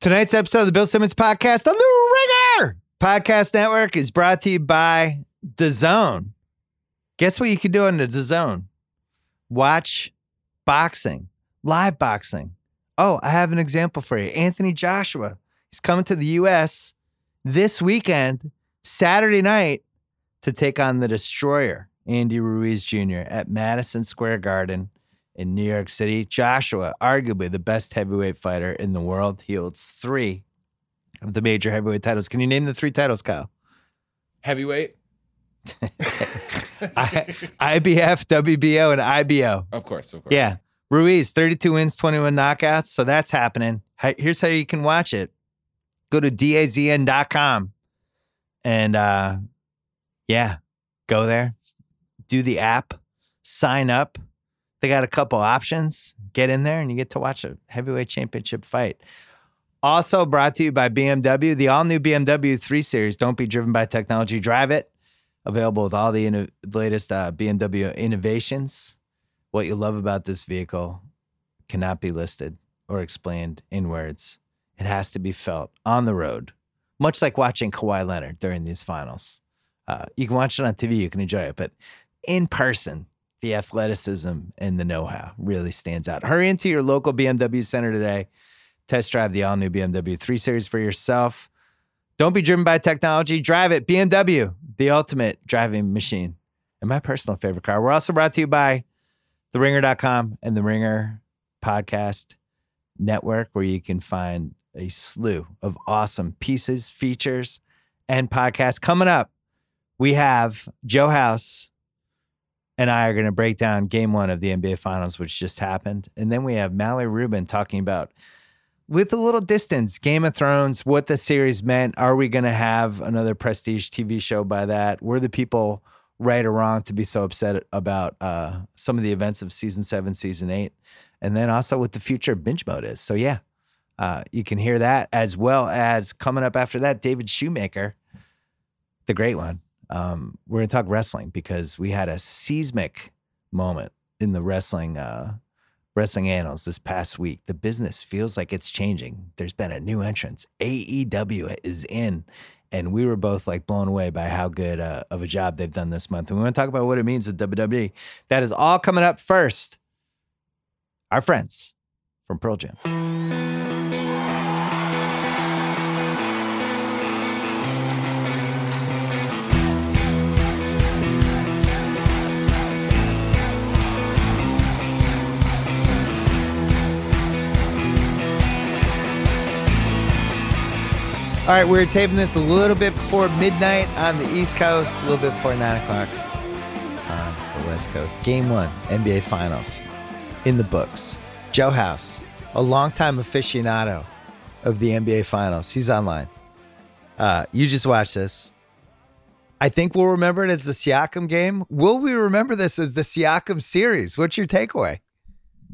Tonight's episode of the Bill Simmons Podcast on the Ringer Podcast Network is brought to you by DAZN. Guess what you can do on the DAZN? Watch boxing, live boxing. Oh, I have an example for you. Anthony Joshua. He's coming to the U.S. this weekend, Saturday night, to take on the Destroyer, Andy Ruiz Jr., at Madison Square Garden in New York City. Joshua, arguably the best heavyweight fighter in the world. He holds three of the major heavyweight titles. Can you name the three titles, Kyle? Heavyweight. I, IBF, WBO, and IBO. Of course, of course. Yeah. Ruiz, 32 wins, 21 knockouts. So that's happening. Here's how you can watch it go to dazn.com and, uh, yeah, go there, do the app, sign up. They got a couple options. Get in there and you get to watch a heavyweight championship fight. Also brought to you by BMW, the all new BMW 3 Series. Don't be driven by technology, drive it. Available with all the inno- latest uh, BMW innovations. What you love about this vehicle cannot be listed or explained in words. It has to be felt on the road, much like watching Kawhi Leonard during these finals. Uh, you can watch it on TV, you can enjoy it, but in person, the athleticism and the know how really stands out. Hurry into your local BMW center today. Test drive the all new BMW 3 Series for yourself. Don't be driven by technology, drive it. BMW, the ultimate driving machine, and my personal favorite car. We're also brought to you by TheRinger.com and The Ringer Podcast Network, where you can find a slew of awesome pieces, features, and podcasts. Coming up, we have Joe House and I are going to break down game one of the NBA Finals, which just happened. And then we have Mallory Rubin talking about, with a little distance, Game of Thrones, what the series meant. Are we going to have another prestige TV show by that? Were the people right or wrong to be so upset about uh, some of the events of season seven, season eight? And then also what the future of binge mode is. So, yeah, uh, you can hear that as well as coming up after that, David Shoemaker, the great one um, we're going to talk wrestling because we had a seismic moment in the wrestling uh, wrestling annals this past week. The business feels like it's changing. There's been a new entrance. AEW is in, and we were both like blown away by how good uh, of a job they've done this month. And we want to talk about what it means with WWE. That is all coming up first. Our friends from Pearl Jam. All right, we're taping this a little bit before midnight on the East Coast, a little bit before nine o'clock on the West Coast. Game one, NBA Finals in the books. Joe House, a longtime aficionado of the NBA Finals. He's online. Uh, you just watched this. I think we'll remember it as the Siakam game. Will we remember this as the Siakam series? What's your takeaway?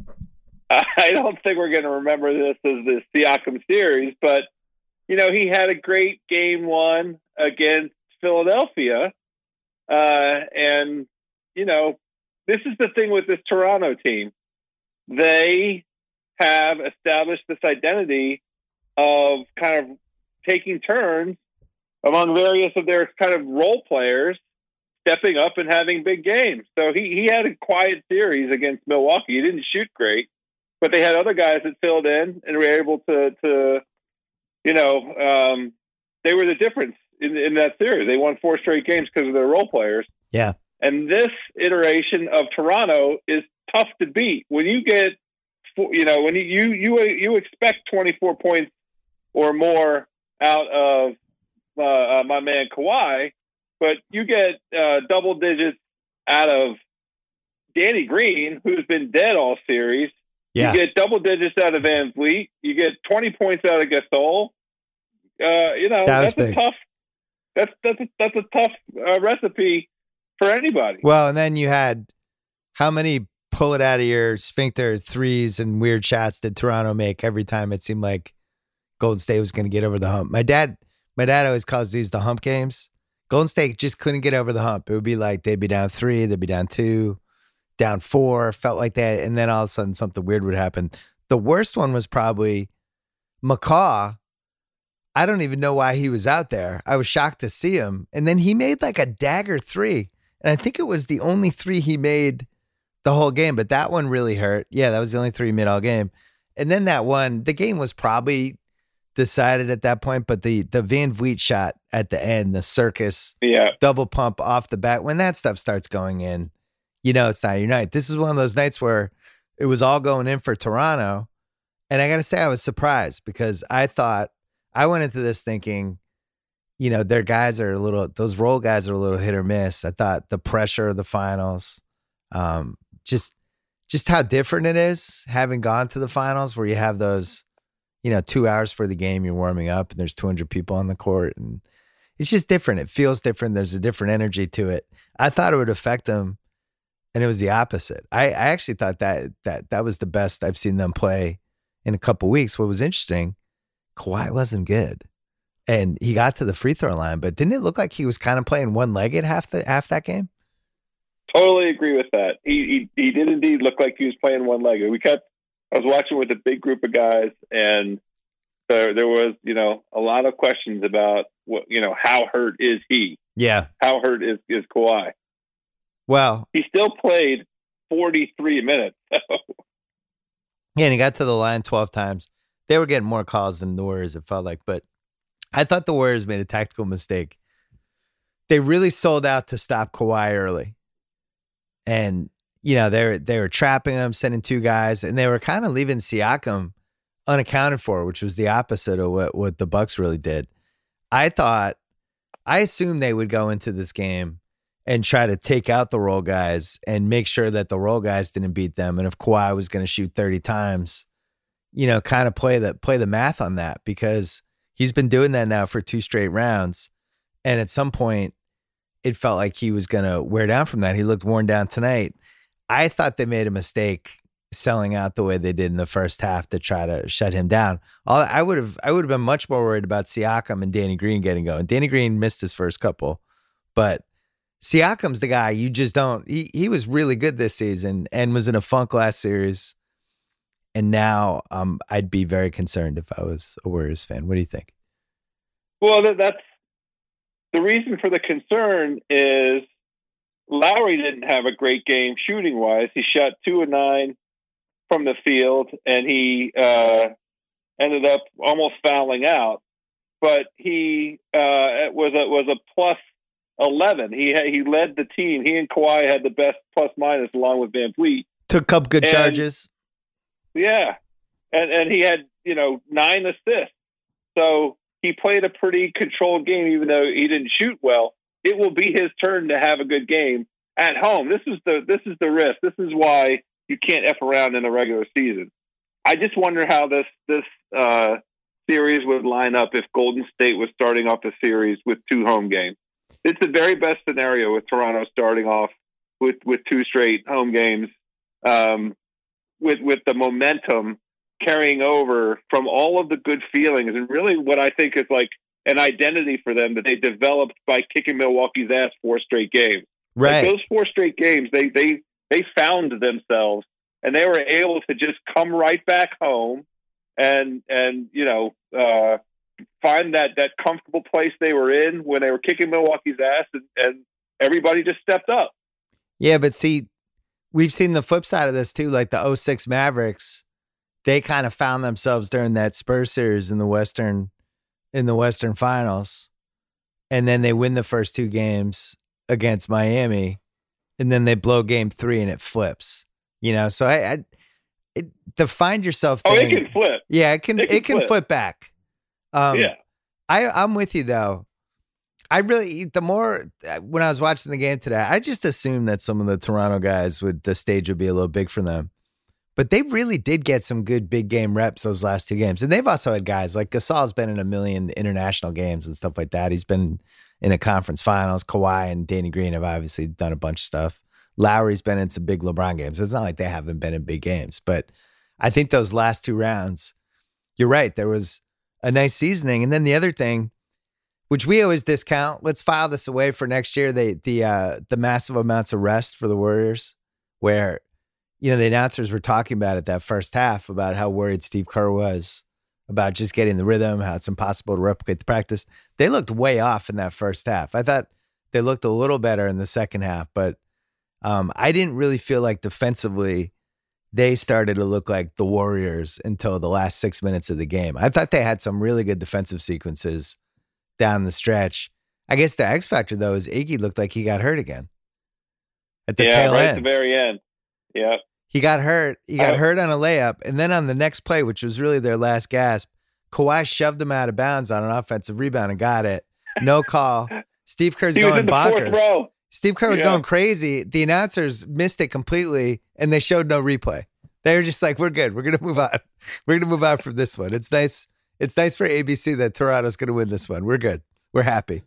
I don't think we're going to remember this as the Siakam series, but you know, he had a great game one against Philadelphia. Uh, and, you know, this is the thing with this Toronto team. They have established this identity of kind of taking turns among various of their kind of role players stepping up and having big games. So he, he had a quiet series against Milwaukee. He didn't shoot great, but they had other guys that filled in and were able to, to you know, um, they were the difference in, in that series. They won four straight games because of their role players. Yeah. And this iteration of Toronto is tough to beat. When you get, you know, when you you you, expect twenty four points or more out of uh, uh, my man Kawhi, but you get uh, double digits out of Danny Green, who's been dead all series. Yeah. You get double digits out of VanVleet. You get 20 points out of Gasol. Uh, you know, that that's big. a tough. That's that's a, that's a tough uh, recipe for anybody. Well, and then you had how many pull it out of your sphincter threes and weird shots did Toronto make every time it seemed like Golden State was going to get over the hump. My dad, my dad always calls these the hump games. Golden State just couldn't get over the hump. It would be like they'd be down three, they'd be down two, down four, felt like that. And then all of a sudden something weird would happen. The worst one was probably McCaw, I don't even know why he was out there. I was shocked to see him. And then he made like a dagger three. And I think it was the only three he made the whole game, but that one really hurt. Yeah, that was the only three he made all game. And then that one, the game was probably decided at that point, but the the VanVleet shot at the end, the circus Yeah. double pump off the bat, when that stuff starts going in, you know it's not your night. This is one of those nights where it was all going in for Toronto. And I got to say, I was surprised because I thought I went into this thinking, you know, their guys are a little, those role guys are a little hit or miss. I thought the pressure of the finals, um, just, just how different it is having gone to the finals where you have those, you know, two hours for the game, you're warming up and there's 200 people on the court and it's just different. It feels different. There's a different energy to it. I thought it would affect them and it was the opposite. I, I actually thought that that that was the best I've seen them play in a couple weeks. What was interesting, Kawhi wasn't good, and he got to the free throw line, but didn't it look like he was kind of playing one legged half the half that game? Totally agree with that. He, he he did indeed look like he was playing one legged. We kept I was watching with a big group of guys and there there was, you know, a lot of questions about what you know, how hurt is he? Yeah. How hurt is, is Kawhi? Well, He still played forty three minutes. yeah, and he got to the line twelve times. They were getting more calls than the Warriors. It felt like, but I thought the Warriors made a tactical mistake. They really sold out to stop Kawhi early, and you know they were they were trapping him, sending two guys, and they were kind of leaving Siakam unaccounted for, which was the opposite of what what the Bucks really did. I thought, I assumed they would go into this game and try to take out the role guys and make sure that the role guys didn't beat them. And if Kawhi was going to shoot 30 times, you know, kind of play the play the math on that because he's been doing that now for two straight rounds. And at some point, it felt like he was going to wear down from that. He looked worn down tonight. I thought they made a mistake selling out the way they did in the first half to try to shut him down. All I would have I would have been much more worried about Siakam and Danny Green getting going. Danny Green missed his first couple, but Siakam's the guy you just don't. He he was really good this season and was in a funk last series. And now um, I'd be very concerned if I was a Warriors fan. What do you think? well that, that's the reason for the concern is Lowry didn't have a great game shooting wise. He shot two and nine from the field, and he uh, ended up almost fouling out. But he uh, was a was a plus eleven. He had, he led the team. He and Kawhi had the best plus minus along with VanVleet. Took up good And- charges. Yeah, and and he had you know nine assists. So he played a pretty controlled game, even though he didn't shoot well. It will be his turn to have a good game at home. This is the this is the risk. This is why you can't f around in the regular season. I just wonder how this this uh, series would line up if Golden State was starting off the series with two home games. It's the very best scenario with Toronto starting off with with two straight home games. Um, with with the momentum carrying over from all of the good feelings and really what I think is like an identity for them that they developed by kicking Milwaukee's ass four straight games. Like Right. those four straight games, they they they found themselves and they were able to just come right back home and and you know uh, find that that comfortable place they were in when they were kicking Milwaukee's ass and, and everybody just stepped up. Yeah, but see, we've seen the flip side of this too, like the 06 Mavericks. They kind of found themselves during that Spurs series in the Western in the Western Finals. And then they win the first two games against Miami. And then they blow game three and it flips. You know, so I, I it, the find yourself Oh, it can flip. yeah, it can it it can can, flip. flip. back. Um yeah. I I'm with you though. I really the more uh, when I was watching the game today, I just assumed that some of the Toronto guys would the stage would be a little big for them. But they really did get some good big game reps those last two games. And they've also had guys like Gasol's been in a million international games and stuff like that. He's been in a conference finals. Kawhi and Danny Green have obviously done a bunch of stuff. Lowry's been in some big LeBron games. It's not like they haven't been in big games, but I think those last two rounds, you're right. There was a nice seasoning. And then the other thing, which we always discount, let's file this away for next year. They the uh the massive amounts of rest for the Warriors, where you know the announcers were talking about it that first half about how worried Steve Kerr was about just getting the rhythm, how it's impossible to replicate the practice. They looked way off in that first half. I thought they looked a little better in the second half, but um, I didn't really feel like defensively they started to look like the Warriors until the last six minutes of the game. I thought they had some really good defensive sequences down the stretch. I guess the X factor though is Iggy looked like he got hurt again at the yeah, tail right end. at the very end. Yeah. He got hurt. He got hurt on a layup, and then on the next play, which was really their last gasp, Kawhi shoved him out of bounds on an offensive rebound and got it. No call. Steve Kerr's going bonkers. Steve Kerr was Yeah. going crazy. The announcers missed it completely, and they showed no replay. They were just like, "We're good. We're gonna move on. We're gonna move on from this one. It's nice. It's nice for ABC that Toronto's gonna win this one. We're good. We're happy."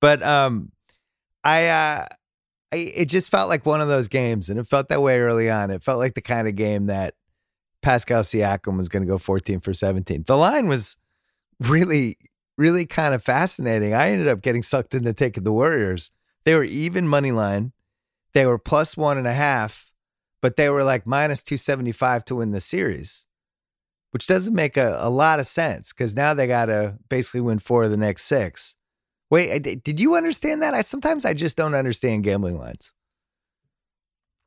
But um, I uh, I, it just felt like one of those games, and it felt that way early on. It felt like the kind of game that Pascal Siakam was going to go 14 for 17. The line was really, really kind of fascinating. I ended up getting sucked into taking the Warriors. They were even money line. They were plus one and a half, but they were like minus 275 to win the series, which doesn't make a, a lot of sense because now they got to basically win four of the next six. Wait, did you understand that? I sometimes I just don't understand gambling lines.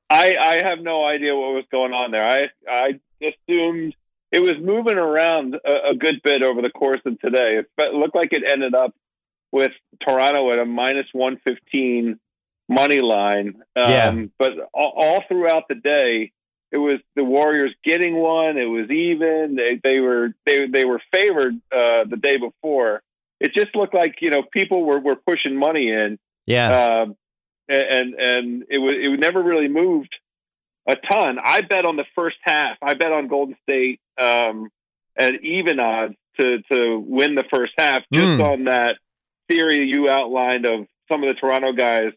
I I have no idea what was going on there. I I assumed it was moving around a, a good bit over the course of today. It looked like it ended up with Toronto at a minus one fifteen money line. Um, Yeah. But all, all throughout the day, it was the Warriors getting one. It was even. They they were they they were favored uh, the day before. It just looked like you know people were were pushing money in Yeah. um, and and it was it never really moved a ton. I bet on the first half. I bet on Golden State um, at even odds to to win the first half, just Mm. on that theory you outlined of some of the Toronto guys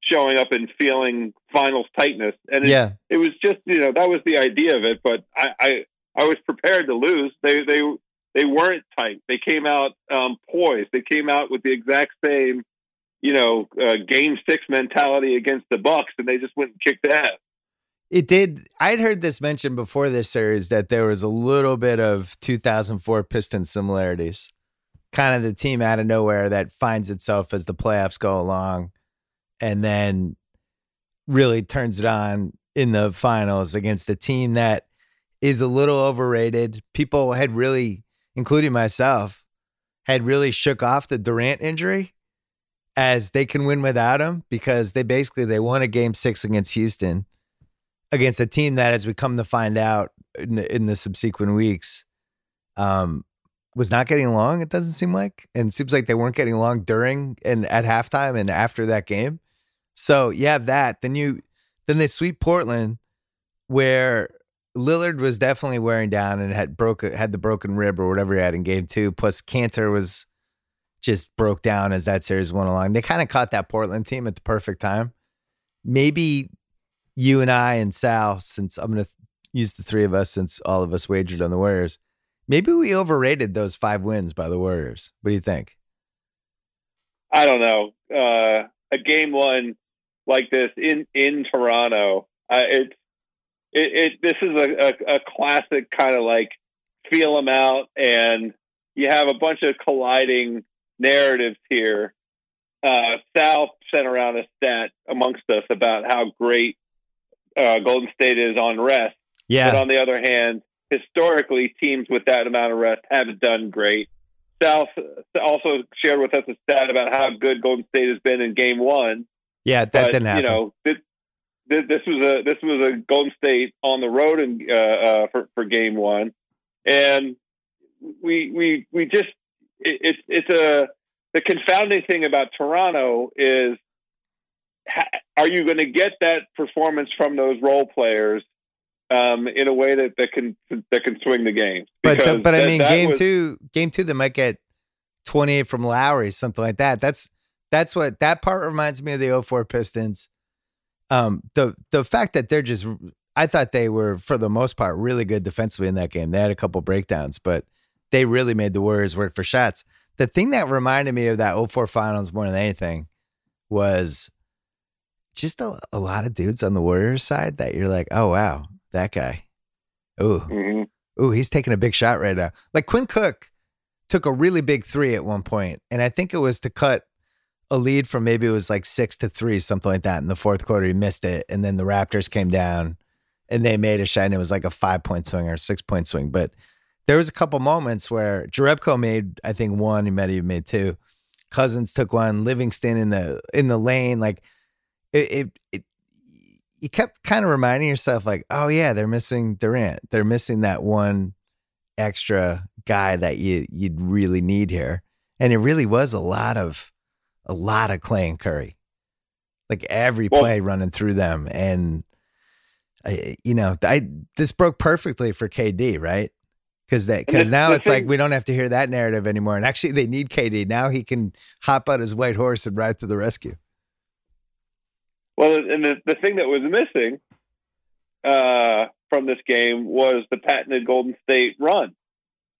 showing up and feeling finals tightness. And it, yeah. it was just you know that was the idea of it. But I I, I was prepared to lose. They they they weren't tight. They came out um, poised. They came out with the exact same you know uh, game six mentality against the Bucks, and they just went and kicked ass. It did. I'd heard this mentioned before this series that there was a little bit of 2004 Pistons similarities. Kind of the team out of nowhere that finds itself as the playoffs go along and then really turns it on in the finals against a team that is a little overrated. People had really, including myself, had really shook off the Durant injury as they can win without him because they basically they won a game 6 against Houston against a team that, as we come to find out in, in the subsequent weeks, um, was not getting along. It doesn't seem like, and seems like they weren't getting along during and at halftime and after that game. So you have that. Then you, then they sweep Portland, where Lillard was definitely wearing down and had broke had the broken rib or whatever he had in game two. Plus Kanter was just broke down as that series went along. They kind of caught that Portland team at the perfect time. Maybe you and I and Sal, since I'm going to use the three of us, since all of us wagered on the Warriors, maybe we overrated those five wins by the Warriors. What do you think? I don't know. Uh, a game one like this in in Toronto, uh, it's it, it. This is a, a, a classic kind of like feel them out, and you have a bunch of colliding narratives here. Uh, Sal sent around a stat amongst us about how great uh, Golden State is on rest. But Yeah. on the other hand, historically, teams with that amount of rest haven't done great. South also shared with us a stat about how good Golden State has been in Game One. Yeah. That but, didn't happen. You know, this, this, this was a this was a Golden State on the road and uh, uh, for for Game One, and we we we just it, it's it's a the confounding thing about Toronto is ha- are you going to get that performance from those role players um, in a way that, that can that can swing the game? but but I mean, game was- two, game two, they might get 28 from Lowry, something like that. That's that's what that part reminds me of the 04 Pistons. Um, the the fact that they're just, I thought they were for the most part really good defensively in that game. They had a couple breakdowns, but they really made the Warriors work for shots. The thing that reminded me of that 04 finals more than anything was just a, a lot of dudes on the Warriors side that you're like, oh wow, that guy. Oh, Mhm. Ooh, he's taking a big shot right now. Like Quinn Cook took a really big three at one point, and I think it was to cut a lead from maybe it was like six to three, something like that. In the fourth quarter, he missed it, and then the Raptors came down and they made a shot. And it was like a five point swing or six point swing, but there was a couple moments where Jerebko made, I think one, he might have made two. Cousins took one, Livingston in the in the lane, like it, it, it you kept kind of reminding yourself, like, oh yeah, they're missing Durant. They're missing that one extra guy that you you'd really need here. And it really was a lot of a lot of Clay and Curry. Like every well, play running through them. And I, you know, I this broke perfectly for KD, right? Because that because now it's like we don't have to hear that narrative anymore. And actually, they need KD now. He can hop on his white horse and ride to the rescue. Well, and the, the thing that was missing uh, from this game was the patented Golden State run.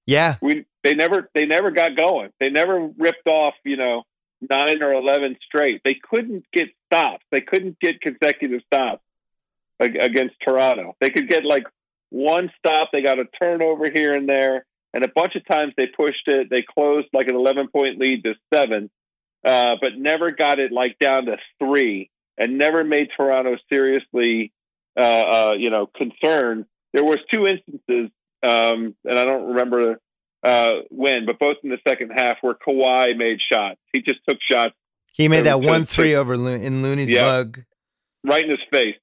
Yeah, we they never they never got going. They never ripped off you know nine or eleven straight. They couldn't get stops. They couldn't get consecutive stops against Toronto. They could get like one stop. They got a turnover here and there, and a bunch of times they pushed it. They closed like an eleven point lead to seven, uh, but never got it like down to three, and never made Toronto seriously, uh, uh, you know, concerned. There was two instances, um, and I don't remember uh, when, but both in the second half where Kawhi made shots. He just took shots. He made that one three over Lo- in Looney's yeah, mug, right in his face.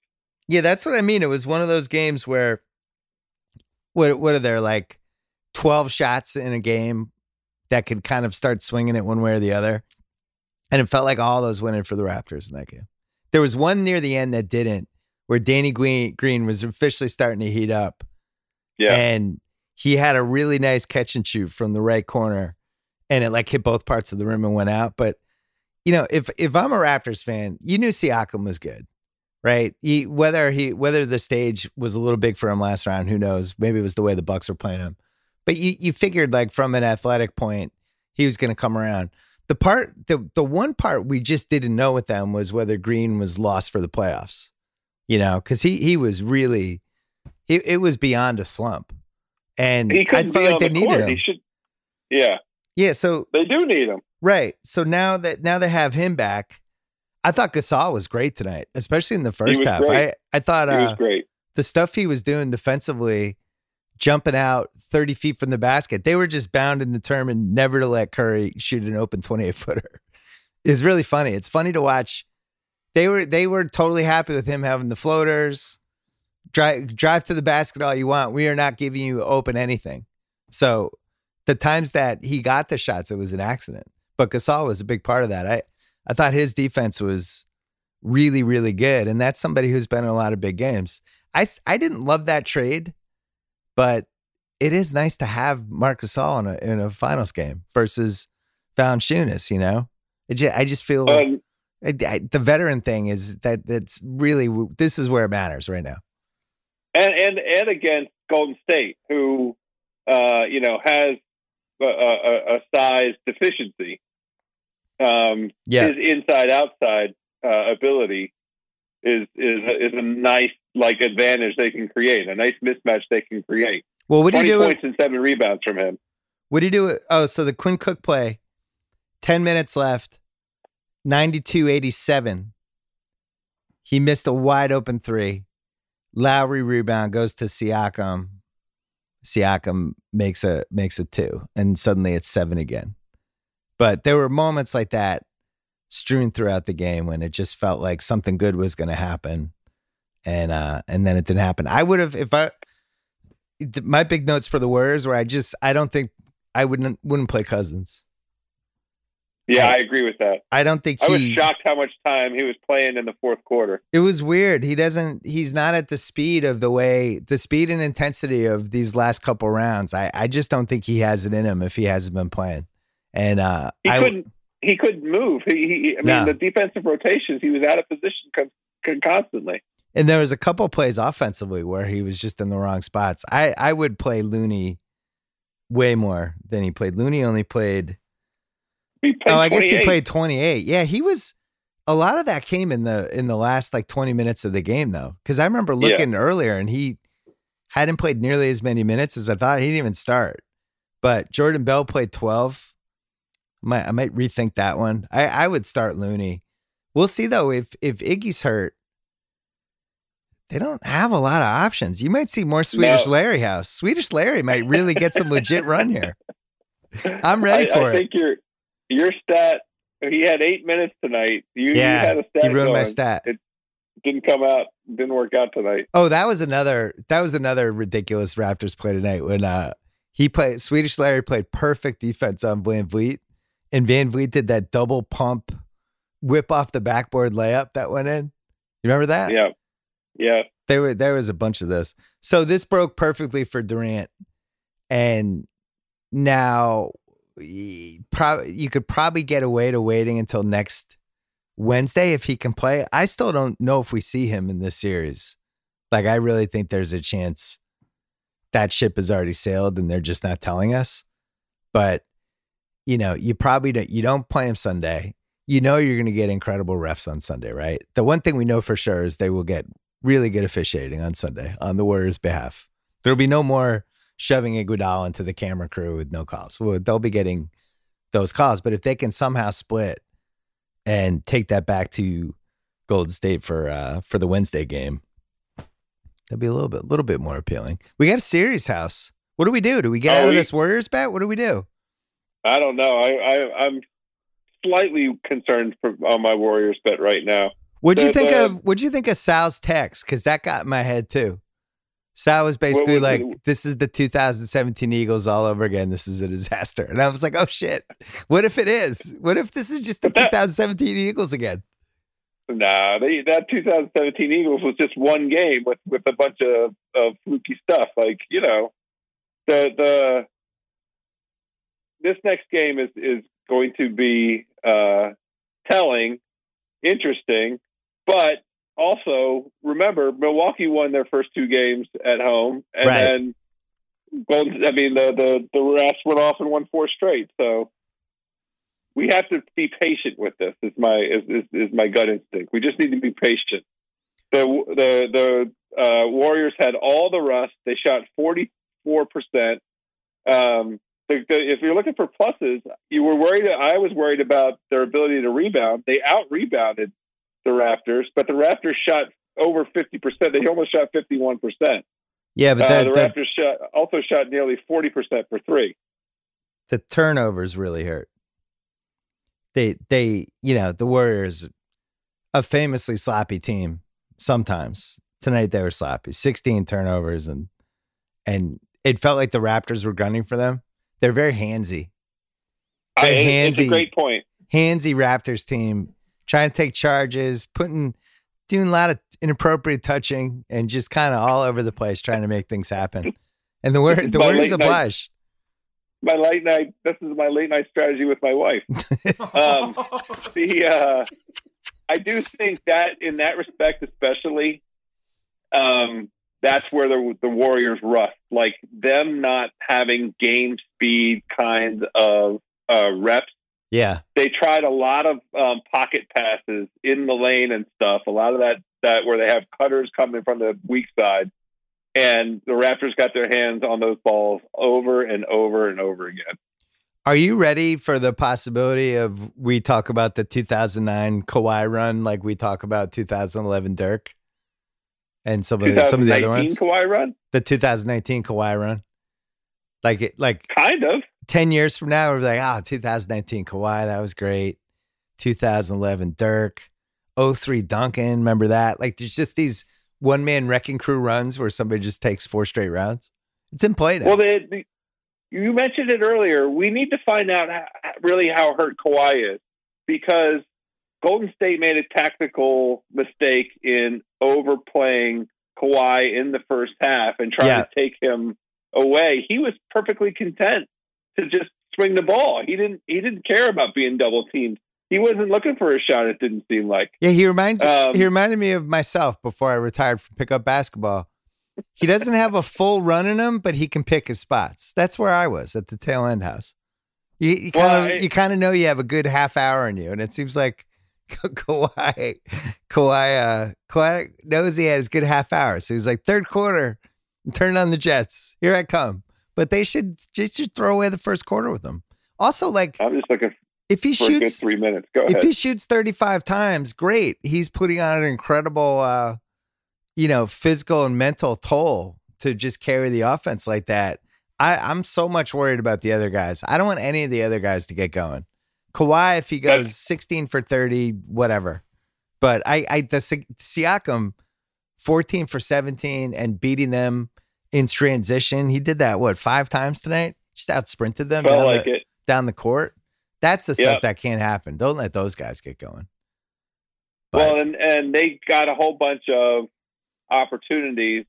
Yeah, that's what I mean. It was one of those games where what what are there like twelve shots in a game that could kind of start swinging it one way or the other, and it felt like all those went in for the Raptors in that game. There was one near the end that didn't, where Danny Green was officially starting to heat up. Yeah, and he had a really nice catch and shoot from the right corner, and it like hit both parts of the rim and went out. But you know, if if I'm a Raptors fan, you knew Siakam was good right? He, whether he whether the stage was a little big for him last round, who knows? Maybe it was the way the Bucks were playing him. But you you figured like from an athletic point, he was going to come around. The part the the one part we just didn't know with them was whether Green was lost for the playoffs. You know, because he he was really it, it was beyond a slump, and he I felt like they the needed court. him. Should, yeah, yeah. So they do need him, right? So now that now they have him back, I thought Gasol was great tonight, especially in the first half. Great. I I thought uh, was great. The stuff he was doing defensively, jumping out thirty feet from the basket, they were just bound and determined never to let Curry shoot an open twenty eight footer. It's really funny. It's funny to watch. They were they were totally happy with him having the floaters. Drive drive to the basket all you want. We are not giving you open anything. So the times that he got the shots, it was an accident. But Gasol was a big part of that. I I thought his defense was really, really good. And that's somebody who's been in a lot of big games. I, I didn't love that trade, but it is nice to have Marc Gasol in a, in a finals game versus Valanciunas, you know? Just, I just feel um, I, I, the veteran thing is that that's really, this is where it matters right now. And, and, and against Golden State, who, uh, you know, has a, a, a size deficiency um, yeah. his inside outside uh, ability is is is a nice like advantage they can create, a nice mismatch they can create. Well, what do you do? Points and seven rebounds from him. What do you do? Oh, so the Quinn Cook play, ten minutes left, 92-87. He missed a wide open three. Lowry rebound goes to Siakam. Siakam makes a makes a two, and suddenly it's seven again. But there were moments like that strewn throughout the game when it just felt like something good was going to happen, and uh, and then it didn't happen. I would have if I my big notes for the Warriors where I just I don't think I wouldn't wouldn't play Cousins. Yeah, I, I agree with that. I don't think he, I was shocked how much time he was playing in the fourth quarter. It was weird. He doesn't. He's not at the speed of the way the speed and intensity of these last couple rounds. I I just don't think he has it in him if he hasn't been playing. And uh, he I, couldn't he couldn't move. He, he I mean, no. the defensive rotations, he was out of position con- constantly. And there was a couple plays offensively where he was just in the wrong spots. I I would play Looney way more than he played. Looney only played. played oh, I guess he played twenty eight. Yeah, he was. A lot of that came in the in the last like twenty minutes of the game though, because I remember looking yeah. earlier and he hadn't played nearly as many minutes as I thought. He didn't even start. But Jordan Bell played 12. I might, I might rethink that one. I, I would start Looney. We'll see though if if Iggy's hurt. They don't have a lot of options. You might see more Swedish No. Larry House. Swedish Larry might really get some legit run here. I'm ready I, for I it. think your your stat. He had eight minutes tonight. You, you Yeah, had a stat He ruined my going. stat. Didn't come out. Didn't work out tonight. Oh, that was another that was another ridiculous Raptors play tonight when uh he played Swedish Larry played perfect defense on VanVleet and VanVleet did that double pump whip off the backboard layup that went in. You remember that? Yeah, yeah. There were there was a bunch of this. So this broke perfectly for Durant. And now y- prob- you could probably get away to waiting until next Wednesday if he can play. I still don't know if we see him in this series. Like I really think there's a chance that ship has already sailed and they're just not telling us. But you know, you probably don't you don't play him Sunday. You know you're going to get incredible refs on Sunday, right? The one thing we know for sure is they will get really good officiating on Sunday on the Warriors' behalf. There'll be no more shoving Iguodala into the camera crew with no calls. Well, they'll be getting those calls, but if they can somehow split and take that back to Golden State for uh, for the Wednesday game, that'd be a little bit, little bit more appealing. We got a series house. What do we do? Do we get Oh, out of this Warriors bet? What do we do? I don't know. I, I I'm slightly concerned for, on my Warriors bet right now. What'd you think the- of? What'd you think of Sal's text? Because that got in my head too. Sal was basically was like, it? "This is the 2017 Eagles all over again. This is a disaster." And I was like, "Oh shit! What if it is? What if this is just the that- 2017 Eagles again?" Nah, they, that 2017 Eagles was just one game with, with a bunch of, of fluky stuff. Like you know, the the this next game is is going to be uh, telling, interesting, but also remember Milwaukee won their first two games at home, and Right. then Golden. I mean the the the rest went off and won four straight. So we have to be patient with this. Is my is, is, is my gut instinct. We just need to be patient. The the the uh, Warriors had all the rust. They shot forty four percent. Um, the, the, if you're looking for pluses, you were worried. I was worried about their ability to rebound. They out rebounded the Raptors, but the Raptors shot over fifty percent. They almost shot fifty one percent. Yeah, but Uh, the that- Raptors shot also shot nearly forty percent for three. the turnovers really hurt. They they you know the Warriors, a famously sloppy team. Sometimes tonight they were sloppy. 16 turnovers and and it felt like the Raptors were gunning for them. They're very handsy. I, Very it's a handsy. great point. handsy Raptors team trying to take charges, putting doing a lot of inappropriate touching and just kind of all over the place trying to make things happen. And the word the Warriors night- My late night. This is my late night strategy with my wife. Um, the uh, I do think that in that respect, especially, um, that's where the the Warriors rust. Like them not having game speed kind of uh, reps. Yeah. They tried a lot of um, pocket passes in the lane and stuff. A lot of that that where they have cutters coming from the weak side, and the Raptors got their hands on those balls over and over and over again. Are you ready for the possibility of we talk about the 2009 Kawhi run like we talk about 2011 Dirk and some of the, some of the other ones? Kawhi run, The 2019 Kawhi run, like it, like kind of. 10 years from now, we're like, ah, 2019 Kawhi, that was great. 2011 Dirk, 03 Duncan, remember that? Like, there's just these one man wrecking crew runs where somebody just takes four straight rounds. It's in play now. Well, the, the, you mentioned it earlier. We need to find out how, really how hurt Kawhi is because Golden State made a tactical mistake in overplaying Kawhi in the first half and trying Yeah. to take him away. He was perfectly content to just swing the ball. He didn't. He didn't care about being double teamed. He wasn't looking for a shot. It didn't seem like. yeah, he reminds Um, he reminded me of myself before I retired from pickup basketball. He doesn't have a full run in him, but he can pick his spots. That's where I was at the tail end house. You, you kind Well, of I- you kind of know you have a good half hour in you, and it seems like Kawhi, Kawhi, uh, Kawhi knows he has good half hour. So he's like third quarter. Turn on the Jets. Here I come. But they should just throw away the first quarter with them. Also, like I'm just looking if he for a good shoots three minutes. Go if he shoots 35 times, great. He's putting on an incredible uh you know, physical and mental toll to just carry the offense like that. I, I'm so much worried about the other guys. I don't want any of the other guys to get going. Kawhi, if he goes That's- 16 for 30, whatever. But I, I the Si- Siakam, 14 for 17 and beating them in transition. He did that what five times tonight? Just out sprinted them down, like the, down the court. That's the stuff Yep. that can't happen. Don't let those guys get going. But- Well, and and they got a whole bunch of opportunities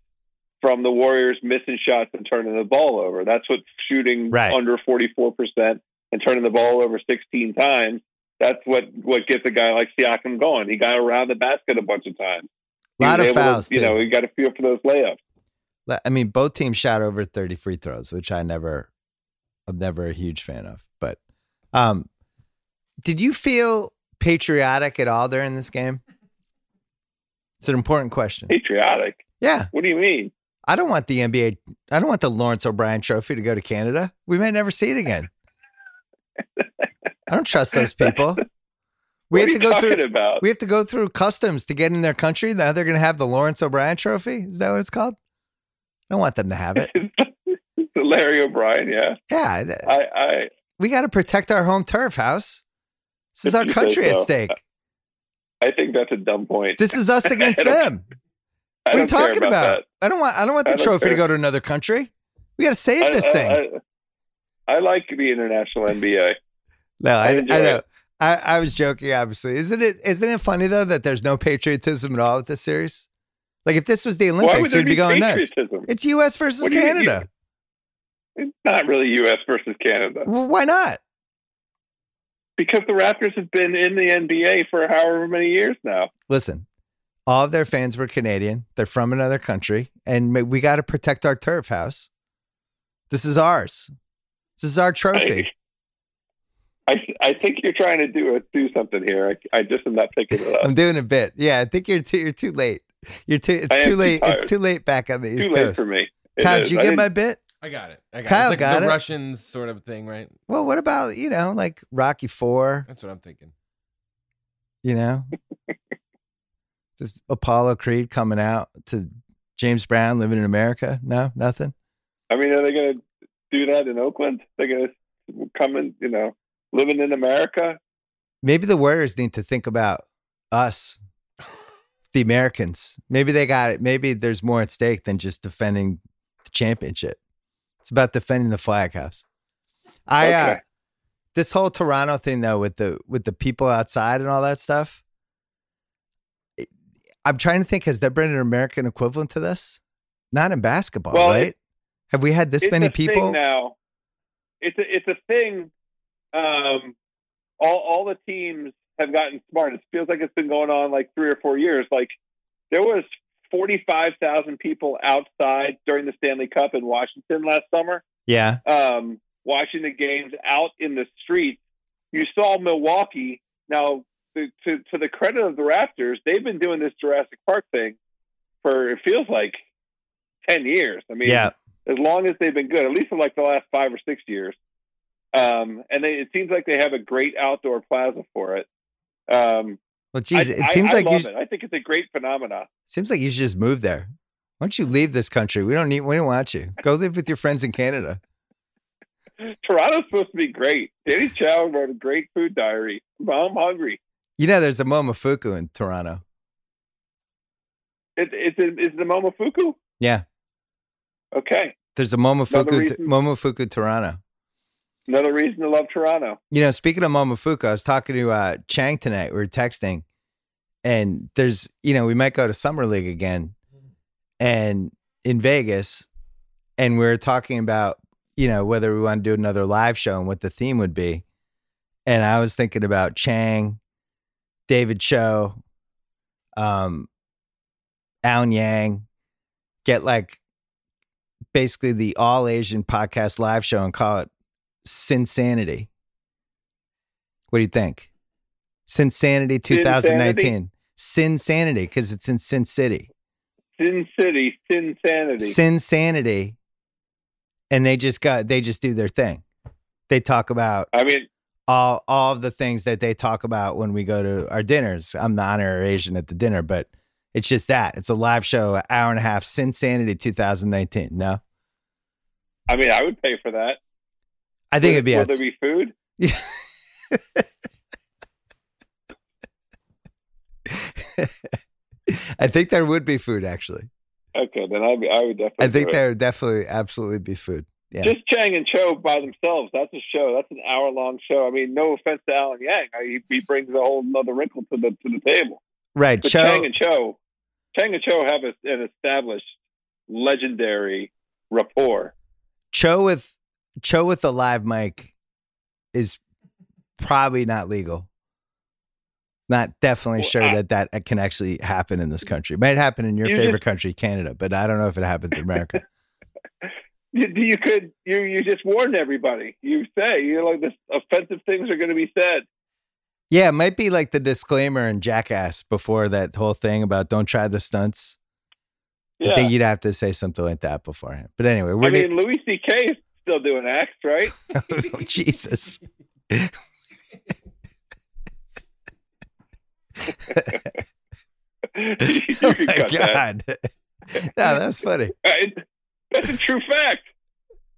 from the Warriors missing shots and turning the ball over. That's what shooting Right. under forty four percent and turning the ball over sixteen times. That's what what gets a guy like Siakam going. He got around the basket a bunch of times. A lot of able to- fouls. you know, he got a feel for those layups. I mean, both teams shot over 30 free throws, which I never, I'm never a huge fan of. But, um, did you feel patriotic at all during this game? It's an important question. Patriotic. Yeah, What do you mean? I don't want the NBA. I don't want the Lawrence O'Brien Trophy to go to Canada. We may never see it again. I don't trust those people. We what have to go through. about? We have to go through customs to get in their country. Now they're going to have the Lawrence O'Brien Trophy. Is that what it's called? I don't want them to have it. Larry O'Brien, yeah. Yeah, th- I, I we got to protect our home turf house. This is our country at stake. I think that's a dumb point. This is us against them. What are you talking about? I don't want. I don't want the don't trophy to go to another country. We got to save I, this I- thing. I, I like the international NBA. no, I, I I, know. I, I was joking. Obviously, isn't it? Isn't it funny though that there's no patriotism at all with this series? Like if this was the Olympics, we'd be going nuts. It's U.S. versus you mean Canada. It's not really U.S. versus Canada Well, why not? because the Raptors have been in the NBA for however many years now. Listen, all of their fans were Canadian. They're from another country, and we got to protect our turf house. This is ours. This is our trophy. I, I think you're trying to do do something here. I, I just am not picking it up. I'm doing a bit. Yeah, I think you're too. You're too late. You're too. It's I am too too late. it's too late back on the East Too late Coast. for me. It Kyle, is. did you I get didn't- my bit? I got it. I got Kyle it. It's like got the it. Russians sort of thing, right? Well, what about you know like Rocky Four? That's what I'm thinking. You know, just Apollo Creed coming out to James Brown living in America. No, nothing. I mean, are they going to do that in Oakland? They're going to come in, you know, living in America? Maybe the Warriors need to think about us, the Americans. Maybe they got it. Maybe there's more at stake than just defending the championship. It's about defending the flag house. I uh, this whole Toronto thing though with the with the people outside and all that stuff. it- I'm trying to think. Has there been an American equivalent to this? Not in basketball, Well, right? it- Have we had this many people? now. It's a it's a thing. Um, all all the teams have gotten smart. It feels like it's been going on like three or four years. Like there was forty five thousand people outside during the Stanley Cup in Washington last summer, Yeah, um, watching the games out in the streets. You saw Milwaukee. Now, to, to to the credit of the Raptors, they've been doing this Jurassic Park thing for it feels like ten years. I mean, yeah. as long as they've been good, at least for like the last five or six years. Um, and they, it seems like they have a great outdoor plaza for it. Um, Well, geez, I, it seems I, like I you it. I think it's a great phenomena. seems like you should just move there. Why don't you leave this country? We don't need. We don't want you. Go live with your friends in Canada. Toronto's supposed to be great. Danny Chau wrote a great food diary. I'm hungry. You know, there's a Momofuku in Toronto. It, it's it's the Momofuku. Yeah, Okay, there's a Momofuku. reason- Momofuku Toronto. Another reason to love Toronto. You know, speaking of Momofuku, I was talking to uh, Chang tonight. We were texting, and there's, you know, we might go to Summer League again, and in Vegas, and we are talking about, you know, whether we want to do another live show and what the theme would be. And I was thinking about Chang, David Cho, um, Alan Yang, get like basically the all Asian podcast live show and call it Sinsanity. What do you think? Sinsanity 2019. Sinsanity because it's in Sin City. Sin City, Sin Sanity. Sin Sanity, and they just got they just do their thing. They talk about I mean, all all of the things that they talk about when we go to our dinners. I'm the honorary Asian at the dinner, but it's just that it's a live show, an hour and a half. Sin Sanity 2019. No, I mean, I would pay for that. I think it'd be. Will there be food? I think there would be food actually. Okay, then I'd be, I would definitely. I think there would definitely absolutely be food. Yeah. Just Chang and Cho by themselves. That's a show. That's an hour long show. I mean, no offense to Alan Yang, I, he, he brings a whole another wrinkle to the to the table. Right. But Cho, Chang and Cho, Chang and Cho have a, an established, legendary rapport. Cho with Cho with the live mic is probably not legal. Not definitely Well, sure I- that that uh, can actually happen in this country. It might happen in your You favorite just- country, Canada, but I don't know if it happens in America. You, you could you you just warn everybody. You say you know like this offensive things are going to be said. yeah, it might be like the disclaimer in Jackass before that whole thing about don't try the stunts. I Yeah, think you'd have to say something like that beforehand. But anyway, we're I mean Louis C.K. still doing acts, right? oh, Jesus. Oh my cut that. God. no, that's funny. That's a true fact.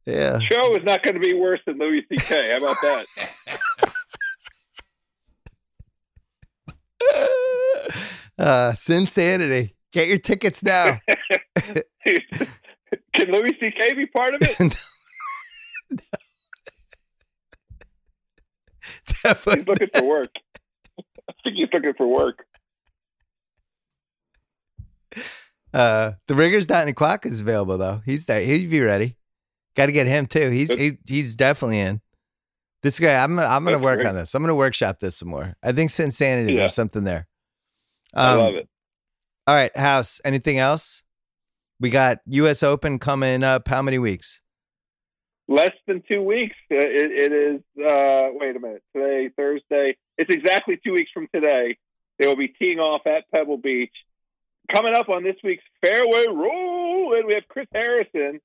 Yeah. Show is not going to be worse than Louis C.K. How about that? uh Sinsanity. Get your tickets now. Can Louis C.K. be part of it? Definitely. He's looking for work. I think he's looking for work. Uh the Ringers Dot and Quack is available though. He's there. He'd be ready. Gotta get him too. He's he, he's definitely in. This guy, I'm I'm gonna That's work great. on this. I'm gonna workshop this some more. I think Sinsanity, Yeah. there's something there. I Um, love it. All right, House. Anything else? We got U.S. Open coming up. How many weeks? Less than two weeks. Uh, It, it is. Uh, wait a minute. Today, Thursday. It's exactly two weeks from today. They will be teeing off at Pebble Beach. Coming up on this week's Fairway Roll, and we have Chris Harrison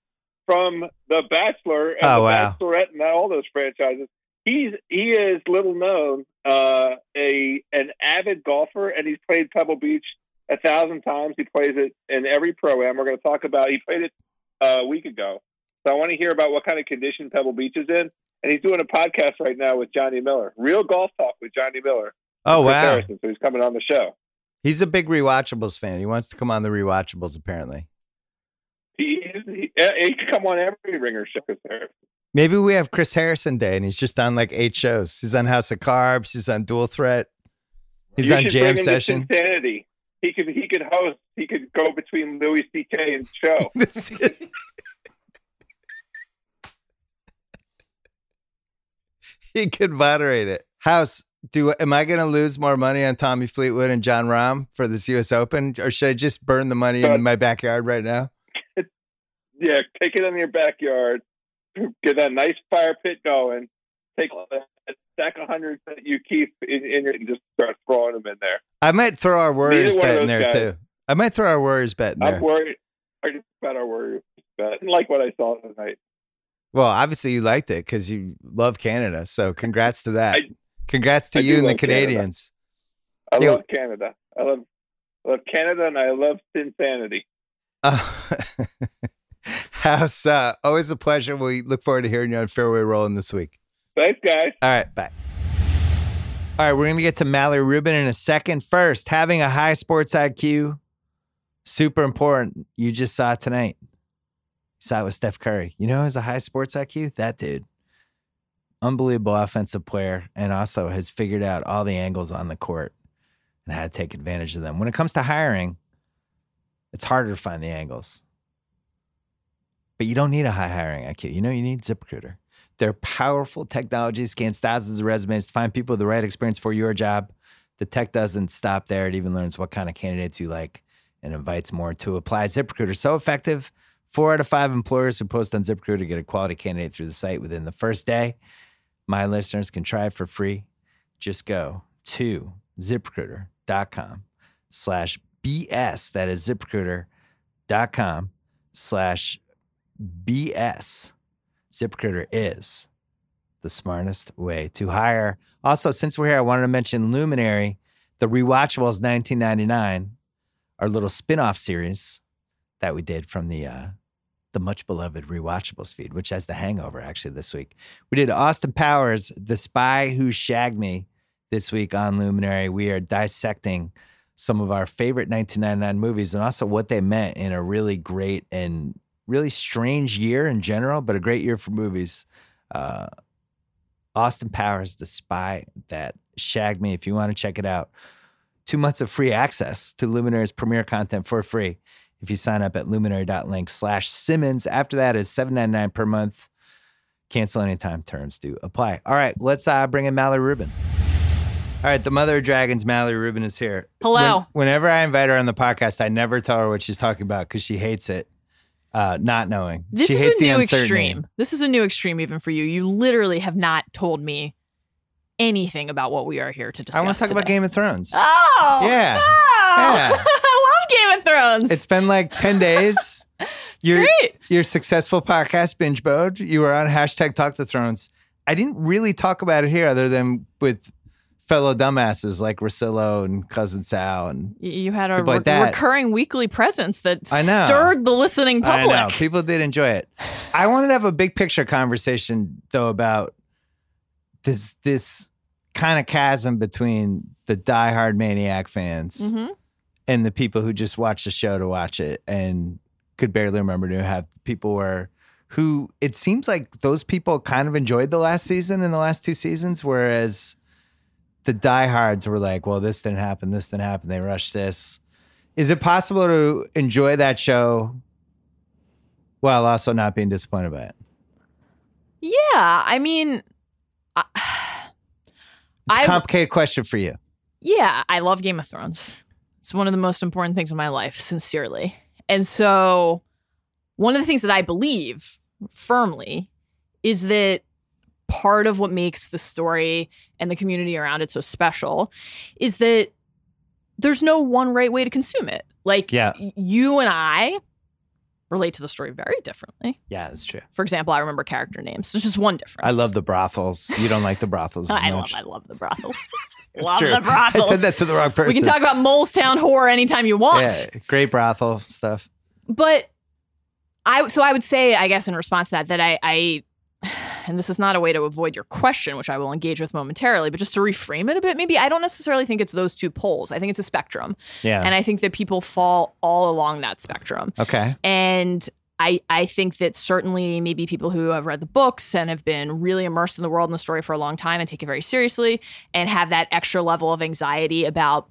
from The Bachelor and Oh, The wow. Bachelorette and all those franchises. He's he is little known, uh, a an avid golfer, and he's played Pebble Beach a thousand times. He plays it in every pro am. We're going to talk about. He played it uh, a week ago, so I want to hear about what kind of condition Pebble Beach is in. And he's doing a podcast right now with Johnny Miller, real golf talk with Johnny Miller. Oh wow, Harrison, so he's coming on the show. he's a big rewatchables fan. He wants to come on the rewatchables. Apparently, He, he, he could come on every ringer show. Maybe we have Chris Harrison Day, and he's just on like eight shows. He's on House of Carbs. He's on Dual Threat. He's You on Jam bring him to Session. Insanity. He could he could host. He could go between Louis C.K. and show. he could moderate it. House, do am I going to lose more money on Tommy Fleetwood and Jon Rahm for this U.S. Open, or should I just burn the money in Uh, my backyard right now? Yeah, take it in your backyard. Get that nice fire pit going. Take a stack of hundreds that you keep in, in your and just start throwing them in there. I might throw our Warriors bet in there guys. too. I might throw our Warriors bet in there. I'm worried about our Warriors. bet. I didn't like what I saw tonight. Well, obviously you liked it because you love Canada. So congrats to that. I- congrats to I you and the love Canada. Canadians. I Yeah. love Canada. I love I love Canada and I love Insanity. Uh, House, uh, always a pleasure. We look forward to hearing you on Fairway Rolling this week. Thanks, guys. All right, bye. All right, we're going to get to Mallory Rubin in a second. First, having a high sports IQ, super important. You just saw it tonight. Saw it with Steph Curry. You know has a high sports IQ? That dude. Unbelievable offensive player and also has figured out all the angles on the court and how to take advantage of them. When it comes to hiring, it's harder to find the angles. But you don't need a high hiring IQ. You know, you need ZipRecruiter. Their powerful technology scans thousands of resumes to find people with the right experience for your job. The tech doesn't stop there. It even learns what kind of candidates you like and invites more to apply. ZipRecruiter so effective. Four out of five employers who post on ZipRecruiter get a quality candidate through the site within the first day. My listeners can try it for free. Just go to ziprecruiter.com slash BS. That is ZipRecruiter.com slash BS. ZipRecruiter is the smartest way to hire. Also, since we're here, I wanted to mention Luminary, the Rewatchables 1999, our little spin-off series that we did from the uh, the much beloved Rewatchables feed, which has the hangover actually this week. We did Austin Powers, The Spy Who Shagged Me this week on Luminary. We are dissecting some of our favorite 1999 movies and also what they meant in a really great and really strange year in general, but a great year for movies. Uh, Austin Powers, The Spy That Shagged Me. If you want to check it out, two months of free access to Luminary's premiere content for free if you sign up at luminary.link slash Simmons. After that is $7.99 per month. Cancel anytime terms do apply. All right, let's uh, bring in Mallory Rubin. All right, the mother of dragons, Mallory Rubin, is here. Hello. When- whenever I invite her on the podcast, I never tell her what she's talking about because she hates it, uh, not knowing. This she is a new extreme. This is a new extreme even for you. You literally have not told me anything about what we are here to discuss. I want to talk about. Game of Thrones. Oh, Yeah. Oh, Yeah. Game of Thrones. It's been like 10 days. It's your, great. your successful podcast, Binge Mode, you were on hashtag Talk to Thrones. I didn't really talk about it here other than with fellow dumbasses like Rosillo and Cousin Sal. And You had a like re- recurring weekly presence that I know. stirred the listening public. I know people did enjoy it. I wanted to have a big picture conversation though about this this kind of chasm between the diehard maniac fans Mhm. And the people who just watch the show to watch it and could barely remember to have people were who it seems like those people kind of enjoyed the last season and the last two seasons, whereas the diehards were like, well, this didn't happen, this didn't happen, they rushed this. Is it possible to enjoy that show while also not being disappointed by it? Yeah, I mean, I, It's a I- complicated question for you. yeah, I love Game of Thrones. It's one of the most important things in my life, sincerely. And so, one of the things that I believe firmly is that part of what makes the story and the community around it so special is that there's no one right way to consume it. Like, Yeah. you and I relate to the story very differently. Yeah, that's true. For example, I remember character names. There's just one difference. I love the brothels. You don't like the brothels. I love. I love the brothels. It's love true. the brothels. I said that to the wrong person. We can talk about Mole's Town horror anytime you want. Yeah, great brothel stuff. But I so I would say, I guess, in response to that, that I, I and this is not a way to avoid your question, which I will engage with momentarily, but just to reframe it a bit, maybe I don't necessarily think it's those two poles. I think it's a spectrum. Yeah. And I think that people fall all along that spectrum. okay. And I, I think that certainly maybe people who have read the books and have been really immersed in the world and the story for a long time and take it very seriously and have that extra level of anxiety about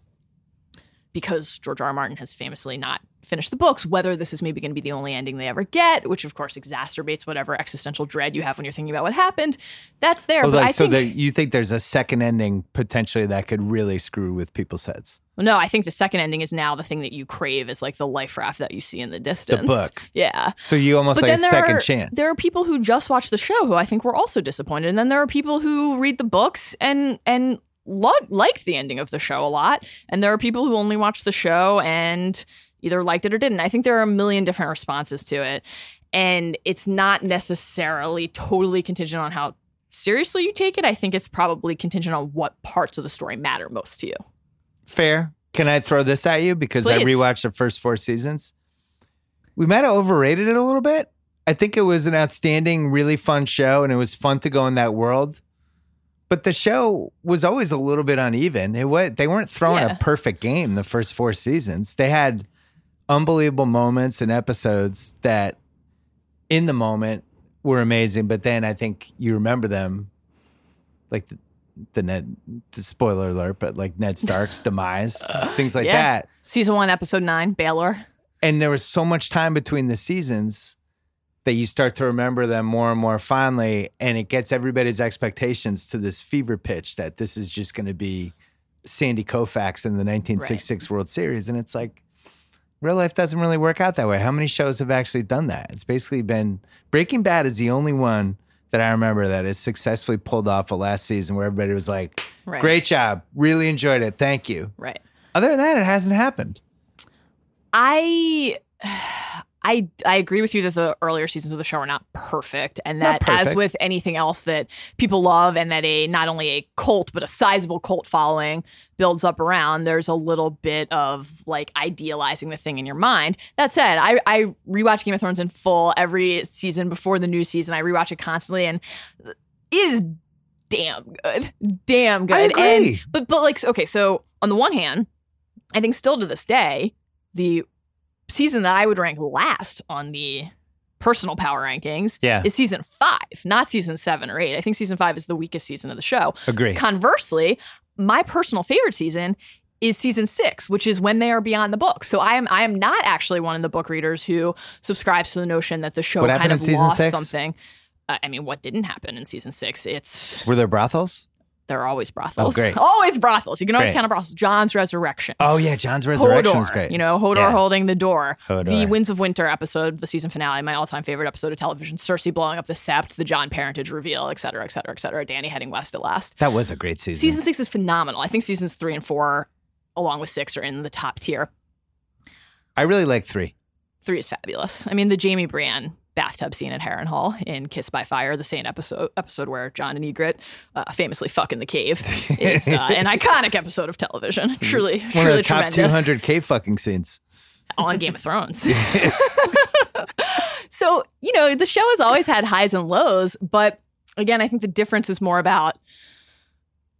because George R. R. Martin has famously not finished the books, whether this is maybe going to be the only ending they ever get, which of course exacerbates whatever existential dread you have when you're thinking about what happened. That's there. But like, I so think you think there's a second ending potentially that could really screw with people's heads. No, I think the second ending is now the thing that you crave is like the life raft that you see in the distance. The book. Yeah. So you almost like a second are, chance. There are people who just watch the show who I think were also disappointed, and then there are people who read the books and and lo- liked the ending of the show a lot, and there are people who only watched the show and either liked it or didn't. I think there are a million different responses to it, and it's not necessarily totally contingent on how seriously you take it. I think it's probably contingent on what parts of the story matter most to you. Fair. Can I throw this at you because I rewatched the first four seasons? We might have overrated it a little bit. I think it was an outstanding, really fun show, and it was fun to go in that world. But the show was always a little bit uneven. It was, they weren't throwing Yeah. a perfect game the first four seasons. They had unbelievable moments and episodes that, in the moment, were amazing. But then I think you remember them, like the, the Ned. The spoiler alert, but like Ned Stark's demise, things like Yeah. that. Season one, episode nine, Baelor. And there was so much time between the seasons that you start to remember them more and more fondly, and it gets everybody's expectations to this fever pitch that this is just going to be Sandy Koufax in the 1966 World Series, and it's like real life doesn't really work out that way. How many shows have actually done that? It's basically been Breaking Bad is the only one that I remember that has successfully pulled off a last season where everybody was like, Right. "Great job, really enjoyed it, thank you." Right. Other than that, it hasn't happened. I I I agree with you that the earlier seasons of the show are not perfect, and that as with anything else that people love, and that a not only a cult but a sizable cult following builds up around, there's a little bit of like idealizing the thing in your mind. That said, I I rewatch Game of Thrones in full every season before the new season. I rewatch it constantly, and it is damn good, damn good. I agree. And but but like okay, so on the one hand, I think still to this day, the season that I would rank last on the personal power rankings Yeah. is season five, not season seven or eight. I think season five is the weakest season of the show. Agree. Conversely, my personal favorite season is season six, which is when they are beyond the book. So I am I am not actually one of the book readers who subscribes to the notion that the show What kind of lost six? something. Uh, I mean, what didn't happen in season six? It's Were there brothels? There are always brothels. Oh, great. Always brothels. You can always Great. count on brothels. Jon's resurrection. Oh yeah, Jon's resurrection Hodor, was great. You know, Hodor Yeah. holding the door. Hodor. The Winds of Winter episode, the season finale, my all-time favorite episode of television. Cersei blowing up the Sept, the Jon parentage reveal, et cetera, et cetera, et cetera. Dany heading west at last. that was a great season. Season six is phenomenal. I think seasons three and four, along with six, are in the top tier. I really like three. Three is fabulous. I mean, the Jaime Brienne bathtub scene at Harrenhal in Kissed by Fire, the same episode episode where Jon and Ygritte uh, famously fuck in the cave, is uh, an iconic episode of television. Truly, One truly of the top 200 K fucking scenes. on Game of Thrones. so, you know, the show has always had highs and lows, but again, I think the difference is more about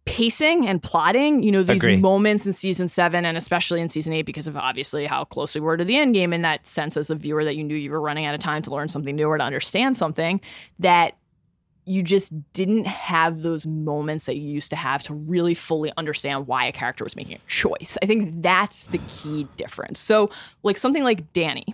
pacing and plotting. You know, these Agree. moments in season seven and especially in season eight, because of obviously how close we were to the end game in that sense as a viewer that you knew you were running out of time to learn something new or to understand something that you just didn't have those moments that you used to have to really fully understand why a character was making a choice. I think that's the key difference. So, like something like Dany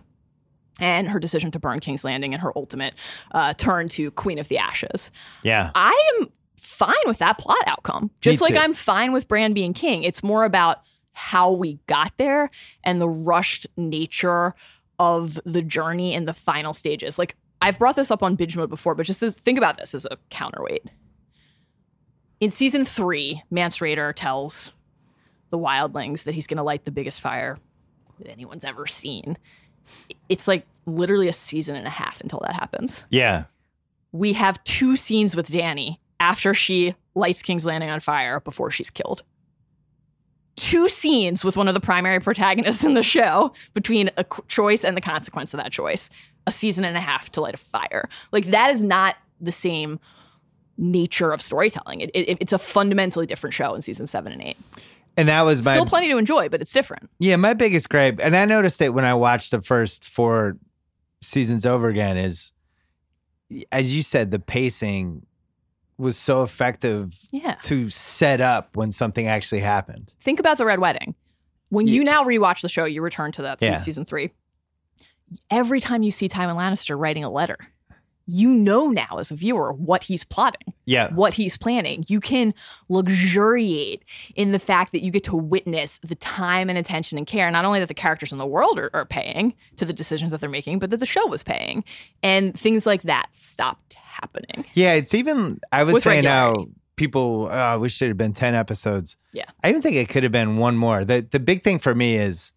and her decision to burn King's Landing and her ultimate uh, turn to Queen of the Ashes. Yeah. I am fine with that plot outcome. Just like too. I'm fine with Bran being king. It's more about how we got there and the rushed nature of the journey in the final stages. Like I've brought this up on binge mode before, but just as, think about this as a counterweight. In season three, Mance Rayder tells the wildlings that he's going to light the biggest fire that anyone's ever seen. It's like literally a season and a half until that happens Yeah. we have two scenes with Dany after she lights King's Landing on fire before she's killed. Two scenes with one of the primary protagonists in the show between a choice and the consequence of that choice. A season and a half to light a fire. Like that is not the same nature of storytelling. It, it, it's a fundamentally different show in season seven and eight. And that was my Still plenty to enjoy, but it's different. Yeah, my biggest gripe, and I noticed it when I watched the first four seasons over again, is as you said, the pacing was so effective Yeah. to set up when something actually happened. Think about the Red Wedding. When you now rewatch the show, you return to that Yeah. season three. Every time you see Tywin Lannister writing a letter, you know now as a viewer what he's plotting, Yeah. what he's planning. You can luxuriate in the fact that you get to witness the time and attention and care, not only that the characters in the world are, are paying to the decisions that they're making, but that the show was paying. And things like that stopped happening. Yeah, it's even I was With saying regularity. people oh, I wish it had been 10 episodes. Yeah. I even think it could have been one more. The the big thing for me is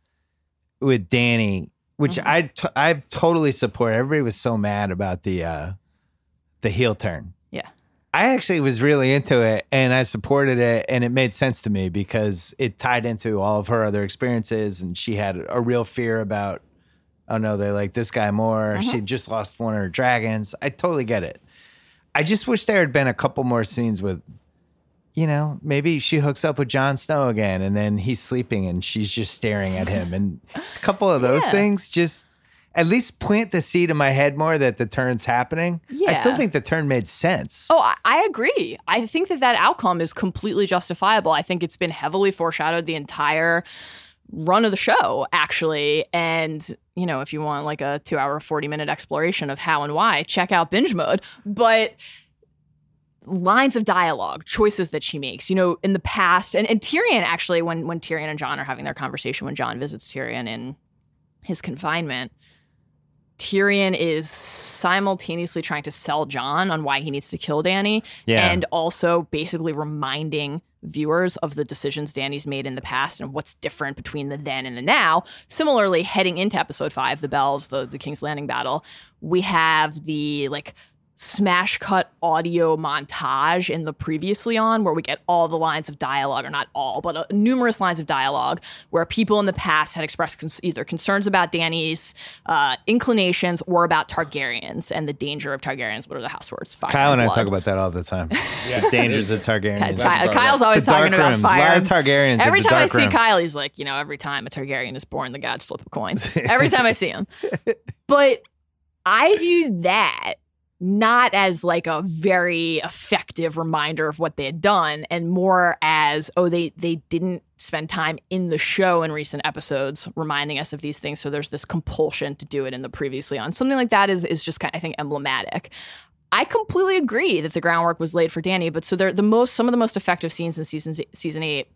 with Dany, which Mhm. I t- I've totally support. Everybody was so mad about the uh the heel turn. Yeah. I actually was really into it and I supported it and it made sense to me because it tied into all of her other experiences and she had a real fear about oh no, they like this guy more. Mhm. She just lost one of her dragons. I totally get it. I just wish there had been a couple more scenes with, you know, maybe she hooks up with Jon Snow again and then he's sleeping and she's just staring at him. And a couple of those Yeah. things just at least plant the seed in my head more that the turn's happening. I still think the turn made sense. Oh, I, I agree. I think that that outcome is completely justifiable. I think it's been heavily foreshadowed the entire run of the show, actually. And, you know, if you want like a two hour, 40 minute exploration of how and why, check out binge mode. But lines of dialogue, choices that she makes, you know, in the past, and, and Tyrion actually, when when Tyrion and Jon are having their conversation, when Jon visits Tyrion in his confinement, Tyrion is simultaneously trying to sell Jon on why he needs to kill Dany Yeah. and also basically reminding viewers of the decisions Dany's made in the past and what's different between the then and the now. Similarly, heading into episode five, the bells, the, the King's Landing battle, we have the like smash cut audio montage in the previously on where we get all the lines of dialogue or not all but uh, numerous lines of dialogue where people in the past had expressed cons- either concerns about Dany's uh, inclinations or about Targaryens and the danger of Targaryens what are the house words fire Kyle and I talk about that all the time. Yeah. the dangers of Targaryens. Ky- That's Ky- dark Kyle's always The talking dark about room. fire. A lot of Targaryens. Every at the time I see room. Kyle, he's like, you know, every time a Targaryen is born, the gods flip a coin. Every time I see him. But I view that not as like a very effective reminder of what they had done and more as oh they they didn't spend time in the show in recent episodes reminding us of these things so there's this compulsion to do it in the previously on. Something like that is is just kind of, I think emblematic. I completely agree that the groundwork was laid for Dany, but so they're the most some of the most effective scenes in season season eight,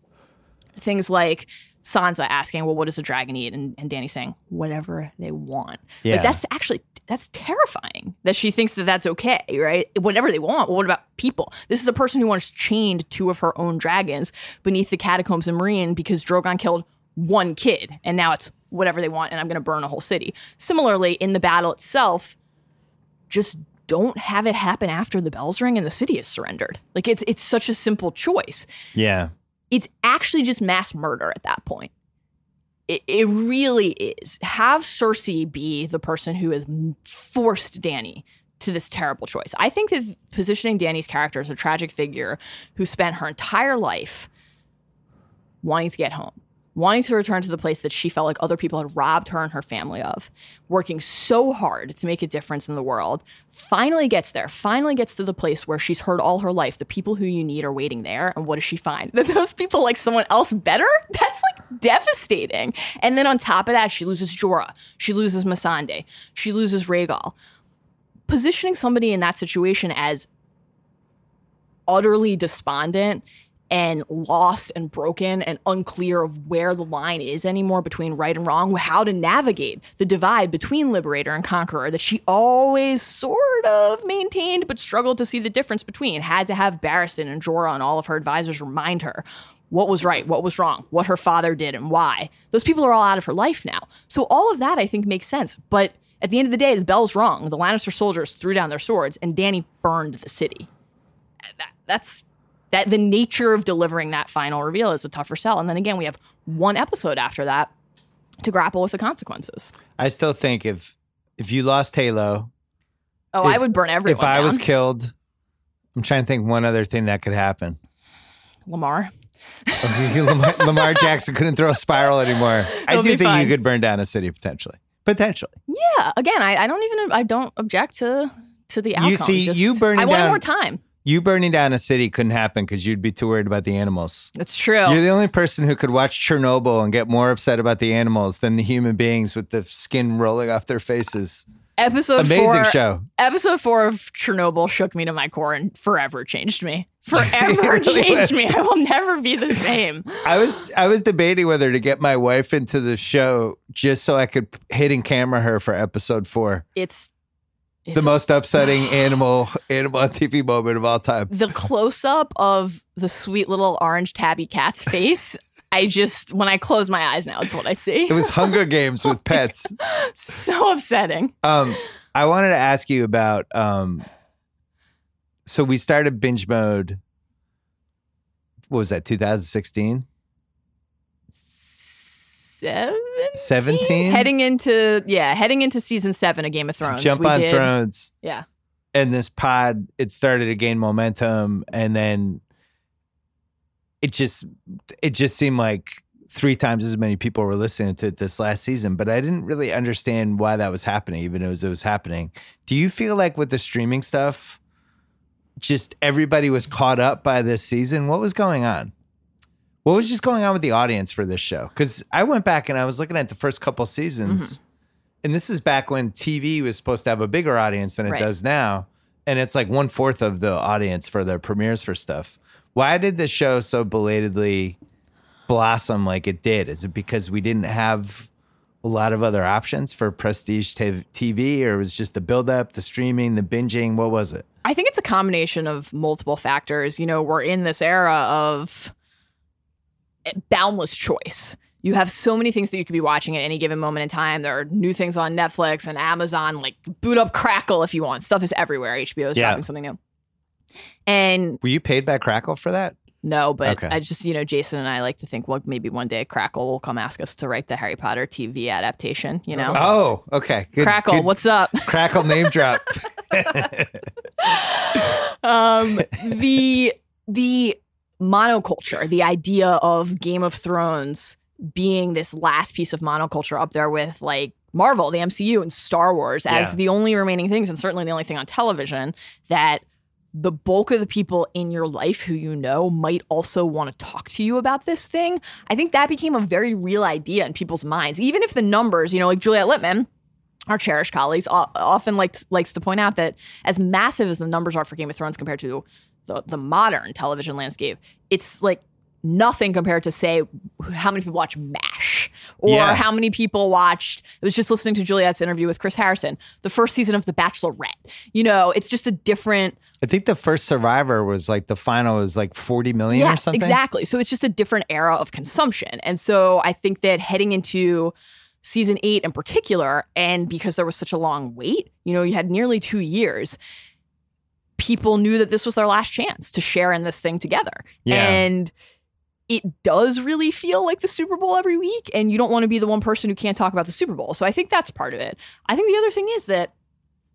things like Sansa asking, "Well, what does a dragon eat?" and, and Dany saying, "Whatever they want." Yeah. Like that's actually that's terrifying that she thinks that that's okay, right? Whatever they want. Well, what about people? This is a person who once chained two of her own dragons beneath the catacombs in Meereen because Drogon killed one kid, and now it's whatever they want, and I'm going to burn a whole city. Similarly, in the battle itself, just don't have it happen after the bells ring and the city is surrendered. Like it's it's such a simple choice. Yeah. It's actually just mass murder at that point. It, it really is. Have Cersei be the person who has forced Dany to this terrible choice. I think that positioning Dany's character as a tragic figure who spent her entire life wanting to get home, wanting to return to the place that she felt like other people had robbed her and her family of, working so hard to make a difference in the world, finally gets there, finally gets to the place where she's heard all her life the people who you need are waiting there. And what does she find? That those people like someone else better? That's like devastating. And then on top of that, she loses Jorah, she loses Missandei, she loses Rhaegal. Positioning somebody in that situation as utterly despondent and lost and broken and unclear of where the line is anymore between right and wrong, how to navigate the divide between liberator and conqueror that she always sort of maintained but struggled to see the difference between. Had to have Barristan and Jorah and all of her advisors remind her what was right, what was wrong, what her father did and why. Those people are all out of her life now. So all of that I think makes sense. But at the end of the day, the bell's wrong. The Lannister soldiers threw down their swords and Dany burned the city. That, that's that the nature of delivering that final reveal is a tougher sell. And then again, we have one episode after that to grapple with the consequences. I still think if if you lost Halo, Oh, I would burn everyone. if I was killed, I'm trying to think one other thing that could happen. Lamar, Lamar, Lamar Jackson couldn't throw a spiral anymore. I do think you could burn down a city potentially. Potentially. yeah. Again, I, I don't even I don't object to to the outcome. You see, Just- you burning I down- more time. You burning down a city couldn't happen because you'd be too worried about the animals. That's true. You're the only person who could watch Chernobyl and get more upset about the animals than the human beings with the skin rolling off their faces. episode Amazing four. show. Episode four of Chernobyl shook me to my core and forever changed me. Forever really changed was. me. I will never be the same. I was I was debating whether to get my wife into the show just so I could hidden camera her for episode four. It's, it's the most upsetting animal animal on TV moment of all time. the close up of the sweet little orange tabby cat's face. I just when I close my eyes now, it's what I see. It was Hunger Games with pets. so upsetting. Um, I wanted to ask you about. Um, so we started binge mode. What was that? 2016. 17? 17? Heading into yeah, heading into season seven of Game of Thrones. Jump we on did, Thrones. Yeah. And this pod, it started to gain momentum, and then it just it just seemed like three times as many people were listening to it this last season. But I didn't really understand why that was happening, even as it was happening. Do you feel like with the streaming stuff, just everybody was caught up by this season? What was going on? What was just going on with the audience for this show? Because I went back and I was looking at the first couple seasons, mm-hmm. and this is back when TV was supposed to have a bigger audience than it Right. does now, and it's like one fourth of the audience for the premieres for stuff. Why did the show so belatedly blossom like it did? Is it because we didn't have a lot of other options for prestige t- TV, or it was just the build up, the streaming, the binging? What was it? I think it's a combination of multiple factors. You know, we're in this era of boundless choice. You have so many things that you could be watching at any given moment in time. There are new things on Netflix and Amazon, like boot up Crackle if you want. Stuff is everywhere. HBO is Yeah. dropping something new. And Were you paid by Crackle for that? no, but Okay. I just, you know, Jason and I like to think, well, maybe one day Crackle will come ask us to write the Harry Potter TV adaptation, you know? Oh, okay. Good, Crackle, good what's up? Crackle name drop. um the the monoculture the idea of game of thrones being this last piece of monoculture up there with like marvel the mcu and star wars as Yeah. the only remaining things and certainly the only thing on television that the bulk of the people in your life who you know might also want to talk to you about this thing i think that became a very real idea in people's minds even if the numbers you know like juliet litman our cherished colleagues often likes likes to point out that as massive as the numbers are for Game of Thrones compared to the, the modern television landscape, it's like nothing compared to say how many people watch MASH or Yeah. how many people watched. I was just listening to Juliet's interview with Chris Harrison, the first season of The Bachelorette. You know, it's just a different I think the first Survivor was like the final was like 40 million or yes, something. exactly. So it's just a different era of consumption. And so I think that heading into season eight in particular, and because there was such a long wait, you know, you had nearly two years, people knew that this was their last chance to share in this thing together. Yeah. And it does really feel like the Super Bowl every week, and you don't want to be the one person who can't talk about the Super Bowl. So I think that's part of it. I think the other thing is that,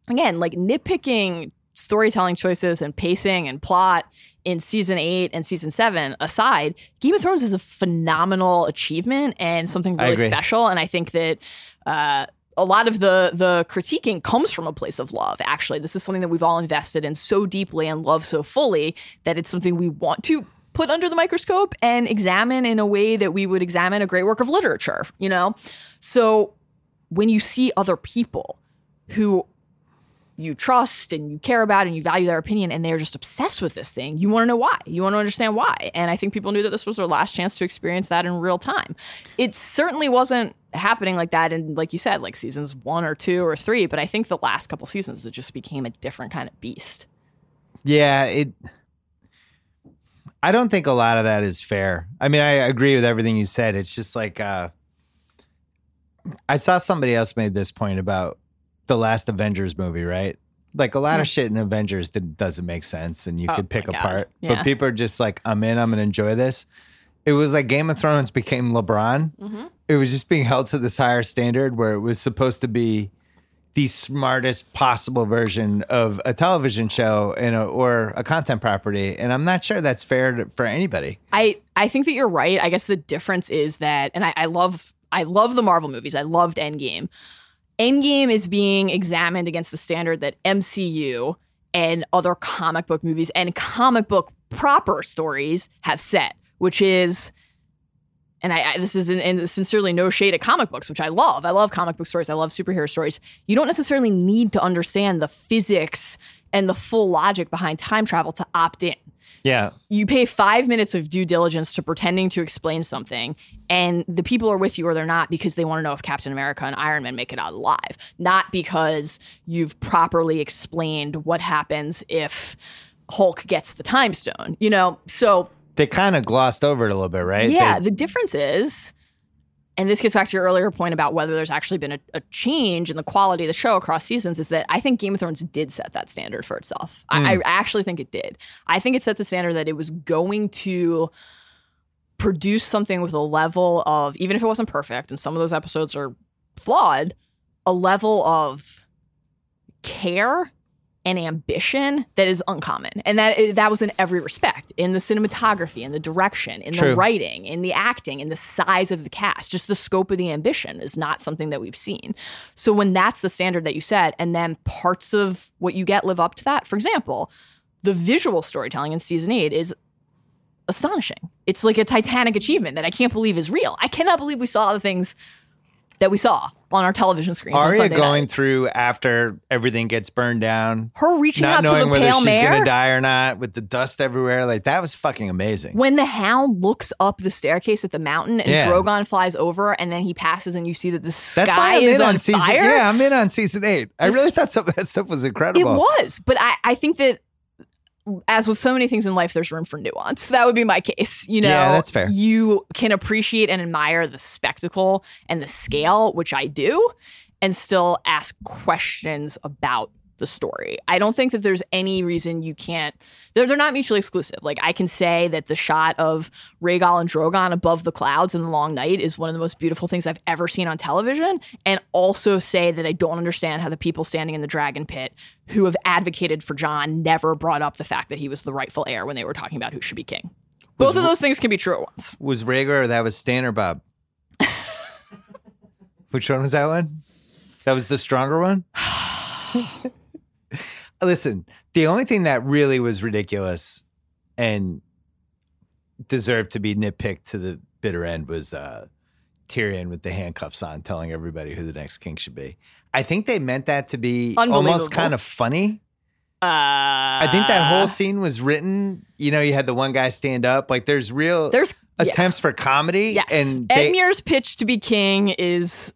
again, like nitpicking storytelling choices and pacing and plot in season eight and season seven aside, Game of Thrones is a phenomenal achievement and something really special. And I think that uh, a lot of the the critiquing comes from a place of love. Actually, this is something that we've all invested in so deeply and love so fully that it's something we want to put under the microscope and examine in a way that we would examine a great work of literature. You know, so when you see other people who you trust and you care about and you value their opinion and they're just obsessed with this thing, you want to know why. You want to understand why. And I think people knew that this was their last chance to experience that in real time. It certainly wasn't happening like that in, like you said, like seasons one or two or three, but I think the last couple seasons it just became a different kind of beast. Yeah, it. I don't think a lot of that is fair. I mean, I agree with everything you said. It's just like uh, I saw somebody else made this point about the last Avengers movie, right? Like a lot of shit in Avengers that doesn't make sense, and you Oh could pick apart. Yeah. But people are just like, "I'm in. I'm gonna enjoy this." It was like Game of Thrones became LeBron. Mm-hmm. It was just being held to this higher standard where it was supposed to be the smartest possible version of a television show and a, or a content property, and I'm not sure that's fair to, for anybody. I I think that you're right. I guess the difference is that, and I, I love I love the Marvel movies. I loved Endgame. Endgame is being examined against the standard that MCU and other comic book movies and comic book proper stories have set, which is. And I, I this is in, in sincerely no shade at comic books, which I love. I love comic book stories. I love superhero stories. You don't necessarily need to understand the physics and the full logic behind time travel to opt in Yeah, you pay five minutes of due diligence to pretending to explain something, and the people are with you or they're not because they want to know if Captain America and Iron Man make it out alive, not because you've properly explained what happens if Hulk gets the time stone. You know, so they kind of glossed over it a little bit, right? yeah, They- the difference is, and this gets back to your earlier point about whether there's actually been a, a change in the quality of the show across seasons, is that I think Game of Thrones did set that standard for itself. I, I hmm. actually think it did. I think it set the standard that it was going to produce something with a level of, even if it wasn't perfect, and some of those episodes are flawed, a level of care and ambition that is uncommon. And that eh, that was in every respect. In the cinematography, in the direction, in True. the writing, in the acting, in the size of the cast. Just the scope of the ambition is not something that we've seen. So when that's the standard that you set and then parts of what you get live up to that, for example, the visual storytelling in season 8 is astonishing. It's like a titanic achievement that I can't believe is real. I cannot believe we saw the things that we saw on our television screens. Arya going night. through after everything gets burned down, her reaching not out to knowing the whether pale she's mare. gonna die or not, with the dust everywhere. Like that was fucking amazing. When the hound looks up the staircase at the mountain and Yeah. Drogon flies over and then he passes and you see that the sky That's why I'm is in on, on season. fire. Yeah, I'm in on season eight. I This- really thought some of that stuff was incredible. It was, but I, I think that as with so many things in life, there's room for nuance. That would be my case. You know, Yeah, that's fair. You can appreciate and admire the spectacle and the scale, which I do, and still ask questions about the story. I don't think that there's any reason you can't. They're, they're not mutually exclusive. Like I can say that the shot of Rhaegal and Drogon above the clouds in the long night is one of the most beautiful things I've ever seen on television, and also say that I don't understand how the people standing in the dragon pit who have advocated for Jon never brought up the fact that he was the rightful heir when they were talking about who should be king. Both of those things can be true at once. Was Rhaegar or that was Stan or Bob? Which one was that one? That was the stronger one? Listen, the only thing that really was ridiculous and deserved to be nitpicked to the bitter end was uh, Tyrion with the handcuffs on, telling everybody who the next king should be. I think they meant that to be almost kind of funny. Uh, I think that whole scene was written. You know, you had the one guy stand up. Like, there's real there's yeah. attempts for comedy. Yes. And they, Edmure's pitch to be king is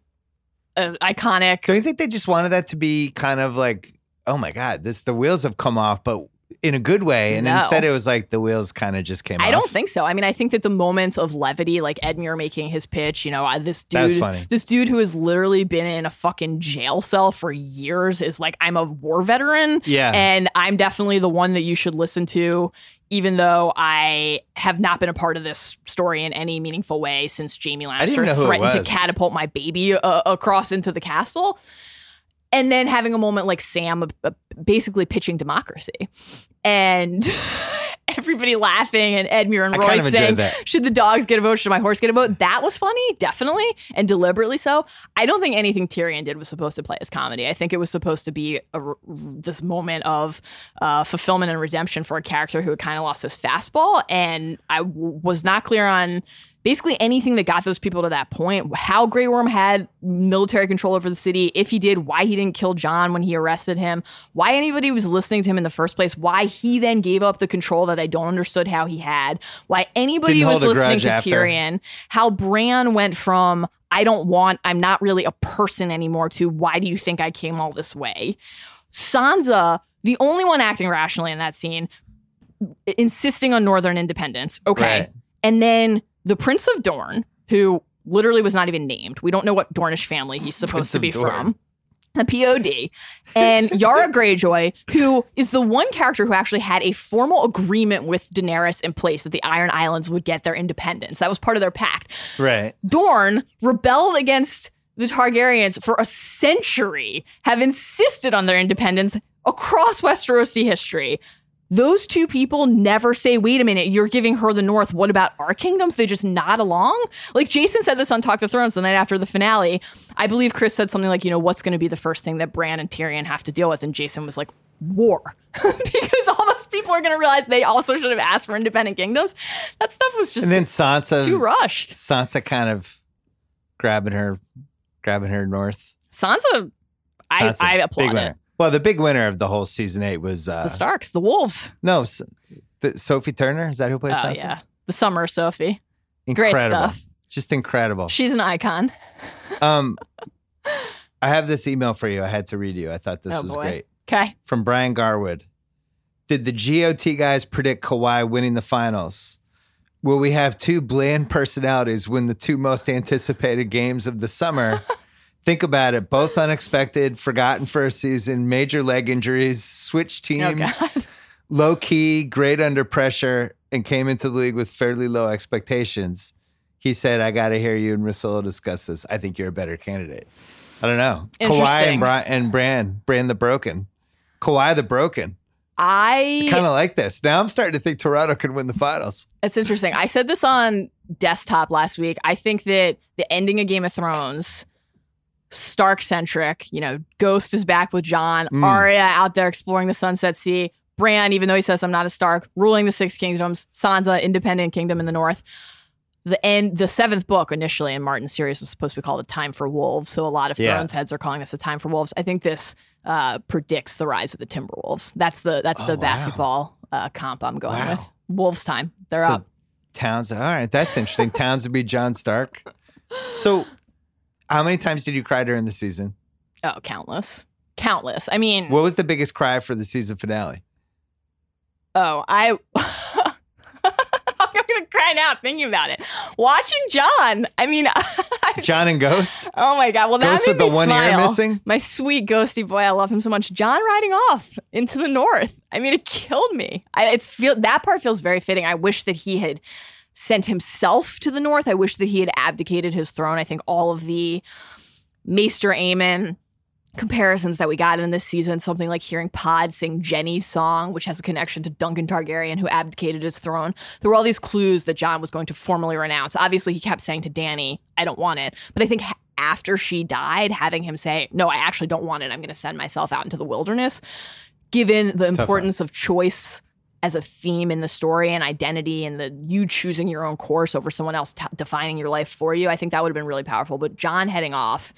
uh, iconic. don't you think they just wanted that to be kind of like, oh my God, this the wheels have come off, but in a good way. And No. instead it was like the wheels kind of just came off. I don't think so. I mean, I think that the moments of levity, like Edmure making his pitch, you know, this dude, this dude who has literally been in a fucking jail cell for years is like, I'm a war veteran, Yeah. and I'm definitely the one that you should listen to. Even though I have not been a part of this story in any meaningful way since Jaime Lannister know who it threatened to catapult my baby uh, across into the castle, and then having a moment like Sam, uh, basically pitching democracy, and everybody laughing, and Edmure and Roy kind of saying, should the dogs get a vote? Should my horse get a vote? That was funny, definitely, and deliberately so. I don't think anything Tyrion did was supposed to play as comedy. I think it was supposed to be a, this moment of uh, fulfillment and redemption for a character who had kind of lost his fastball, and I w- was not clear on. Basically, anything that got those people to that point, how Grey Worm had military control over the city, if he did, why he didn't kill Jon when he arrested him, why anybody was listening to him in the first place, why he then gave up the control that I don't understood how he had, why anybody Didn't was listening to after. Tyrion, how Bran went from I don't want, I'm not really a person anymore to why do you think I came all this way? Sansa, the only one acting rationally in that scene, insisting on Northern independence. Okay. Right. And then the Prince of Dorne, who literally was not even named. We don't know what Dornish family he's supposed Prince to be from. A POD. And Yara Greyjoy, who is the one character who actually had a formal agreement with Daenerys in place that the Iron Islands would get their independence. That was part of their pact. Right. Dorne rebelled against the Targaryens for a century, have insisted on their independence across Westerosi history. Those two people never say, wait a minute, you're giving her the North. What about our kingdoms? They just nod along. Like Jason said this on Talk of Thrones the night after the finale. I believe Chris said something like, you know, what's going to be the first thing that Bran and Tyrion have to deal with? And Jason was like, war. because all those people are going to realize they also should have asked for independent kingdoms. That stuff was just And then Sansa too rushed. Sansa kind of grabbing her grabbing her north. Sansa, I, Sansa, I big applaud it. Well, the big winner of the whole season eight was uh The Starks, the Wolves. no the, Sophie Turner. Is that who plays Oh Sansa? yeah, the Summer Sophie. Great Incredible. stuff. Just incredible. She's an icon. Um, I have this email for you. I had to read you. I thought this Oh, was boy. great. Okay. From Brian Garwood. Did the GOT guys predict Kawhi winning the finals? Will we have two bland personalities win the two most anticipated games of the summer? Think about it. Both unexpected, forgotten for a season, major leg injuries, switch Oh teams, God. low key, great under pressure, and came into the league with fairly low expectations. He said, I got to hear you and Russell discuss this. I think you're a better candidate. I don't know. Kawhi and, Bri- and Brand, Brand the Broken. Kawhi the Broken. I Kind of like this. Now I'm starting to think Toronto can win the finals. It's interesting. I said this on desktop last week. I think that the ending of Game of Thrones, Stark centric, you know, Ghost is back with Jon, Mm. Arya out there exploring the Sunset Sea, Bran, even though he says I'm not a Stark, ruling the Six Kingdoms, Sansa, independent kingdom in the north. the end the seventh book initially in Martin's series was supposed to be called a time for wolves. So a lot of Yeah. Thrones heads are calling this a time for wolves. I think this uh, predicts the rise of the Timberwolves. That's the that's Oh, the wow. basketball uh, comp I'm going Wow. with. Wolves time. They're So up. Towns. All right, that's interesting. Towns would be Jon Stark. So, how many times did you cry during the season? Oh, countless. Countless. I mean, What was the biggest cry for the season finale? Oh, I. I'm gonna cry now thinking about it. Watching Jon. I mean, Jon and Ghost. Oh my god! Well, that Ghost made with the me one smile. ear missing. My sweet ghosty boy, I love him so much. Jon riding off into the north. I mean, it killed me. I, it's feel that part feels very fitting. I wish that he had sent himself to the north. I wish that he had abdicated his throne. I think all of the Maester Aemon comparisons that we got in this season, something like hearing Pod sing Jenny's song, which has a connection to Duncan Targaryen, who abdicated his throne. There were all these clues that Jon was going to formally renounce. Obviously, he kept saying to Dany, I don't want it. But I think after she died, having him say, No, I actually don't want it, I'm going to send myself out into the wilderness, given the importance of choice as a theme in the story and identity and the you choosing your own course over someone else t- defining your life for you. I think that would have been really powerful. But Jon heading off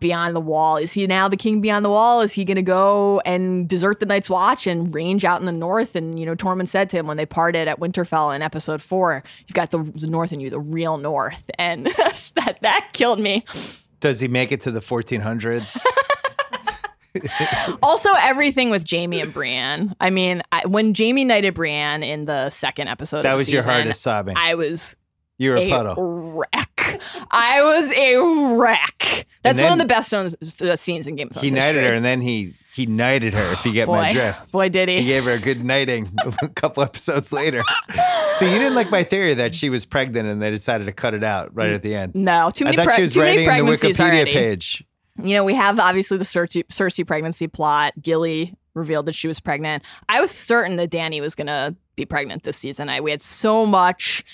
beyond the wall, is he now the king beyond the wall? Is he going to go and desert the Night's Watch and range out in the north? And you know, Tormund said to him when they parted at Winterfell in episode four, "You've got the, the north in you, the real north," and that that killed me. Does he make it to the 1400s? also everything with Jaime and Brienne. I mean, I, when Jaime knighted Brienne in the second episode, that of the was your hardest sobbing. I was You're a a puddle. wreck. I was a wreck. That's then- one of the best uh, scenes in Game of Thrones. He knighted her, and then he he knighted her. If you get boy, my drift, boy, did he he. gave her a good knighting a couple episodes later. So you didn't like my theory that she was pregnant, and they decided to cut it out right at the end. No, too I many. thought pre- she was writing in the Wikipedia already. page. You know, we have obviously the Cersei, Cersei pregnancy plot. Gilly revealed that she was pregnant. I was certain that Dany was going to be pregnant this season. I we had so much,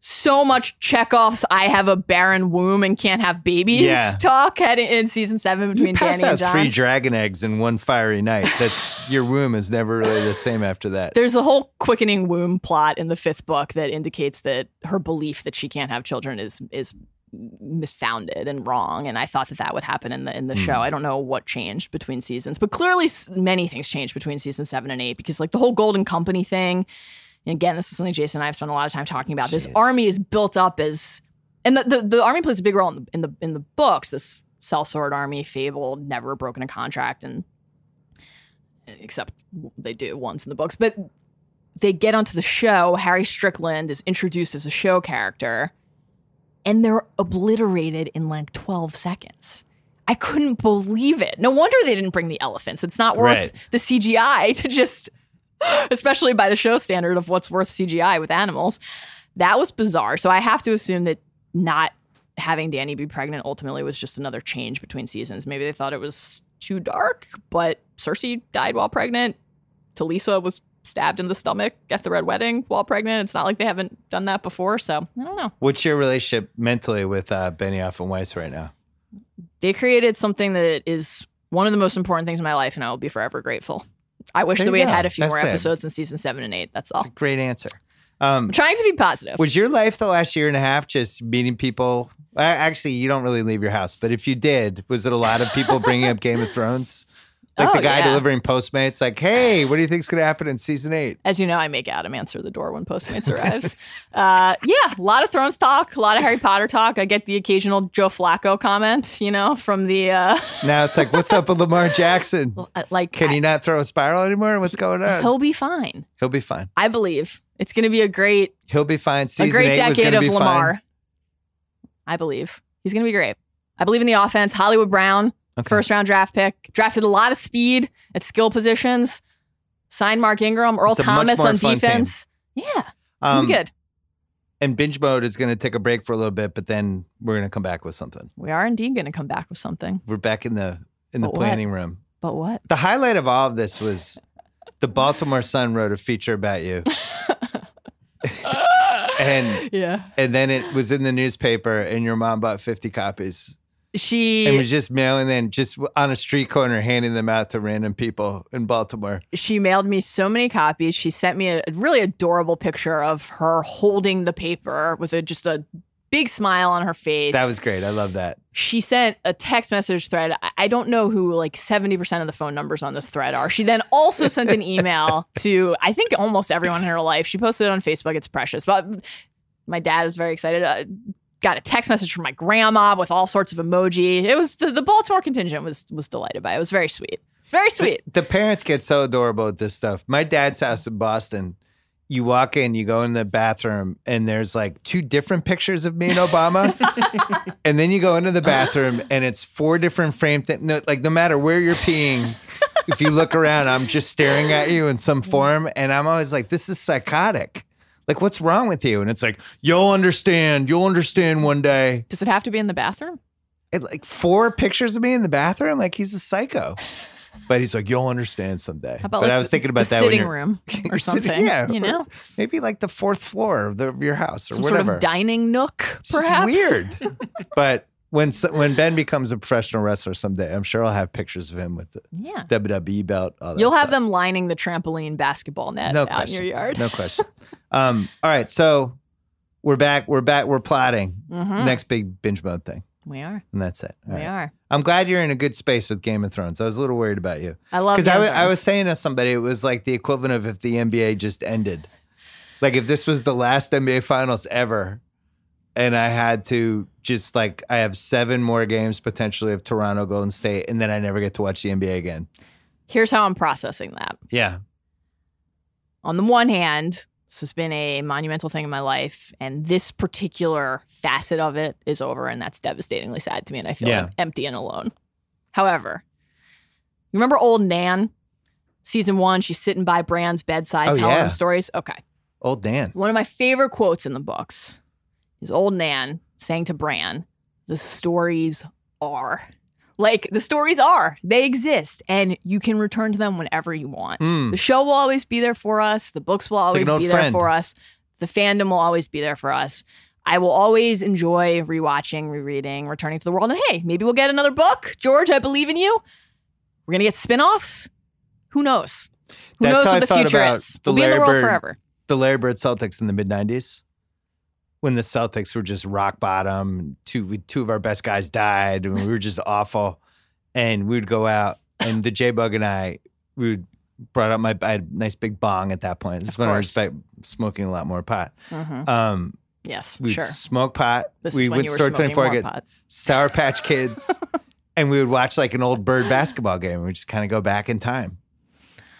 so much Chekhov's "I have a barren womb and can't have babies" Yeah. talk had in season seven You between pass Dany out and Jon. three dragon eggs in one fiery night. That's your womb is never really the same after that. There's a whole quickening womb plot in the fifth book that indicates that her belief that she can't have children is is misfounded and wrong. And I thought that that would happen in the in the show. Hmm. I don't know what changed between seasons, but clearly many things changed between season seven and eight because like the whole Golden Company thing. And again, this is something Jason and I have spent a lot of time talking about. This army is built up as, and the, the, the army plays a big role in the in the in the books. This sellsword army, fabled, never broken a contract, and except they do once in the books. But they get onto the show. Harry Strickland is introduced as a show character, and they're obliterated in like 12 seconds. I couldn't believe it. No wonder they didn't bring the elephants. It's not worth Right. the CGI to just, especially by the show standard of what's worth CGI with animals. That was bizarre. So I have to assume that not having Dany be pregnant ultimately was just another change between seasons. Maybe they thought it was too dark, but Cersei died while pregnant. Talisa was stabbed in the stomach at the Red Wedding while pregnant. It's not like they haven't done that before. So I don't know. What's your relationship mentally with uh, Benioff and Weiss right now? They created something that is one of the most important things in my life, and I will be forever grateful. I wish There that we had go. had a few more That's it. episodes in season seven and eight. That's all. It's a great answer. Um, I'm trying to be positive. was your life the last year and a half just meeting people? Actually, you don't really leave your house, but if you did, was it a lot of people bringing up Game of Thrones? Like Oh, the guy yeah. delivering Postmates, like, hey, what do you think's going to happen in season eight? As you know, I make Adam answer the door when Postmates arrives. uh, yeah, a lot of Thrones talk, a lot of Harry Potter talk. I get the occasional Joe Flacco comment, you know, from the uh, Now it's like, what's up with Lamar Jackson? like. Can he not throw a spiral anymore? What's going on? He'll be fine. He'll be fine. I believe it's going to be a great, He'll be fine. Season a great decade of Lamar. Fine. I believe he's going to be great. I believe in the offense. Hollywood Brown, Okay. first round draft pick, drafted a lot of speed at skill positions. Signed Mark Ingram, Earl It's a much Thomas on defense. Yeah, it's Um, good. And binge mode is going to take a break for a little bit, but then we're going to come back with something. We are indeed going to come back with something. We're back in the in the But what? planning room. But what? The highlight of all of this was the Baltimore Sun wrote a feature about you. and yeah. and then it was in the newspaper and your mom bought 50 copies. She and was just mailing them just on a street corner, handing them out to random people in Baltimore. she mailed me so many copies. She sent me a really adorable picture of her holding the paper with a just a big smile on her face. That was great. I love that. she sent a text message thread. I- don't know who like 70% of the phone numbers on this thread are. She then also sent an email to I think almost everyone in her life. She posted it on Facebook. It's precious. But my dad is very excited. Uh, got a text message from my grandma with all sorts of emoji. It was the, the Baltimore contingent was was delighted by. it. It was very sweet. It's very sweet. The parents get so adorable with this stuff. My dad's house in Boston, you walk in, you go in the bathroom, and there's like two different pictures of me and Obama. and then you go into the bathroom, and it's four different framed things. No, like, no matter where you're peeing, if you look around, I'm just staring at you in some form. And I'm always like, this is psychotic. Like, what's wrong with you? And it's like, you'll understand. You'll understand one day. Does it have to be in the bathroom? And like four pictures of me in the bathroom. Like, he's a psycho. But he's like, you'll understand someday. How about but like I was thinking about that sitting room or You're sitting- something? yeah, you know, maybe like the fourth floor of, the, of your house or some whatever. sort of dining nook, It's perhaps. weird. but when when Ben becomes a professional wrestler someday, I'm sure I'll have pictures of him with the Yeah. WWE belt. You'll have stuff. them lining the trampoline basketball net No out question. in your yard. No question. um, all right, so we're back. We're back. We're plotting Mhm. next big binge mode thing, We are. and that's it. All We right. are. I'm glad you're in a good space with Game of Thrones. I was a little worried about you I love because I Game wa- of I was saying to somebody it was like the equivalent of if the NBA just ended, like if this was the last NBA Finals ever, and I had to just like I have seven more games potentially of Toronto Golden State, and then I never get to watch the NBA again. Here's how I'm processing that. Yeah, On the one hand, this has been a monumental thing in my life, and this particular facet of it is over, and that's devastatingly sad to me, and I feel Yeah. empty and alone. However, you remember old Nan? Season one, she's sitting by Bran's bedside Oh, telling yeah. him stories. Okay. old Dan. One of my favorite quotes in the books is old Nan saying to Bran, The stories are. Like, the stories are. They exist, and you can return to them whenever you want. Mm. The show will always be there for us. The books will always old be there friend. for us. The fandom will always be there for us. I will always enjoy rewatching, rereading, returning to the world. And hey, maybe we'll get another book. George, I believe in you. We're going to get spin offs. Who knows? Who That's knows how what the future is? the we'll be in the Larry world Bird forever. the Larry Bird Celtics in the mid '90s, when the Celtics were just rock bottom. Two two of our best guys died, and we were just awful. And we would go out, and the J Bug and I, we would brought up my I had a nice big bong at that point. This is when I respect smoking a lot more pot. Mhm. Um, Yes, we'd sure. smoke pot. This we would store 24 more get pot. Sour Patch Kids, and we would watch like an old Bird basketball game. We just kind of go back in time,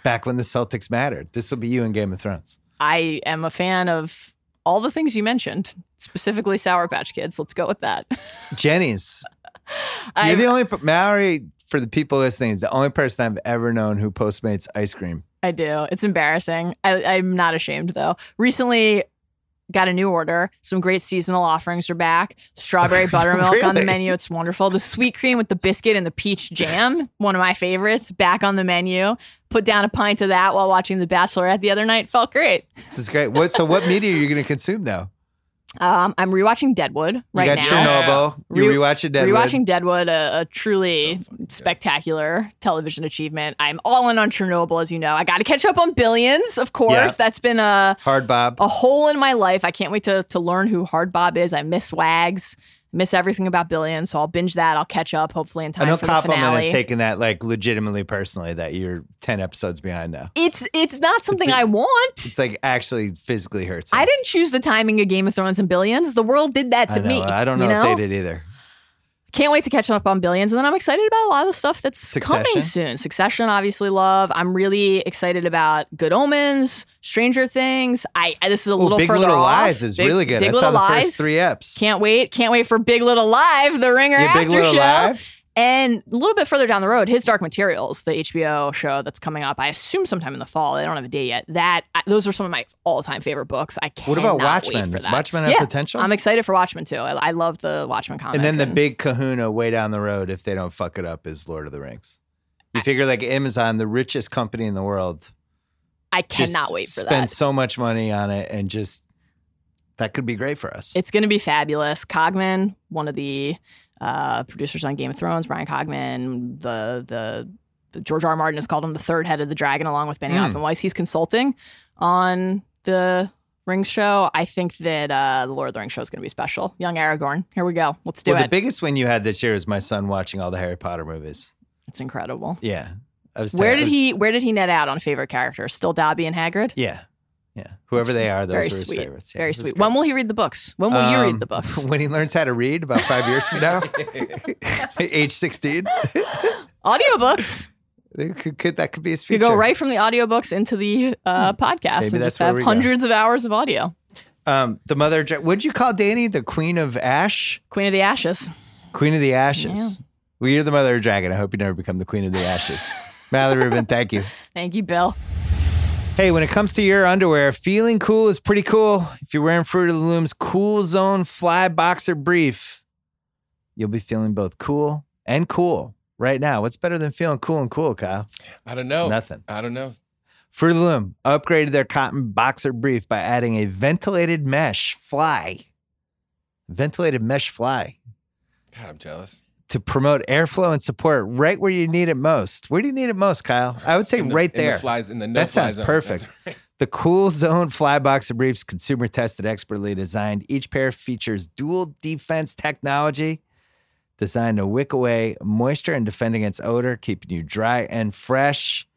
back when the Celtics mattered. This will be you in Game of Thrones. I am a fan of all the things you mentioned, specifically Sour Patch Kids. Let's go with that. Jeni's. You're the only Mallory for the people listening is the only person I've ever known who Postmates ice cream. I do. It's embarrassing. I, I'm not ashamed though. Recently, got a new order. Some great seasonal offerings are back. Strawberry buttermilk on the menu. It's wonderful. The sweet cream with the biscuit and the peach jam, one of my favorites, back on the menu. Put down a pint of that while watching The Bachelorette the other night. Felt great. This is great. What? So what media are you going to consume now? Um, I'm rewatching Deadwood right you got now. Chernobyl. You Re- rewatching Deadwood. Rewatching Deadwood, a, a truly spectacular television achievement. I'm all in on Chernobyl, as you know. I got to catch up on Billions, of course. Yeah. That's been a Hard Bob. a hole in my life. I can't wait to to learn who Hard Bob is. I miss Wags, miss everything about Billions, so I'll binge that. I'll catch up hopefully in time. I know for Compliment has taken that like legitimately personally that you're ten episodes behind now. it's it's not something It's I want. It's like actually physically hurts. him. I didn't choose the timing of Game of Thrones and Billions. The world did that I to know. me. I don't know, you if they did either. Can't wait to catch up on Billions, and then I'm excited about a lot of the stuff that's Succession? coming soon. Succession, obviously, love. I'm really excited about Good Omens, Stranger Things. I I- this is a Ooh, little Big further Little off. Lies is Big- really good. Big I saw the Lies. first three eps. Can't wait. Can't wait for Big Little Live, the Ringer yeah, after Big Little show. Live. And a little bit further down the road, his Dark Materials, the HBO show that's coming up. I assume sometime in the fall. They don't have a date yet. That I, those are some of my all-time favorite books. I can't. What about wait Watchmen? For Does that. Watchmen have yeah, potential? I'm excited for Watchmen too. I, I love the Watchmen comic. And then the big kahuna way down the road, if they don't fuck it up, is Lord of the Rings. You figure like Amazon, the richest company in the world, I cannot wait for spend that. Spend so much money on it, and just that could be great for us. It's going to be fabulous. Cogman, one of the uh, producers on Game of Thrones, Bryan Cogman, the the. George R. R. Martin has called him the third head of the dragon, along with Benioff Hmm. and Weiss. He's consulting on the Rings show. I think that uh, the Lord of the Rings show is going to be special. Young Aragorn, here we go. Let's do well, the biggest win you had this year is my son watching all the Harry Potter movies. it's incredible. Yeah. I was Where did was- he Where did he net out on favorite characters? Still Dobby and Hagrid. Yeah. Yeah. Whoever they are, those Very were his sweet. favorites. Yeah, it Very was sweet. great. When will he read the books? When will you Um, read the books? when he learns how to read about five years from now, age 16. Audiobooks. It could, could- that could be his You future. go right from the audiobooks into the uh, podcast Maybe and that's just where have we go. hundreds of hours of audio. Um, the mother, of dra- what'd you call Dany? The queen of ash? Queen of the Ashes. Queen of the ashes. Well, you're the mother of dragon. I hope you never become the queen of the ashes. Mallory Rubin, thank you. Thank you, Bill. Hey, when it comes to your underwear, feeling cool is pretty cool. If you're wearing Fruit of the Loom's Cool Zone Fly Boxer Brief, you'll be feeling both cool and cool right now. What's better than feeling cool and cool, Kyle? I don't know. Nothing. I don't know. Fruit of the Loom upgraded their cotton boxer brief by adding a ventilated mesh fly. Ventilated mesh fly God, I'm jealous. To promote airflow and support right where you need it most. Where do you need it most, Kyle? I would say the- right there. the flies in the no That sounds zone. perfect. Right. The Cool Zone Fly Boxer Briefs, consumer tested, expertly designed. Each pair features dual defense technology designed to wick away moisture and defend against odor, keeping you dry and fresh.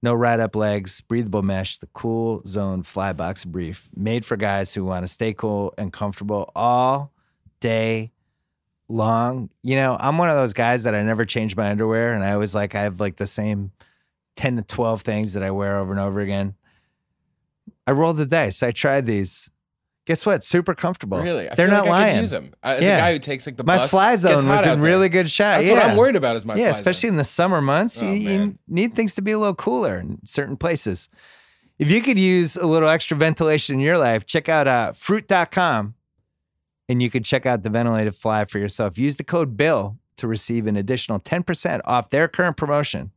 No ride up legs, breathable mesh. The Cool Zone Fly Boxer Brief, made for guys who want to stay cool and comfortable all day long. You know, I'm one of those guys that I never change my underwear, and I always like I have like the same 10 to 12 things that I wear over and over again. I rolled the dice. I tried these. Guess what? Super comfortable. Really? I They're not like I could lying. use them. As Yeah. a guy who takes like the My bus, fly zone was in there. really good shape. That's yeah. what I'm worried about. Is my yeah, fly especially zone. in the summer months. Oh, you, you need things to be a little cooler in certain places. If you could use a little extra ventilation in your life, check out uh, fruit.com and you could check out the ventilated fly for yourself. Use the code BILL to receive an additional 10% off their current promotion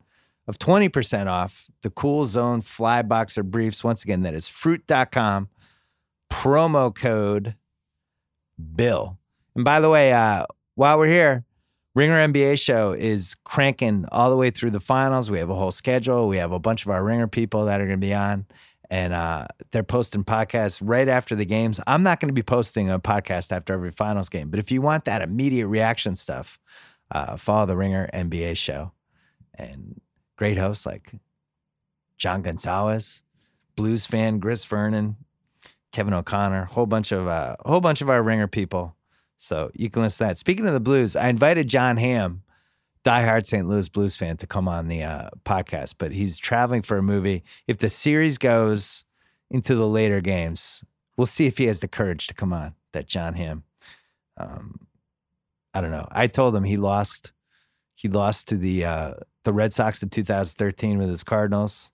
of 20% off the Cool Zone Fly Boxer Briefs. Once again, that is fruit.com, promo code BILL. And by the way, uh, while we're here, Ringer NBA show is cranking all the way through the finals. We have a whole schedule. We have a bunch of our Ringer people that are going to be on, and uh, they're posting podcasts right after the games. I'm not going to be posting a podcast after every finals game, but if you want that immediate reaction stuff, uh, follow the Ringer NBA show. And great hosts like John Gonzalez, Blues fan Chris Vernon, Kevin O'Connor, whole bunch of uh, whole bunch of our Ringer people. So you can listen to that. Speaking of the Blues, I invited Jon Hamm, diehard St. Louis Blues fan, to come on the uh, podcast, but he's traveling for a movie. If the series goes into the later games, we'll see if he has the courage to come on. That Jon Hamm. Um, I don't know. I told him he lost. He lost to the uh, the Red Sox in 2013 with his Cardinals,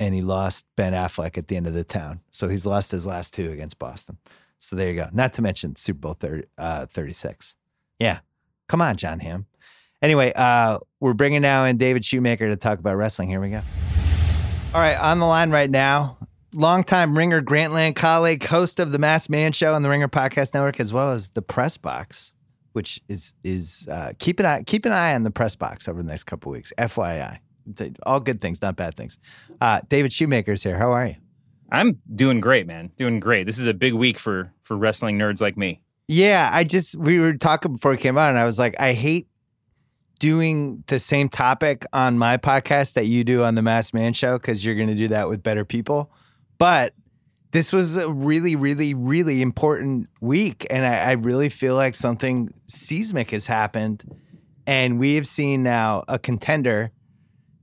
and he lost Ben Affleck at the end of the town. So he's lost his last two against Boston. So there you go. Not to mention Super Bowl 30, uh, 36. Yeah. Come on, Jon Hamm. Anyway, uh, we're bringing now in David Shoemaker to talk about wrestling. Here we go. All right, on the line right now, longtime Ringer Grantland colleague, host of the Masked Man Show on the Ringer Podcast Network, as well as the Press Box, which is is uh, keep an eye keep an eye on the Press Box over the next couple weeks. FYI, It's all good things, not bad things. Uh, David Shoemaker's here. How are you? I'm doing great, man. Doing great. This is a big week for for wrestling nerds like me. Yeah, I just we were talking before we came on, and I was like, I hate doing the same topic on my podcast that you do on the Masked Man Show because you're going to do that with better people. But this was a really, really, really important week, and I, I really feel like something seismic has happened, and we have seen now a contender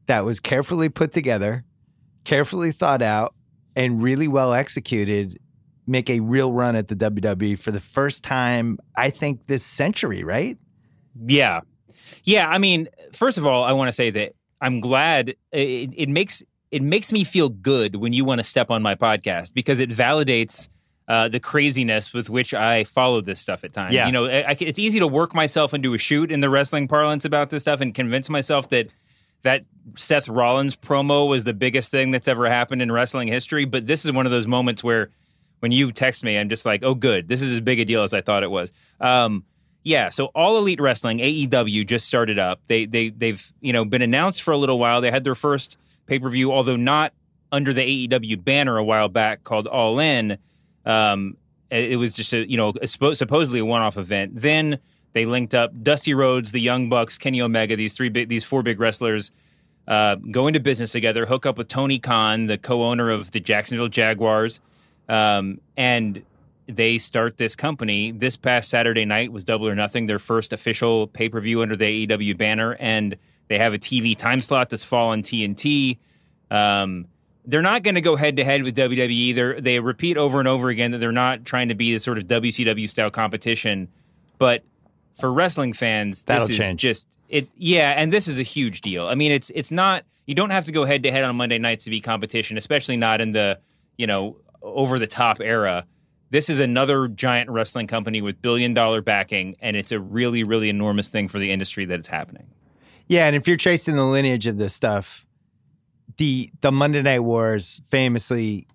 that was carefully put together, carefully thought out, and really well executed make a real run at the WWE for the first time, I think, this century, right? Yeah, yeah. I mean, first of all, I want to say that I'm glad it, it makes it makes me feel good when you want to step on my podcast because it validates. Uh, the craziness with which I follow this stuff at times. Yeah. You know, I, I it's easy to work myself into a shoot in the wrestling parlance about this stuff and convince myself that that Seth Rollins promo was the biggest thing that's ever happened in wrestling history. But this is one of those moments where when you text me, I'm just like, oh, good. This is as big a deal as I thought it was. Um, Yeah, so All Elite Wrestling AEW just started up. They they they've you know been announced for a little while. They had their first pay per view, although not under the AEW banner a while back, called All In. Um, it was just a you know a, supposedly a one off event. Then they linked up Dusty Rhodes, the Young Bucks, Kenny Omega, these three big, these four big wrestlers. Uh, go into business together, hook up with Tony Khan, the co-owner of the Jacksonville Jaguars, um, and they start this company. This past Saturday night was Double or Nothing, their first official pay per view under the AEW banner, and they have a TV time slot that's fall on TNT. Um, they're not going to go head to head with WWE. They they repeat over and over again that they're not trying to be the sort of WCW style competition, but for wrestling fans, That'll this is change. just it. Yeah, and this is a huge deal. I mean, it's it's not you don't have to go head to head on Monday nights to be competition, especially not in the you know over the top era this is another giant wrestling company with billion dollar backing, and it's a really, really enormous thing for the industry that it's happening. Yeah, and if you're tracing the lineage of this stuff, the the Monday Night Wars famously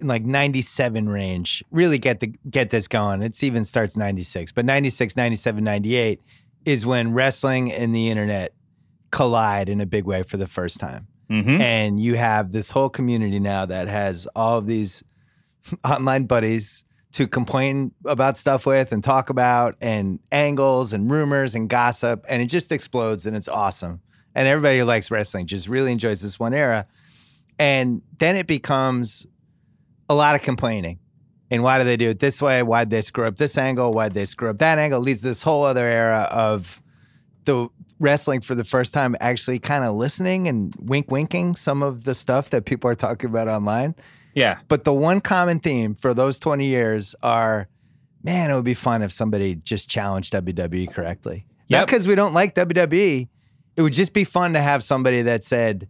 in like 97 range really get the get this going. It even starts 96, but 96, 97, 98 is when wrestling and the internet collide in a big way for the first time. Mm-hmm. And you have this whole community now that has all of these online buddies to complain about stuff with and talk about and angles and rumors and gossip and it just explodes and it's awesome. And everybody who likes wrestling just really enjoys this one era. And then it becomes a lot of complaining. And why do they do it this way? Why'd they screw up this angle? Why'd they screw up that angle? Leads to this whole other era of the wrestling for the first time actually kind of listening and wink winking some of the stuff that people are talking about online yeah. But the one common theme for those 20 years are, man, it would be fun if somebody just challenged WWE correctly. Yep. Not because we don't like WWE. It would just be fun to have somebody that said,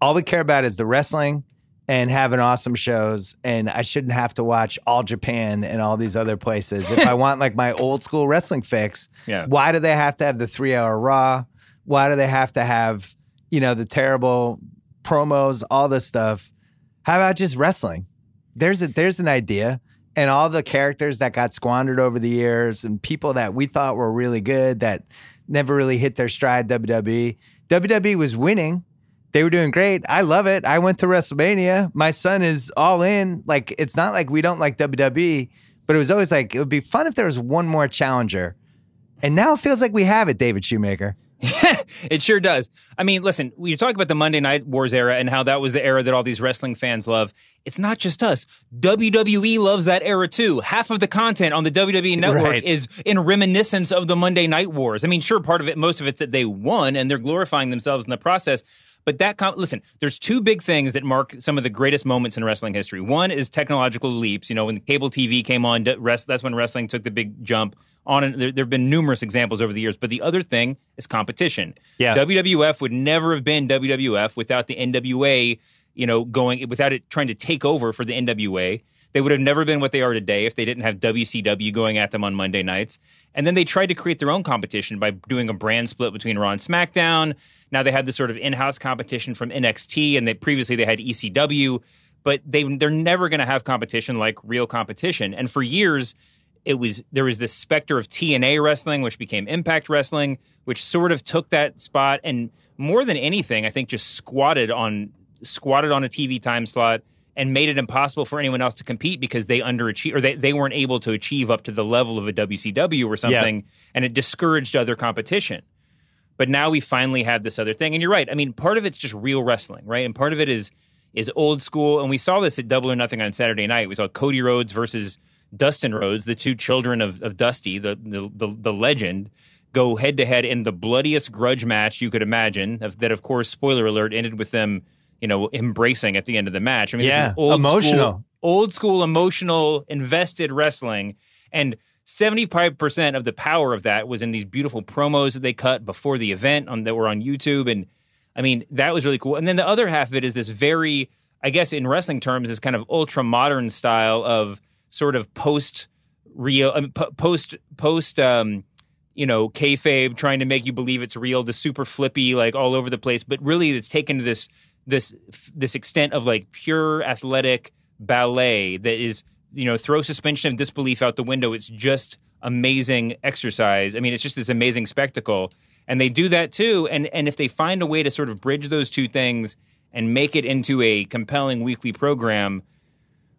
all we care about is the wrestling and having awesome shows. And I shouldn't have to watch All Japan and all these other places. If I want like my old school wrestling fix, yeah. why do they have to have the three hour Raw? Why do they have to have, you know, the terrible promos, all this stuff? How about just wrestling? There's a there's an idea. And all the characters that got squandered over the years and people that we thought were really good that never really hit their stride WWE. WWE was winning. They were doing great. I love it. I went to WrestleMania. My son is all in. Like it's not like we don't like WWE, but it was always like it would be fun if there was one more challenger. And now it feels like we have it, David Shoemaker. it sure does. I mean, listen, you talk about the Monday Night Wars era and how that was the era that all these wrestling fans love. It's not just us. WWE loves that era too. Half of the content on the WWE network right. is in reminiscence of the Monday Night Wars. I mean, sure, part of it, most of it's that they won and they're glorifying themselves in the process. But that, com- listen, there's two big things that mark some of the greatest moments in wrestling history. One is technological leaps. You know, when cable TV came on, that's when wrestling took the big jump on there, there have been numerous examples over the years but the other thing is competition. Yeah. Wwf would never have been wwf without the nwa you know going without it trying to take over for the nwa they would have never been what they are today if they didn't have wcw going at them on monday nights. And then they tried to create their own competition by doing a brand split between raw and smackdown. Now they had this sort of in-house competition from nxt and they previously they had ecw but they they're never going to have competition like real competition. And for years it was there was this specter of TNA wrestling, which became Impact Wrestling, which sort of took that spot and more than anything, I think just squatted on squatted on a TV time slot and made it impossible for anyone else to compete because they underachieved or they, they weren't able to achieve up to the level of a WCW or something, yeah. and it discouraged other competition. But now we finally have this other thing, and you're right. I mean, part of it's just real wrestling, right? And part of it is is old school, and we saw this at Double or Nothing on Saturday night. We saw Cody Rhodes versus Dustin Rhodes, the two children of, of Dusty, the, the, the, the legend, go head to head in the bloodiest grudge match you could imagine. That, of course, spoiler alert, ended with them, you know, embracing at the end of the match. I mean, yeah, this is old emotional, school, old school, emotional, invested wrestling, and. 75% of the power of that was in these beautiful promos that they cut before the event on that were on YouTube and I mean that was really cool. And then the other half of it is this very I guess in wrestling terms is kind of ultra modern style of sort of post real, um, post post um, you know kayfabe, trying to make you believe it's real. The super flippy, like all over the place, but really it's taken to this this this extent of like pure athletic ballet that is you know throw suspension of disbelief out the window. It's just amazing exercise. I mean, it's just this amazing spectacle. And they do that too. And and if they find a way to sort of bridge those two things and make it into a compelling weekly program,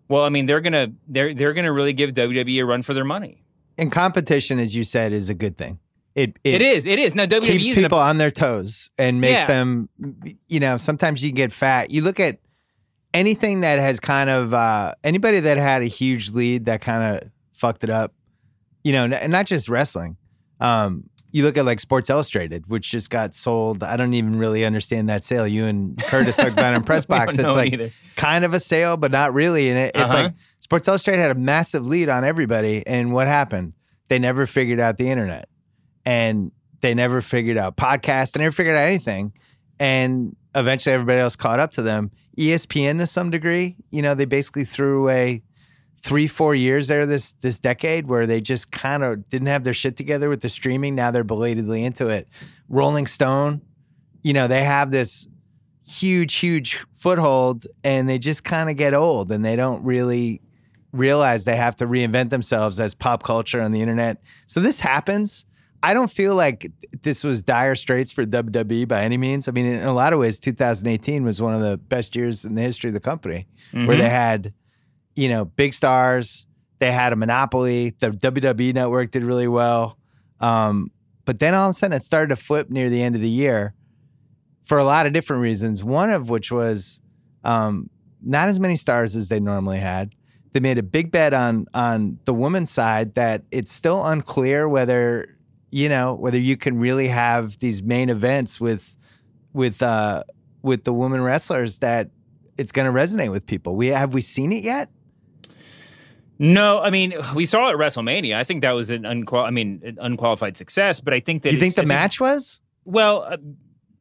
well, I mean, they're gonna they're they're gonna really give WWE a run for their money. And competition, as you said, is a good thing. It it, It is. It is. Now WWE keeps in a- people on their toes and makes Yeah. them. You know, sometimes you get fat. You look at anything that has kind of uh, anybody that had a huge lead that kind of fucked it up. You know, and not just wrestling. Um, you look at like Sports Illustrated, which just got sold. I don't even really understand that sale. You and Curtis talked about it in press box. It's like either. kind of a sale, but not really. And it, it's Uh-huh. like Sports Illustrated had a massive lead on everybody. And what happened? They never figured out the internet, and they never figured out podcasts. They never figured out anything. And eventually, everybody else caught up to them. ESPN, to some degree, you know, they basically threw away three, four years there this this decade where they just kind of didn't have their shit together with the streaming. Now they're belatedly into it. Rolling Stone, you know, they have this huge, huge foothold and they just kind of get old and they don't really realize they have to reinvent themselves as pop culture on the internet. So this happens. I don't feel like this was dire straits for WWE by any means. I mean, in a lot of ways, 2018 was one of the best years in the history of the company where Mhm. they had, you know, big stars. They had a monopoly. The WWE network did really well. Um, but then all of a sudden it started to flip near the end of the year for a lot of different reasons. One of which was um, not as many stars as they normally had. They made a big bet on on the women's side that it's still unclear whether you know whether you can really have these main events with with uh, with the women wrestlers that it's going to resonate with people. We have we seen it yet? No, I mean we saw it at WrestleMania. I think that was an unqual. I mean, an unqualified success. But I think that you think the I think- match was? Well, uh,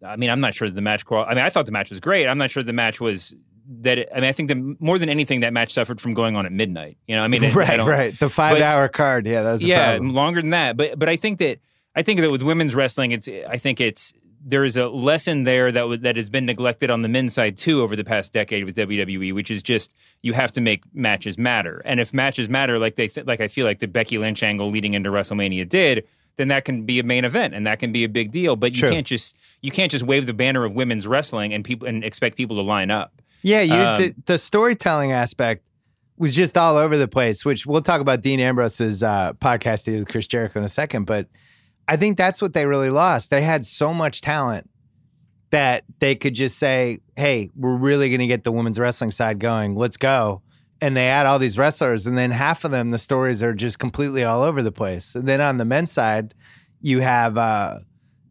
I mean, I'm not sure that the match. Qual- I mean, I thought the match was great. I'm not sure the match was that. It, I mean, I think that more than anything, that match suffered from going on at midnight. You know, I mean, it- right, don't- right. The five hour card. Yeah, that was a yeah, problem. longer than that. But but I think that I think that with women's wrestling, it's I think it's there is a lesson there that w- that has been neglected on the men's side too over the past decade with WWE, which is just you have to make matches matter. And if matches matter, like they th- like I feel like the Becky Lynch angle leading into WrestleMania did. Then that can be a main event, and that can be a big deal. But you True. can't just you can't just wave the banner of women's wrestling and people and expect people to line up. Yeah, you Um, the, the storytelling aspect was just all over the place. Which we'll talk about Dean Ambrose's uh, podcast with Chris Jericho in a second. But I think that's what they really lost. They had so much talent that they could just say, "Hey, we're really going to get the women's wrestling side going. Let's go." And they add all these wrestlers, and then half of them, the stories are just completely all over the place. And then on the men's side, you have, uh,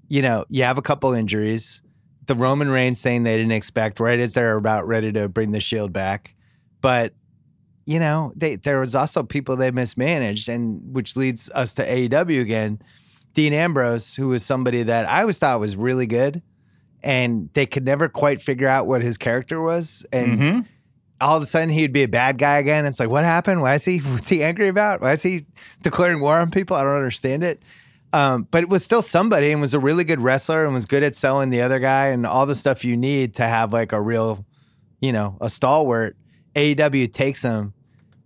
you know, you have a couple injuries the Roman Reigns thing they didn't expect right as they're about ready to bring the Shield back, but you know they there was also people they mismanaged, and which leads us to AEW again. Dean Ambrose, who was somebody that I always thought was really good, and they could never quite figure out what his character was, and Mhm. all of a sudden he'd be a bad guy again. It's like, what happened? Why is he? What's he angry about? Why is he declaring war on people? I don't understand it. Um, but it was still somebody and was a really good wrestler and was good at selling the other guy and all the stuff you need to have like a real, you know, a stalwart. AEW takes him,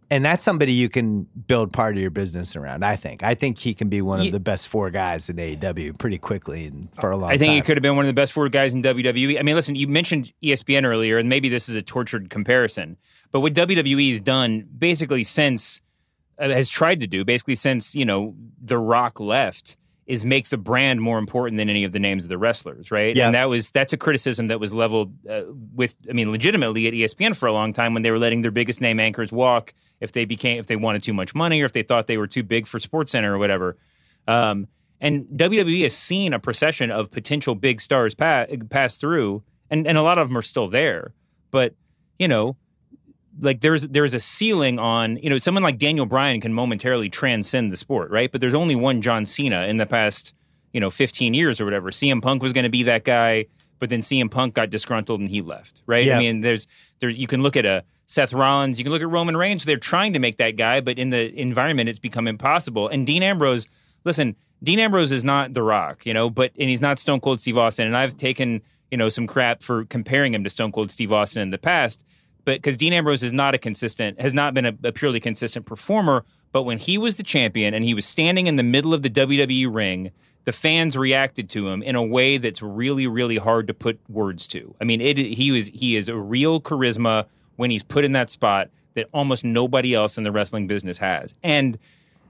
and that's somebody you can build part of your business around. I think. I think he can be one of the best four guys in AEW pretty quickly and for a long time. I think time. he could have been one of the best four guys in WWE. I mean, listen, you mentioned ESPN earlier, and maybe this is a tortured comparison, but what WWE has done basically since uh, has tried to do basically since you know The Rock left is make the brand more important than any of the names of the wrestlers, right? Yeah. And that was that's a criticism that was leveled uh, with, I mean, legitimately at ESPN for a long time when they were letting their biggest name anchors walk if they became if they wanted too much money or if they thought they were too big for Sports Center or whatever. Um, and WWE has seen a procession of potential big stars pa- pass through, and, and a lot of them are still there. But you know, like there's there's a ceiling on you know someone like Daniel Bryan can momentarily transcend the sport, right? But there's only one John Cena in the past you know 15 years or whatever. CM Punk was going to be that guy, but then CM Punk got disgruntled and he left, right? Yeah. I mean, there's there you can look at a Seth Rollins, you can look at Roman Reigns. They're trying to make that guy, but in the environment, it's become impossible. And Dean Ambrose, listen, Dean Ambrose is not The Rock, you know, but and he's not Stone Cold Steve Austin. And I've taken you know some crap for comparing him to Stone Cold Steve Austin in the past, but because Dean Ambrose is not a consistent, has not been a, a purely consistent performer. But when he was the champion and he was standing in the middle of the WWE ring, the fans reacted to him in a way that's really, really hard to put words to. I mean, it, he was he is a real charisma when he's put in that spot that almost nobody else in the wrestling business has. And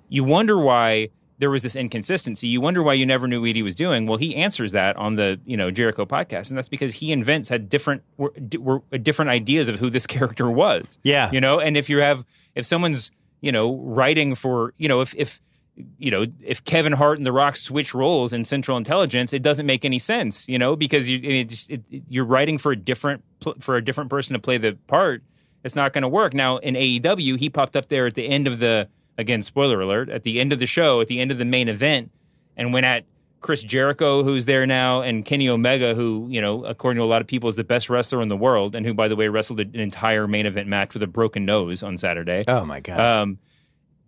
you wonder why there was this inconsistency. You wonder why you never knew what he was doing. Well, he answers that on the you know Jericho podcast, and that's because he and Vince had different were, were uh, different ideas of who this character was. Yeah, you know, and if you have if someone's you know writing for you know if if you know if Kevin Hart and The Rock switch roles in Central Intelligence, it doesn't make any sense. You know because you it just, it, you're writing for a different for a different person to play the part. It's not going to work. Now in AEW, he popped up there at the end of the again, spoiler alert, at the end of the show, at the end of the main event, and went at Chris Jericho, who's there now, and Kenny Omega, who, you know, according to a lot of people, is the best wrestler in the world, and who, by the way, wrestled an entire main event match with a broken nose on Saturday. Oh, my God. Um,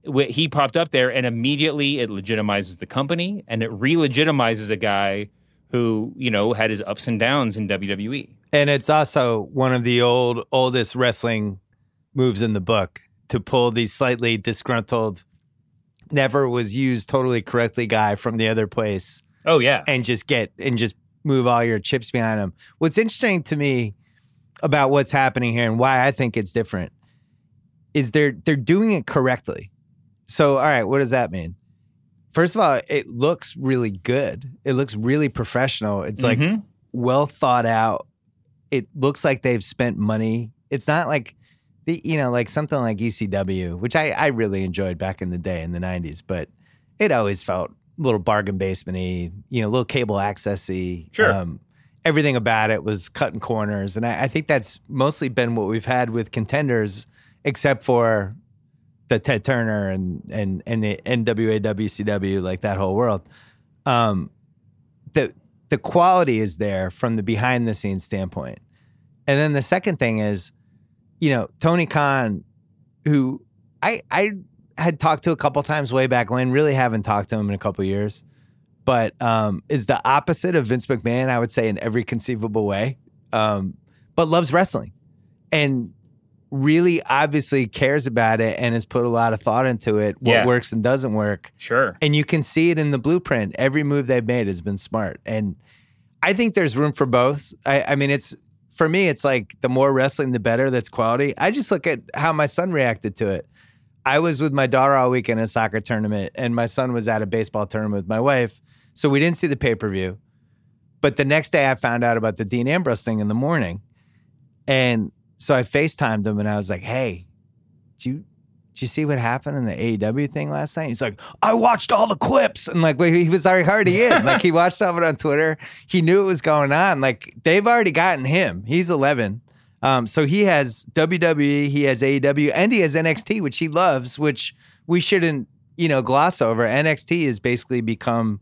he popped up there, and immediately it legitimizes the company, and it re legitimizes a guy who, you know, had his ups and downs in WWE. And it's also one of the old, oldest wrestling moves in the book to pull the slightly disgruntled, never was used totally correctly guy from the other place. Oh yeah, and just get and just move all your chips behind him. What's interesting to me about what's happening here and why I think it's different is they're they're doing it correctly. So all right, what does that mean? First of all, it looks really good. It looks really professional. It's like mm-hmm. well thought out. It looks like they've spent money. It's not like the you know like something like ECW, which I I really enjoyed back in the day in the '90s, but it always felt a little bargain basementy, you know, a little cable accessy. Sure. Um, everything about it was cutting corners, and I, I think that's mostly been what we've had with contenders, except for the Ted Turner and and and the NWA WCW, like that whole world. Um, the the quality is there from the behind the scenes standpoint, and then the second thing is you know, Tony Khan, who I I had talked to a couple times way back when, really haven't talked to him in a couple years, but um, is the opposite of Vince McMahon, I would say, in every conceivable way, um, but loves wrestling and really obviously cares about it and has put a lot of thought into it, what yeah. works and doesn't work. Sure. And you can see it in the blueprint. Every move they've made has been smart. And I think there's room for both. I, I mean, it's for me, it's like the more wrestling, the better. That's quality. I just look at how my son reacted to it. I was with my daughter all weekend at a soccer tournament, and my son was at a baseball tournament with my wife. So we didn't see the pay per view. But the next day, I found out about the Dean Ambrose thing in the morning. And so I FaceTimed him and I was like, hey, do you, you see what happened in the AEW thing last night? He's like, I watched all the clips. And like, he was already in. Like, he watched some of it on Twitter. He knew it was going on. Like, they've already gotten him. He's 11. Um, so he has WWE, he has AEW, and he has NXT, which he loves, which we shouldn't, you know, gloss over. NXT has basically become,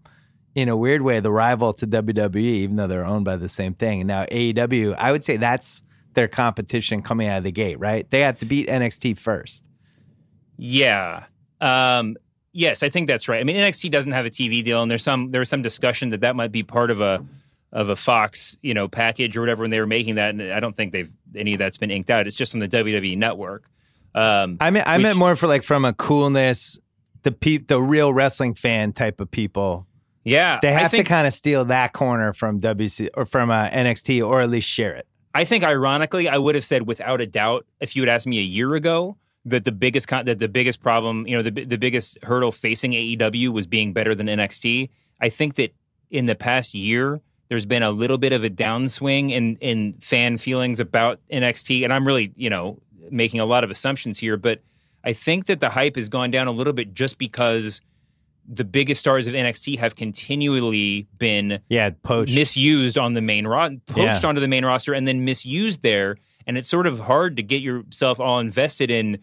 in a weird way, the rival to WWE, even though they're owned by the same thing. And now AEW, I would say that's their competition coming out of the gate, right? They have to beat NXT first. Yeah. Um, yes, I think that's right. I mean, NXT doesn't have a TV deal, and there's some there was some discussion that that might be part of a of a Fox, you know, package or whatever when they were making that. And I don't think they've any of that's been inked out. It's just on the WWE network. Um, I meant I which, meant more for like from a coolness, the pe- the real wrestling fan type of people. Yeah, they have think, to kind of steal that corner from WC or from uh, NXT, or at least share it. I think, ironically, I would have said without a doubt if you had asked me a year ago that the biggest con- that the biggest problem, you know, the the biggest hurdle facing AEW was being better than NXT. I think that in the past year, there's been a little bit of a downswing in in fan feelings about NXT, and I'm really, you know, making a lot of assumptions here, but I think that the hype has gone down a little bit just because the biggest stars of NXT have continually been yeah poached. misused on the main ro- poached yeah. onto the main roster and then misused there, and it's sort of hard to get yourself all invested in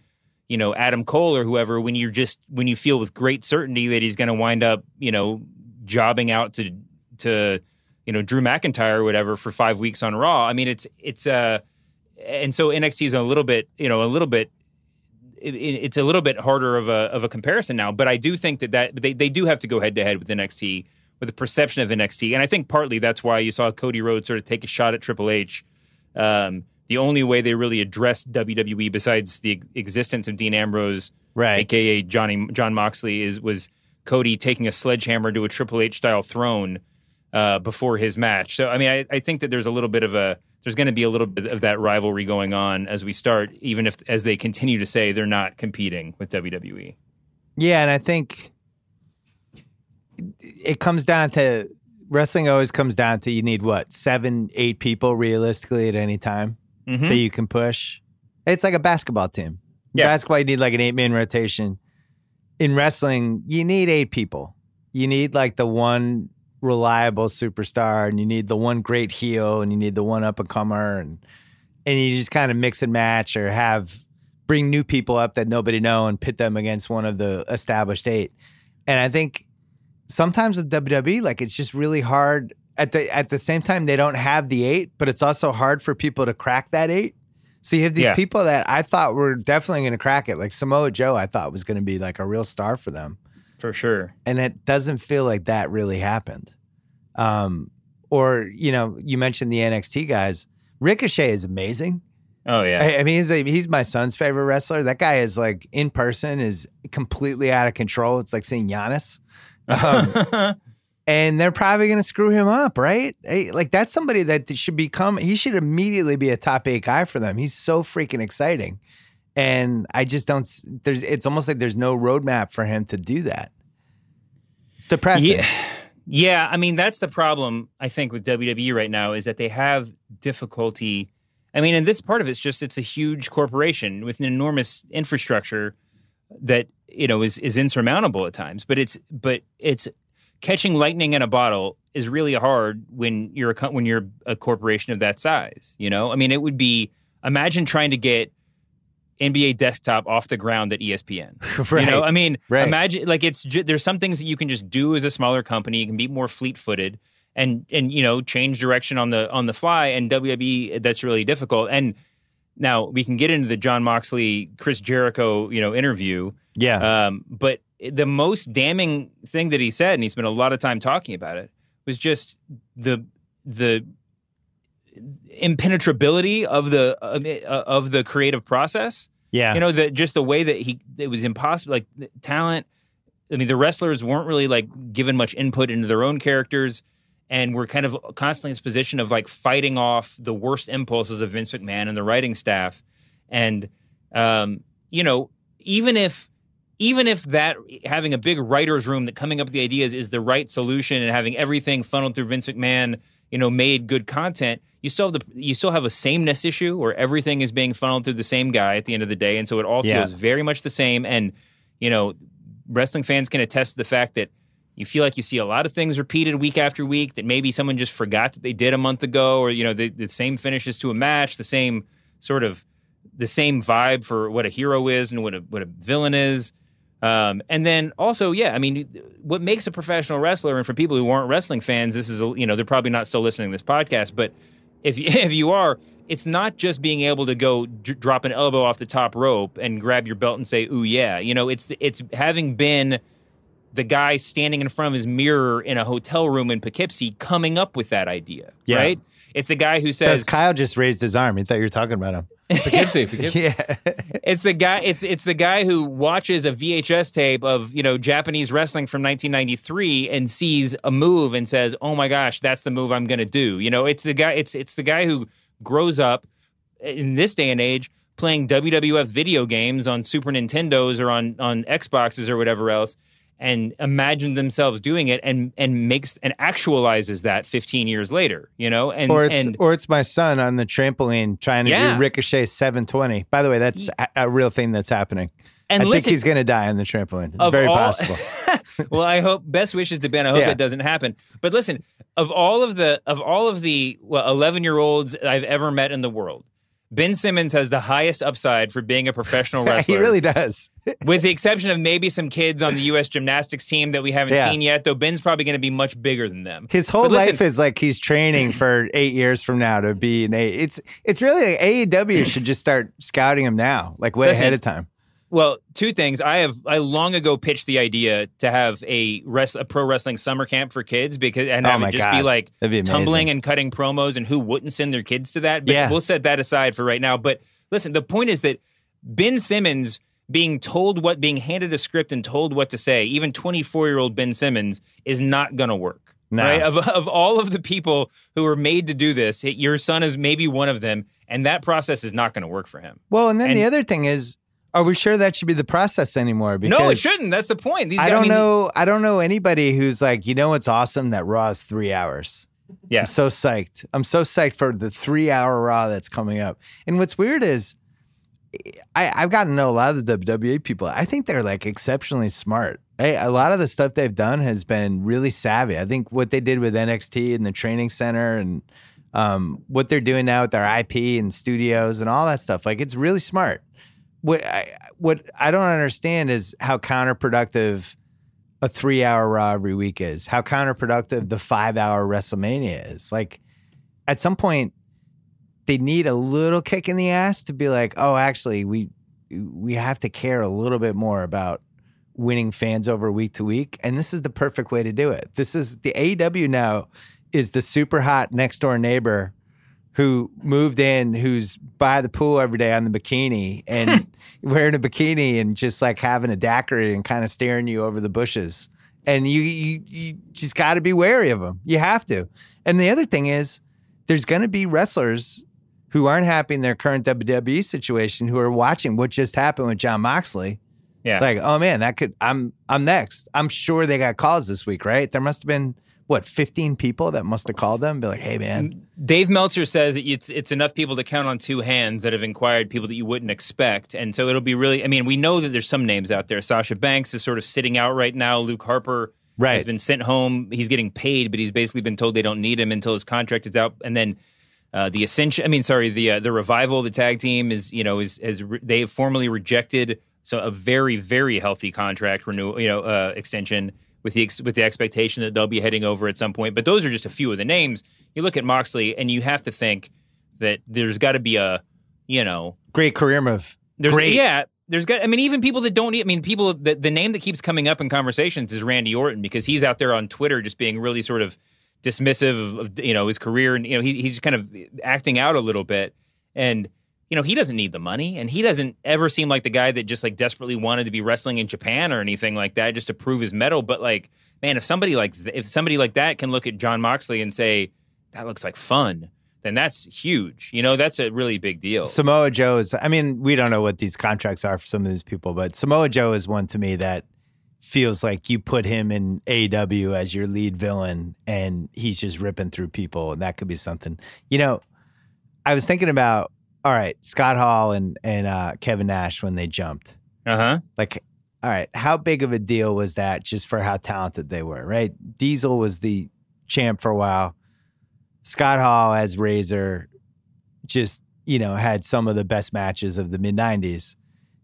you know Adam Cole or whoever when you're just when you feel with great certainty that he's going to wind up you know jobbing out to to you know Drew McIntyre or whatever for five weeks on Raw. I mean it's it's uh and so NXT is a little bit you know a little bit it, it's a little bit harder of a of a comparison now. But I do think that that they they do have to go head to head with NXT with the perception of NXT, and I think partly that's why you saw Cody Rhodes sort of take a shot at Triple H. Um, the only way they really addressed WWE besides the existence of Dean Ambrose right? AKA Johnny Jon Moxley is was Cody taking a sledgehammer to a Triple H style throne uh, before his match. So I mean, I, I think that there's a little bit of a there's going to be a little bit of that rivalry going on as we start, even if as they continue to say they're not competing with WWE. Yeah, and I think it comes down to wrestling. Always comes down to you need what seven, eight people realistically at any time Mhm. that you can push. It's like a basketball team. Yeah. Basketball, you need like an eight man rotation. In wrestling, you need eight people. You need like the one reliable superstar, and you need the one great heel, and you need the one up and comer, and and you just kind of mix and match or have bring new people up that nobody know and pit them against one of the established eight. And I think sometimes with WWE, like it's just really hard. At the at the same time, they don't have the eight, but it's also hard for people to crack that eight. So you have these Yeah. people that I thought were definitely going to crack it, like Samoa Joe. I thought was going to be like a real star for them, For sure. and it doesn't feel like that really happened. Um, or you know, you mentioned the NXT guys. Ricochet is amazing. Oh yeah. I, I mean, he's a, he's my son's favorite wrestler. That guy is like in person is completely out of control. It's like seeing Giannis. Um, and they're probably going to screw him up, right? Like that's somebody that should become. He should immediately be a top eight guy for them. He's so freaking exciting, and I just don't. There's. It's almost like there's no roadmap for him to do that. It's depressing. Yeah. Yeah, I mean that's the problem I think with WWE right now is that they have difficulty. I mean, and this part of it's just it's a huge corporation with an enormous infrastructure that you know is is insurmountable at times. But it's but it's catching lightning in a bottle is really hard when you're a when you're a corporation of that size. You know, I mean, it would be imagine trying to get NBA desktop off the ground at ESPN. right. You know, I mean, Right. imagine like it's ju- there's some things that you can just do as a smaller company. You can be more fleet footed and and you know change direction on the on the fly. And WWE that's really difficult. And now we can get into the Jon Moxley Chris Jericho you know interview. yeah. Um, but the most damning thing that he said, and he spent a lot of time talking about it, was just the the impenetrability of the of, of the creative process yeah. you know the just the way that he it was impossible like the talent i mean the wrestlers weren't really like given much input into their own characters and were kind of constantly in this position of like fighting off the worst impulses of vince mcmahon and the writing staff and um you know even if even if that having a big writers room that coming up with the ideas is the right solution and having everything funneled through vince mcmahon you know made good content you still have the you still have a sameness issue where everything is being funneled through the same guy at the end of the day. And so it all Yeah. feels very much the same. And you know wrestling fans can attest to the fact that you feel like you see a lot of things repeated week after week that maybe someone just forgot that they did a month ago or you know the, the same finishes to a match the same sort of the same vibe for what a hero is and what a what a villain is um, and then also, yeah, I mean, what makes a professional wrestler, and for people who aren't wrestling fans, this is, a, you know, they're probably not still listening to this podcast, but if if you are, it's not just being able to go d- drop an elbow off the top rope and grab your belt and say, "Ooh yeah," you know, it's it's having been the guy standing in front of his mirror in a hotel room in Poughkeepsie coming up with that idea, Yeah. right? It's the guy who says, Kyle just raised his arm. He thought you were talking about him. Poughkeepsie, Poughkeepsie. Yeah. it's the guy it's it's the guy who watches a VHS tape of you know Japanese wrestling from 1993 and sees a move and says oh my gosh that's the move I'm going to do you know it's the guy it's it's the guy who grows up in this day and age playing WWF video games on Super Nintendos or on on Xboxes or whatever else and imagine themselves doing it and and makes and actualizes that 15 years later you know and or it's and or it's my son on the trampoline trying to Yeah. do Ricochet 720. By the way, that's a, a real thing that's happening. and I listen, think he's going to die on the trampoline. It's very all- possible. well, I hope best wishes to Ben. I hope Yeah. that doesn't happen. But listen, of all of the of all of the well, eleven year olds I've ever met in the world, Ben Simmons has the highest upside for being a professional wrestler. he really does. with the exception of maybe some kids on the U.S. gymnastics team that we haven't Yeah. seen yet. Though Ben's probably going to be much bigger than them. His whole listen- life is like he's training for eight years from now to be an A. It's it's really like AEW should just start scouting him now, like way Listen, ahead of time. Well, two things. I have I long ago pitched the idea to have a rest, a pro wrestling summer camp for kids because and Oh my it just be like be tumbling and cutting promos and who wouldn't send their kids to that. But Yeah. we'll set that aside for right now. But listen, the point is that Ben Simmons being told what, being handed a script and told what to say, even 24 year old Ben Simmons is not going to work. No. Right? Of, of all of the people who are made to do this, your son is maybe one of them, and that process is not going to work for him. Well, and then And- the other thing is, are we sure that should be the process anymore? Because no, it shouldn't. That's the point. These I guys, don't mean, know. I don't know anybody who's like, you know, what's awesome that Raw is three hours. Yeah. I'm so psyched. I'm so psyched for the three hour Raw that's coming up. And what's weird is, I, I've gotten to know a lot of the WWE people. I think they're like exceptionally smart. Hey, a lot of the stuff they've done has been really savvy. I think what they did with NXT and the training center and um, what they're doing now with their IP and studios and all that stuff, like it's really smart. What I, what I don't understand is how counterproductive a three hour Raw every week is, how counterproductive the five hour WrestleMania is. Like at some point, they need a little kick in the ass to be like, oh, actually, we we have to care a little bit more about winning fans over week to week, and this is the perfect way to do it. This is the AEW now is the super hot next door neighbor who moved in, who's by the pool every day on the bikini and wearing a bikini and just like having a daiquiri and kind of staring you over the bushes. And you you, you just got to be wary of them. You have to. And the other thing is, there's going to be wrestlers who aren't happy in their current WWE situation who are watching what just happened with Jon Moxley. Yeah. Like, oh man, that could I'm I'm next. I'm sure they got calls this week, right? There must have been what 15 people that must have called them, be like, hey man, Dave Meltzer says it's it's enough people to count on two hands that have inquired people that you wouldn't expect, and so it'll be really. I mean, we know that there's some names out there. Sasha Banks is sort of sitting out right now. Luke Harper has been sent home. He's getting paid, but he's basically been told they don't need him until his contract is out. And then uh, the Ascension, I mean, sorry, the uh, the Revival, the tag team is you know is has re- they have formally rejected so a very very healthy contract renewal, you know, uh, extension with the ex- with the expectation that they'll be heading over at some point. But those are just a few of the names. You look at Moxley, and you have to think that there's got to be a you know Great career move. there's Great. yeah. There's got. I mean, even people that don't. I mean, people. The, the name that keeps coming up in conversations is Randy Orton because he's out there on Twitter just being really sort of dismissive of, of you know his career and you know he, he's kind of acting out a little bit and you know he doesn't need the money and he doesn't ever seem like the guy that just like desperately wanted to be wrestling in Japan or anything like that just to prove his mettle. But like, man, if somebody like th- if somebody like that can look at Jon Moxley and say that looks like fun, then that's huge. You know, that's a really big deal. Samoa Joe is, I mean, we don't know what these contracts are for some of these people, but Samoa Joe is one to me that feels like you put him in AEW as your lead villain and he's just ripping through people. And that could be something. You know, I was thinking about, all right, Scott Hall and, and uh, Kevin Nash when they jumped. Uh huh. Like, all right, how big of a deal was that just for how talented they were, right? Diesel was the champ for a while. Scott Hall as Razor just, you know, had some of the best matches of the mid 90s.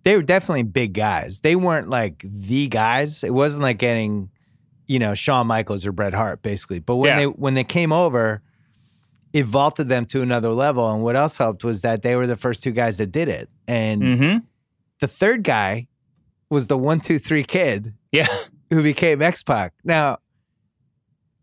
They were definitely big guys. They weren't like the guys. It wasn't like getting, you know, Shawn Michaels or Bret Hart, basically. But when Yeah. they when they came over, it vaulted them to another level. And what else helped was that they were the first two guys that did it. And Mm-hmm. the third guy was the one, two, three kid Yeah. who became X Pac. Now,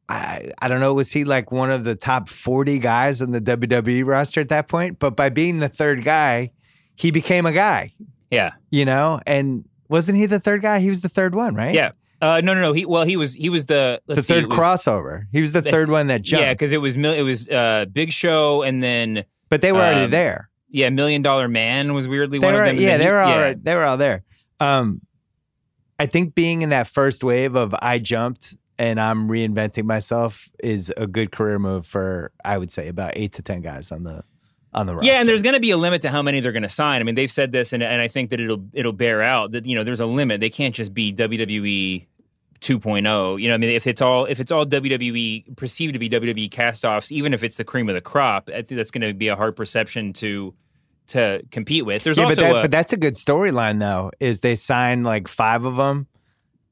I I don't know, was he like one of the top 40 guys on the WWE roster at that point? But by being the third guy, he became a guy, Yeah. you know? And wasn't he the third guy? He was the third one, right? Yeah. Uh, no, no, no. He well, he was he was the The see, third it was- crossover. He was the the- third one that jumped. Yeah, because it was it was uh, Big Show, and then but they were already um, there. yeah, Million Dollar Man was weirdly They one were, of them. yeah, they he- were all yeah. right- they were all there. Um, I think being in that first wave of I jumped and I'm reinventing myself is a good career move for I would say about eight to ten guys on the on the roster. Yeah, and there's going to be a limit to how many they're going to sign. I mean, they've said this, and, and I think that it'll it'll bear out that you know there's a limit. They can't just be WWE 2.0. You know, I mean, if it's all if it's all WWE perceived to be WWE castoffs, even if it's the cream of the crop, I think that's going to be a hard perception to to compete with. There's yeah, also but, that, a, but that's a good storyline though. Is they sign like five of them,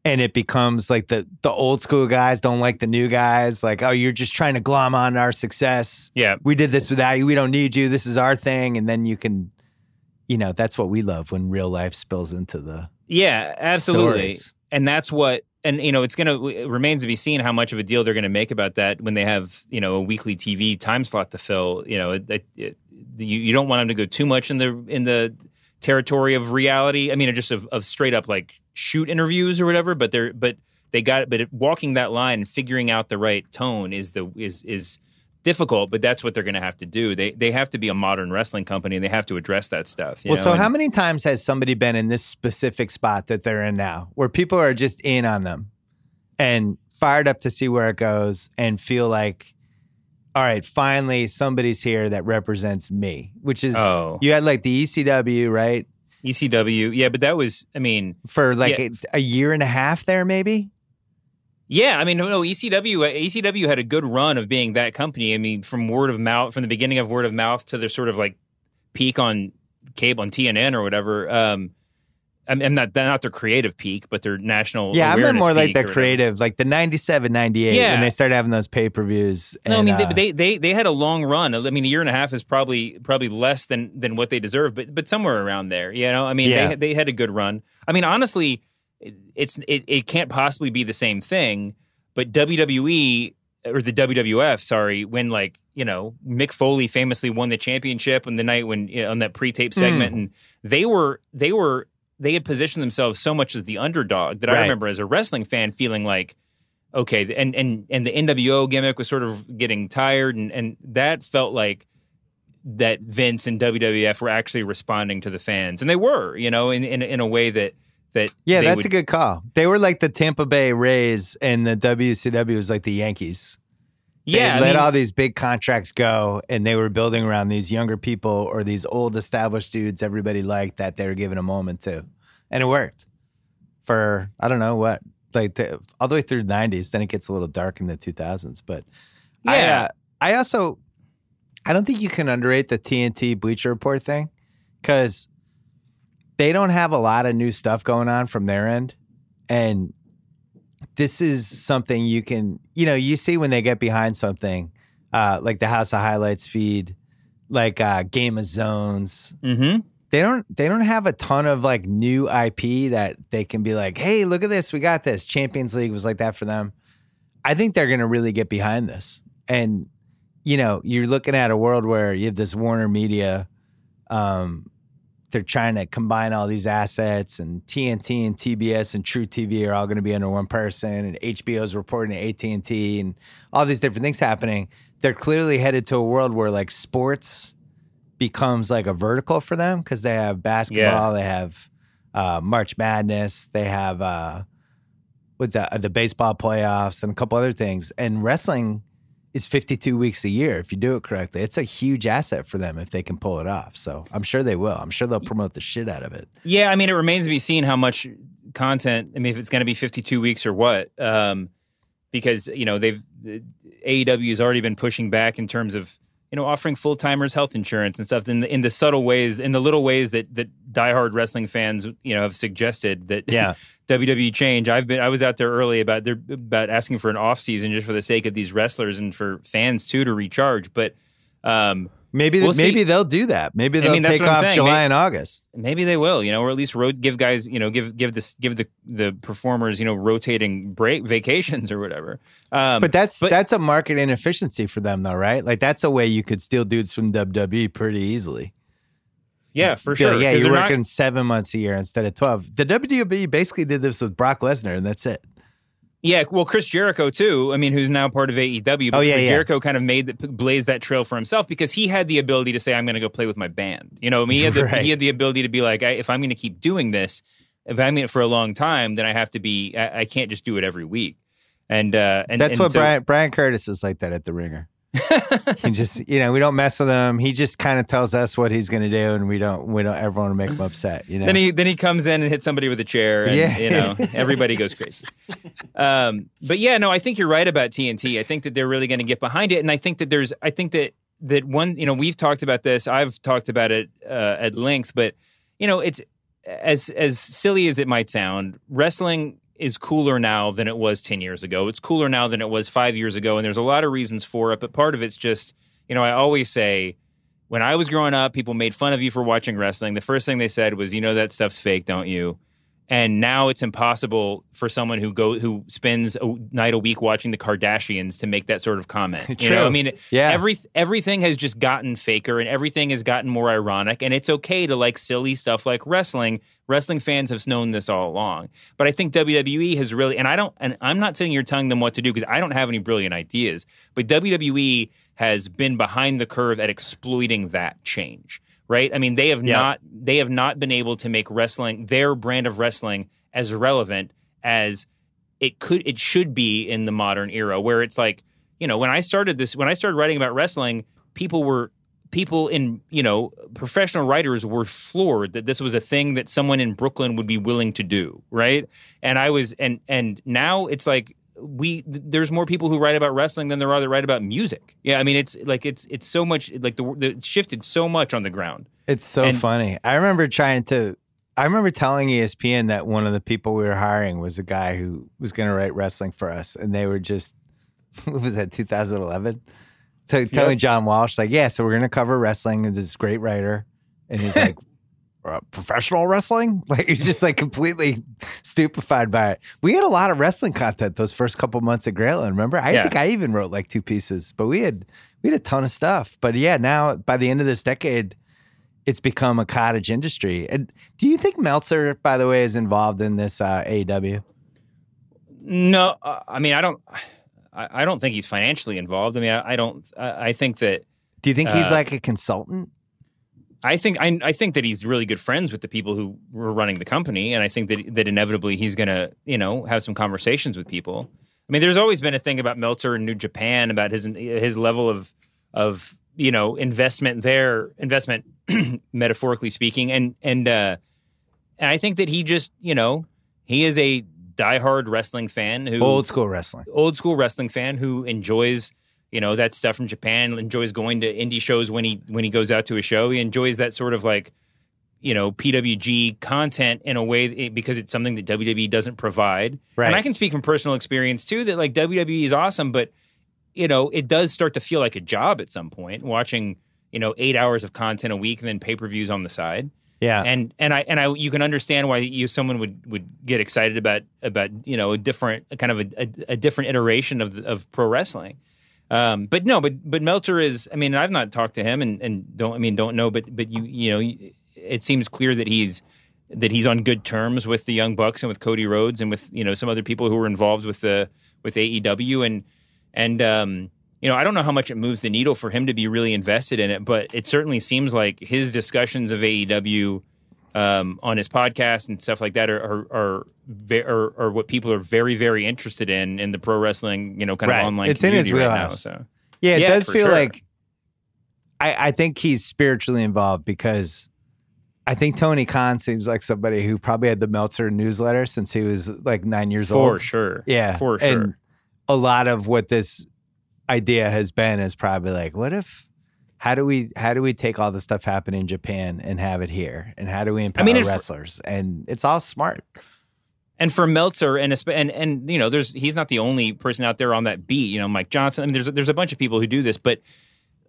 and it becomes like the the old school guys don't like the new guys. Like, oh, you're just trying to glom on our success. yeah. We did this without you. We don't need you. This is our thing. And then you can, you know, that's what we love when real life spills into the Yeah, absolutely. stories. And that's what and you know, it's going to it remains to be seen how much of a deal they're going to make about that when they have, you know, a weekly TV time slot to fill, you know, it, it, it, you, you don't want them to go too much in the in the territory of reality. I mean, just of, of straight up like shoot interviews or whatever. But they're but they got but walking that line and figuring out the right tone is the is is difficult. But that's what they're going to have to do. They they have to be a modern wrestling company and they have to address that stuff. Well, know? so And- how many times has somebody been in this specific spot that they're in now, where people are just in on them and fired up to see where it goes and feel like, all right, finally somebody's here that represents me, which is Oh. you had like the ECW, right? ECW, yeah, but that was I mean. For like Yeah. a, a year and a half there, maybe. Yeah, I mean, no, no, ECW, ECW had a good run of being that company. I mean, from word of mouth, from the beginning of word of mouth to their sort of like peak on cable on TNN or whatever. Um, I'm, I'm not not their creative peak, but their national. Yeah, I meant more like peak the creative, like the 97, 98, Yeah. when they started having those pay per views. No, I mean they, uh, they they they had a long run. I mean, a year and a half is probably probably less than than what they deserve, but but somewhere around there. You know, I mean, Yeah. they they had a good run. I mean, honestly, it- it's it, it can't possibly be the same thing. But WWE or the WWF, sorry, when like you know Mick Foley famously won the championship on the night when you know, on that pre-tape hmm. segment, and they were they were they had positioned themselves so much as the underdog that I remember as a wrestling fan feeling like okay, and and and the NWO gimmick was sort of getting tired, and and that felt like that Vince and WWF were actually responding to the fans, and they were, you know, in in, in a way that that Yeah, that's would- a good call. They were like the Tampa Bay Rays, and the WCW was like the Yankees. They yeah. I let mean, all these big contracts go, and they were building around these younger people or these old established dudes everybody liked that they were giving a moment to, and it worked for I don't know what like the, all the way through the '90s. Then it gets a little dark in the 2000s, but I, Yeah. uh, I also I don't think you can underrate the TNT Bleacher Report thing because they don't have a lot of new stuff going on from their end, and this is something you can you know you see when they get behind something uh, like the House of Highlights feed, like uh, Game of Zones. mhm. They don't they don't have a ton of like new IP that they can be like, hey, look at this, we got this. Champions League was like that for them. I think they're gonna really get behind this. And you know, you're looking at a world where you have this Warner Media, um, they're trying to combine all these assets, and TNT and TBS and True TV are all going to be under one person, and HBO's reporting to AT and all these different things happening. They're clearly headed to a world where like sports becomes like a vertical for them because they have basketball, they have uh, March Madness, they have uh, what's that, uh, the baseball playoffs, and a couple other things, and wrestling is 52 weeks a year if you do it correctly. It's a huge asset for them if they can pull it off. So I'm sure they will. I'm sure they'll promote the shit out of it. Yeah, I mean, it remains to be seen how much content. I mean, if it's going to be 52 weeks or what, um, because you know they've AEW has already been pushing back in terms of you know offering full timers health insurance and stuff in the, in the subtle ways, in the little ways that that diehard wrestling fans you know have suggested that Yeah. WWE change. I've been I was out there early about their about asking for an off season just for the sake of these wrestlers and for fans too to recharge, but. Um, Maybe We'll see. maybe they'll do that. Maybe they'll mean, take off. July May- and August. Maybe they will, you know, or at least give guys, you know, give give this give the the performers, you know, rotating break vacations or whatever. Um, But that's but- that's a market inefficiency for them though, right? Like that's a way you could steal dudes from WWE pretty easily. yeah, for sure. yeah, 'cause you're they're not- working seven months a year instead of twelve. The WWE basically did this with Brock Lesnar, and that's it. Yeah, well, Chris Jericho too. I mean, who's now part of AEW. But Oh, yeah, yeah. Jericho kind of made the, blazed that trail for himself because he had the ability to say, "I'm going to go play with my band." You know, I mean, he had the, Right. he had the ability to be like, I, "If I'm going to keep doing this, if I'm in it for a long time, then I have to be. I, I can't just do it every week." And uh, and That's and what so- Brian Bryan Curtis is like that at the Ringer. He just you know we don't mess with him. He just kind of tells us what he's going to do, and we don't we don't ever want to make him upset. You know. Then he then he comes in and hits somebody with a chair, and Yeah. you know everybody goes crazy. Um, but yeah, no, I think you're right about TNT. I think that they're really going to get behind it, and I think that there's, I think that that one, you know, we've talked about this. I've talked about it uh, at length, but you know, it's as as silly as it might sound, wrestling is cooler now than it was 10 years ago. It's cooler now than it was 5 years ago and there's a lot of reasons for it, but part of it's just, you know, I always say when I was growing up, people made fun of you for watching wrestling. The first thing they said was, "You know that stuff's fake, don't you?" and now it's impossible for someone who go who spends a night a week watching the Kardashians to make that sort of comment. You know, I mean, Yeah. every everything has just gotten faker and everything has gotten more ironic, and it's okay to like silly stuff like wrestling. Wrestling fans have known this all along, but I think WWE has really, and I don't, and I'm not sitting here telling them what to do because I don't have any brilliant ideas, but WWE has been behind the curve at exploiting that change right? I mean, they have Yeah. not they have not been able to make wrestling their brand of wrestling as relevant as it could it should be in the modern era where it's like, you know, when I started this when I started writing about wrestling, people were people in, you know, professional writers were floored that this was a thing that someone in Brooklyn would be willing to do, right? And I was and and now it's like we th- there's more people who write about wrestling than there are that write about music. Yeah, I mean it's like it's it's so much like the, the it shifted so much on the ground. It's so And- funny. I remember trying to. I remember telling ESPN that one of the people we were hiring was a guy who was going to write wrestling for us, and they were just, what was that, 2011? So telling John Walsh like, yeah, so we're going to cover wrestling. This great writer, and he's like, "Uh, professional wrestling? Like he's just like completely stupefied by it. We had a lot of wrestling content those first couple months at Grantland. Remember, I Yeah. think I even wrote like two pieces, but we had we had a ton of stuff. But yeah, now by the end of this decade it's become a cottage industry. And do you think Meltzer, by the way, is involved in this uh, AEW? No, uh, I mean I don't I, I don't think he's financially involved. I mean I, I don't I, I think that Do you think he's Uh, like a consultant? I think I, I think that he's really good friends with the people who were running the company, and I think that that inevitably he's going to you know have some conversations with people. I mean, there's always been a thing about Meltzer and New Japan about his his level of of you know investment there, investment metaphorically speaking, and and uh, and I think that he just you know he is a diehard wrestling fan who Old school wrestling. old school wrestling fan who enjoys you know that stuff from Japan, enjoys going to indie shows when he when he goes out to a show. He enjoys that sort of like you know PWG content in a way that- because it's something that WWE doesn't provide. Right. And I can speak from personal experience too that like WWE is awesome, but you know it does start to feel like a job at some point watching you know eight hours of content a week and then pay per views on the side Yeah. and and I and I you can understand why you someone would would get excited about about you know a different kind of a, a, a different iteration of of pro wrestling. Um, but no, but but Meltzer is. I mean, I've not talked to him, and, and don't. I mean, don't know. But but you you know, it seems clear that he's that he's on good terms with the Young Bucks and with Cody Rhodes and with you know some other people who were involved with the with AEW and and um, you know I don't know how much it moves the needle for him to be really invested in it, but it certainly seems like his discussions of AEW um, on his podcast and stuff like that are are are, ve- are are what people are very very interested in in the pro wrestling you know kind Right. of online It's in his community right now. So yeah, it yeah, does feel sure. like I, I think he's spiritually involved because I think Tony Khan seems like somebody who probably had the Meltzer newsletter since he was like nine years for old. For sure, Yeah. for sure. And a lot of what this idea has been is probably like, what if how do we how do we take all the stuff happening in Japan and have it here? And how do we empower mean, if- wrestlers? And it's all smart. and for Meltzer and and and you know, there's he's not the only person out there on that beat. You know, Mike Johnson. I mean, there's there's a bunch of people who do this, but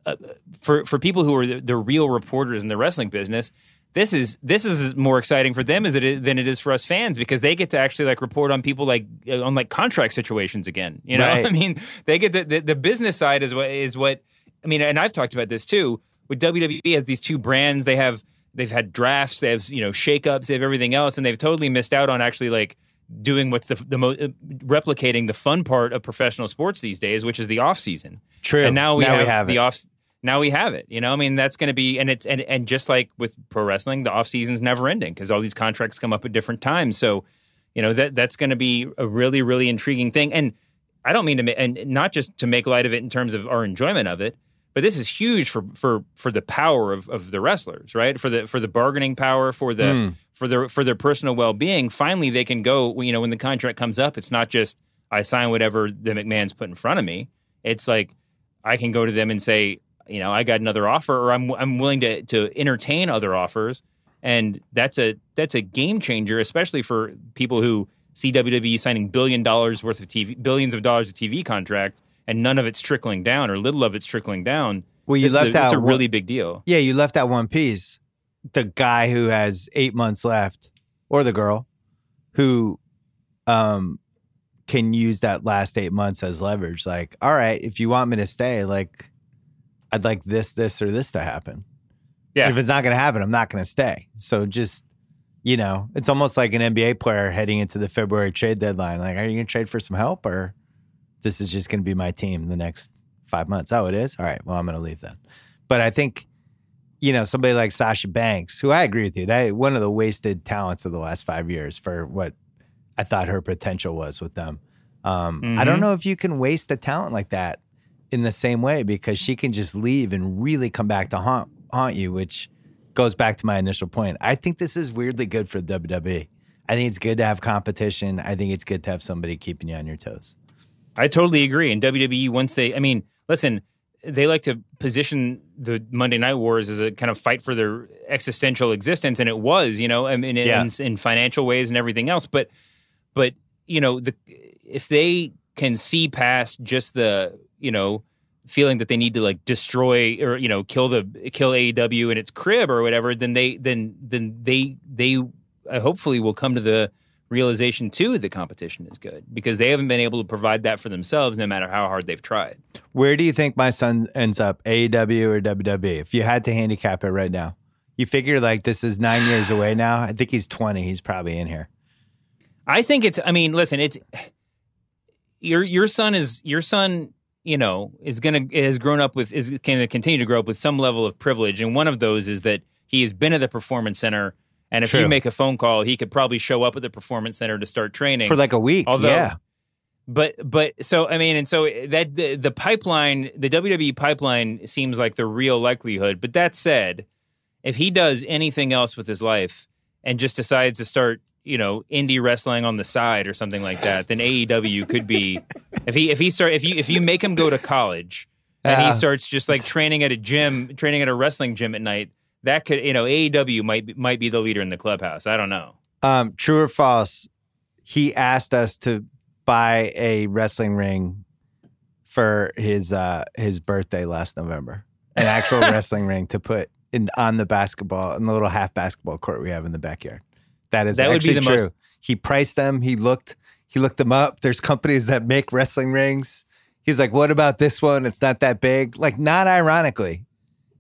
uh, for for people who are the, the real reporters in the wrestling business, this is this is more exciting for them as it is, than it is for us fans because they get to actually like report on people like uh, on like contract situations again. You know, Right. I mean, they get the, the the business side is what is what I mean, and I've talked about this too. With WWE has these two brands, they have they've had drafts, they have you know shakeups, they have everything else, and they've totally missed out on actually like doing what's the the most replicating the fun part of professional sports these days, which is the off season. True. And now we Now we have, have the it. off. Now we have it. You know, I mean, that's going to be, and it's and and just like with pro wrestling, the off season's never ending because all these contracts come up at different times. So, you know, that that's going to be a really really intriguing thing. And I don't mean to, ma- and not just to make light of it in terms of our enjoyment of it, but this is huge for for for the power of, of the wrestlers, right? For the for the bargaining power, for the Mm. for their for their personal well being. Finally, they can go. You know, when the contract comes up, it's not just I sign whatever the McMahon's put in front of me. It's like I can go to them and say, you know, I got another offer, or I'm I'm willing to to entertain other offers, and that's a that's a game changer, especially for people who see WWE signing billion dollars worth of TV, billions of dollars of TV contract, and none of it's trickling down, or little of it's trickling down. Well, you left a, It's out a really big deal. Yeah, you left out one piece. The guy who has eight months left, or the girl, who um can use that last eight months as leverage. Like, all right, if you want me to stay, like I'd like this, this, or this to happen. Yeah. If it's not gonna happen, I'm not gonna stay. So just you know, it's almost like an NBA player heading into the February trade deadline. Like, are you gonna trade for some help or this is just gonna be my team the next five months? Oh, it is? All right, well, I'm gonna leave then. But I think you know, somebody like Sasha Banks, who I agree with you, that one of the wasted talents of the last five years for what I thought her potential was with them. Um, I don't Mhm. know if you can waste a talent like that in the same way because she can just leave and really come back to haunt haunt you, which goes back to my initial point. I think this is weirdly good for WWE. I think it's good to have competition. I think it's good to have somebody keeping you on your toes. I totally agree. And WWE, once they, I mean, listen, they like to position the Monday Night Wars as a kind of fight for their existential existence, and it was, you know, I mean, in, Yeah. in, in financial ways and everything else. But, but you know, the if they can see past just the, you know, feeling that they need to like destroy or you know kill the kill AEW in its crib or whatever, then they then then they they uh, hopefully will come to the realization too that competition is good because they haven't been able to provide that for themselves no matter how hard they've tried. Where do you think my son ends up, AEW or WWE? If you had to handicap it right now, you figure like this is nine years away now. I think he's 20. He's probably in here. I think it's. I mean, listen, it's your your son is your son. You know, is gonna has grown up with is going to continue to grow up with some level of privilege, and one of those is that he has been at the performance center. And if True. you make a phone call, he could probably show up at the performance center to start training For like a week. Although- yeah. But but so I mean, and so that the, the pipeline, the WWE pipeline seems like the real likelihood. But that said, if he does anything else with his life and just decides to start, you know, indie wrestling on the side or something like that, then AEW could be. If he if he start if you if you make him go to college and he starts just like training at a gym, training at a wrestling gym at night, that could you know AEW might be- might be the leader in the clubhouse. I don't know. Um, true or false? He asked us to buy a wrestling ring for his uh his birthday last November. An actual wrestling ring to put in on the basketball in the little half basketball court we have in the backyard. That is That would be actually the true. most- He priced them. He looked. He looked them up. There's companies that make wrestling rings. He's like, "What about this one? It's not that big." Like, not ironically,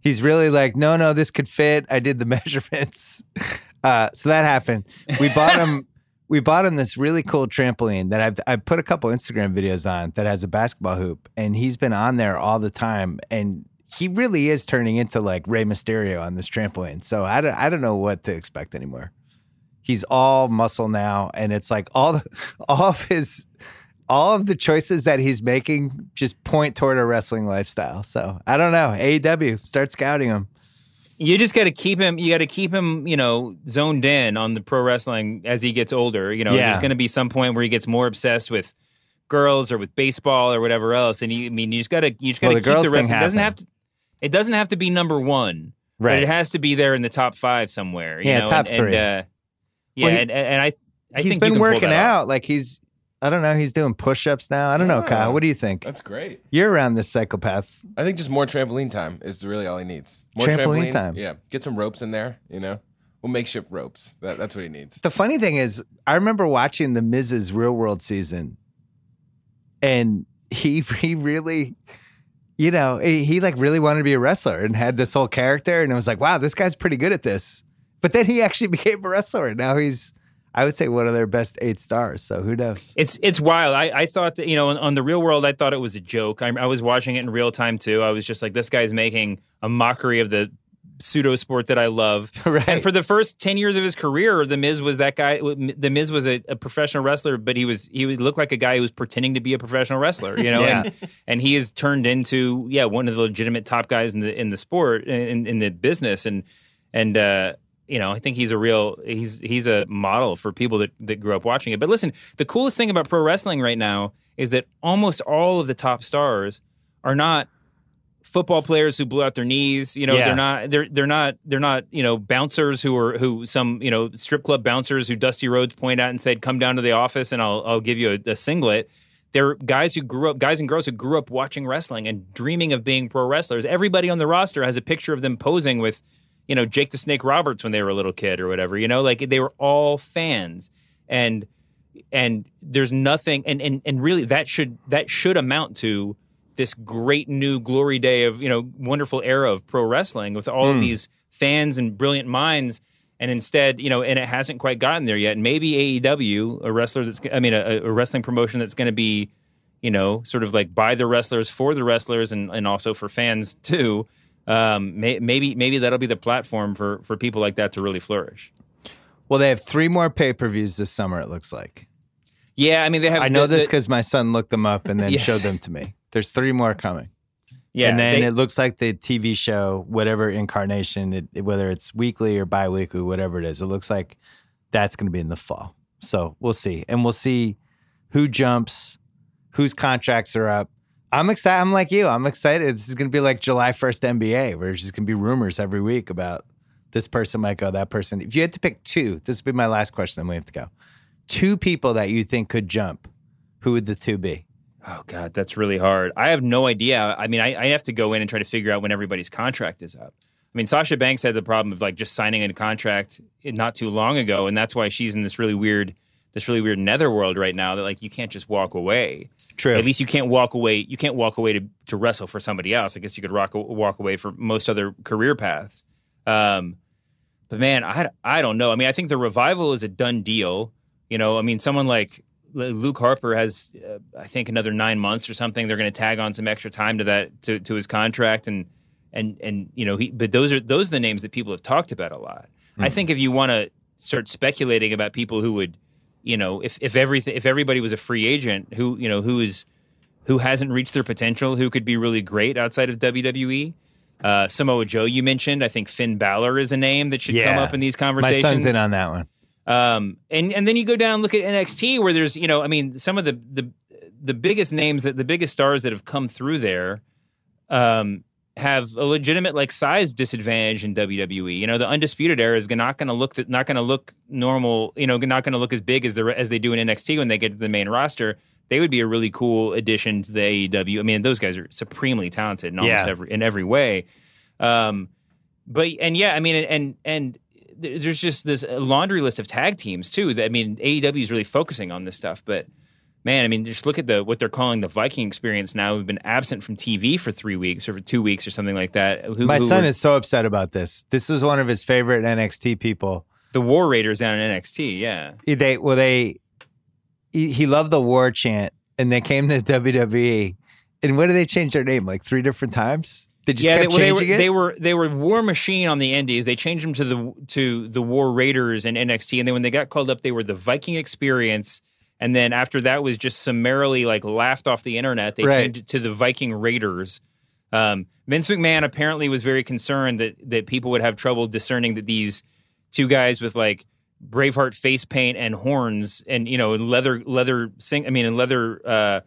he's really like, "No, no, this could fit." I did the measurements. Uh, so that happened. We bought him. we bought him this really cool trampoline that I've I've put a couple Instagram videos on that has a basketball hoop, and he's been on there all the time, and he really is turning into like Rey Mysterio on this trampoline. So I don't I don't know what to expect anymore. He's all muscle now, and it's like all the all of his all of the choices that he's making just point toward a wrestling lifestyle. So I don't know. AEW start scouting him. You just got to keep him. You got to keep him, you know, zoned in on the pro wrestling as he gets older. You know, Yeah. there's going to be some point where he gets more obsessed with girls or with baseball or whatever else. And you, I mean, you just got to, you just got to the keep the wrestling. It doesn't have to. It doesn't have to be number one, but Right. it has to be there in the top five somewhere. You Yeah, know? top and, three. And, uh, yeah, Well, he- and, and I, I he's think been you can pull working out. Like he's, I don't know, he's doing push ups now. I don't know, Kyle. What do you think? That's great. You're around this psychopath. I think just more trampoline time is really all he needs. More Trampoline time. Yeah. Get some ropes in there, you know? Well, makeshift ropes. That, that's what he needs. The funny thing is, I remember watching the Miz's Real World season, and he he really, you know, he, he like really wanted to be a wrestler and had this whole character, and it was like, wow, this guy's pretty good at this. But then he actually became a wrestler, and now he's, I would say, one of their best eight stars. So who knows? It's it's wild. I, I thought that you know on, on the real world, I thought it was a joke. I, I was watching it in real time too. I was just like, this guy's making a mockery of the pseudo sport that I love. Right. And for the first ten years of his career, the Miz was that guy. The Miz was a, a professional wrestler, but he was he would look like a guy who was pretending to be a professional wrestler. You know, Yeah. and and he has turned into yeah one of the legitimate top guys in the in the sport in in the business and and. uh you know, I think he's a real he's he's a model for people that that grew up watching it. But listen, the coolest thing about pro wrestling right now is that almost all of the top stars are not football players who blew out their knees. You know, Yeah. they're not they're they're not they're not you know bouncers who are who some you know strip club bouncers who Dusty Rhodes point out and said, "Come down to the office and I'll I'll give you a, a singlet." They're guys who grew up, guys and girls who grew up watching wrestling and dreaming of being pro wrestlers. Everybody on the roster has a picture of them posing with, you know, Jake the Snake Roberts when they were a little kid or whatever. You know, like they were all fans. and and there's nothing and and and really that should that should amount to this great new glory day of you know wonderful era of pro wrestling with all of Mm. these fans and brilliant minds and instead you know and it hasn't quite gotten there yet maybe AEW a wrestler that's I mean a, a wrestling promotion that's going to be you know sort of like by the wrestlers for the wrestlers and and also for fans too um may, maybe maybe that'll be the platform for for people like that to really flourish Well, they have three more pay per views this summer. It looks like. yeah I mean they have I know the- this because my son looked them up and then Yes. showed them to me. There's three more coming. yeah and then they- it looks like the TV show, whatever incarnation, it, it- whether it's weekly or bi-weekly, whatever it is, it looks like that's going to be in the fall. So we'll see, and we'll see who jumps, whose contracts are up. I'm excited. I'm like you. I'm excited. This is going to be like July 1st NBA, where there's just going to be rumors every week about this person might go, that person. If you had to pick two, this would be my last question. Then we have to go. Two people that you think could jump. Who would the two be? Oh God, that's really hard. I have no idea. I mean, I, I have to go in and try to figure out when everybody's contract is up. I mean, Sasha Banks had the problem of like just signing a contract eh, not too long ago, and that's why she's in this really weird, this really weird netherworld right now. That like you can't just walk away. True. At least you can't walk away. You can't walk away to, to wrestle for somebody else. I guess you could rock, walk away for most other career paths. Um, but man, I, I don't know. I mean, I think the revival is a done deal. You know, I mean, someone like Luke Harper has, uh, I think, another nine months or something. They're going to tag on some extra time to that to, to his contract, and and and you know, he. But those are those are the names that people have talked about a lot. I think if you want to start speculating about people who would, you know, if if everything if everybody was a free agent who you know who is who hasn't reached their potential, who could be really great outside of WWE. Uh, Samoa Joe, you mentioned. I think Finn Balor is a name that should come up in these conversations. My son's in on that one. Um, and and then you go down and look at NXT where there's you know I mean some of the the the biggest names that the biggest stars that have come through there um, have a legitimate like size disadvantage in WWE. You know the undisputed era is not going to look that not going to look normal. You know not going to look as big as the as they do in NXT when they get to the main roster. They would be a really cool addition to the AEW. I mean those guys are supremely talented in almost Yeah. every in every way. Um, but and yeah, I mean, and and there's just this laundry list of tag teams too. That I mean, AEW is really focusing on this stuff, but man, I mean, just look at the what they're calling the Viking experience now. We've been absent from TV for three weeks or for two weeks or something like that. Who, My who son is so upset about this. This was one of his favorite NXT people. the War Raiders down in NXT. Yeah, They well they he, he loved the war chant and they came to WWE. And what did they change their name? Like three different times? They just yeah. They, kept well, they were changing it. they were they were War Machine on the Indies. They changed them to the to the War Raiders in NXT, and then when they got called up, they were the Viking Experience. And then after that was just summarily like laughed off the internet. They Right. changed it to the Viking Raiders. Um, Vince McMahon apparently was very concerned that that people would have trouble discerning that these two guys with like Braveheart face paint and horns and you know leather leather sing I mean and leather uh,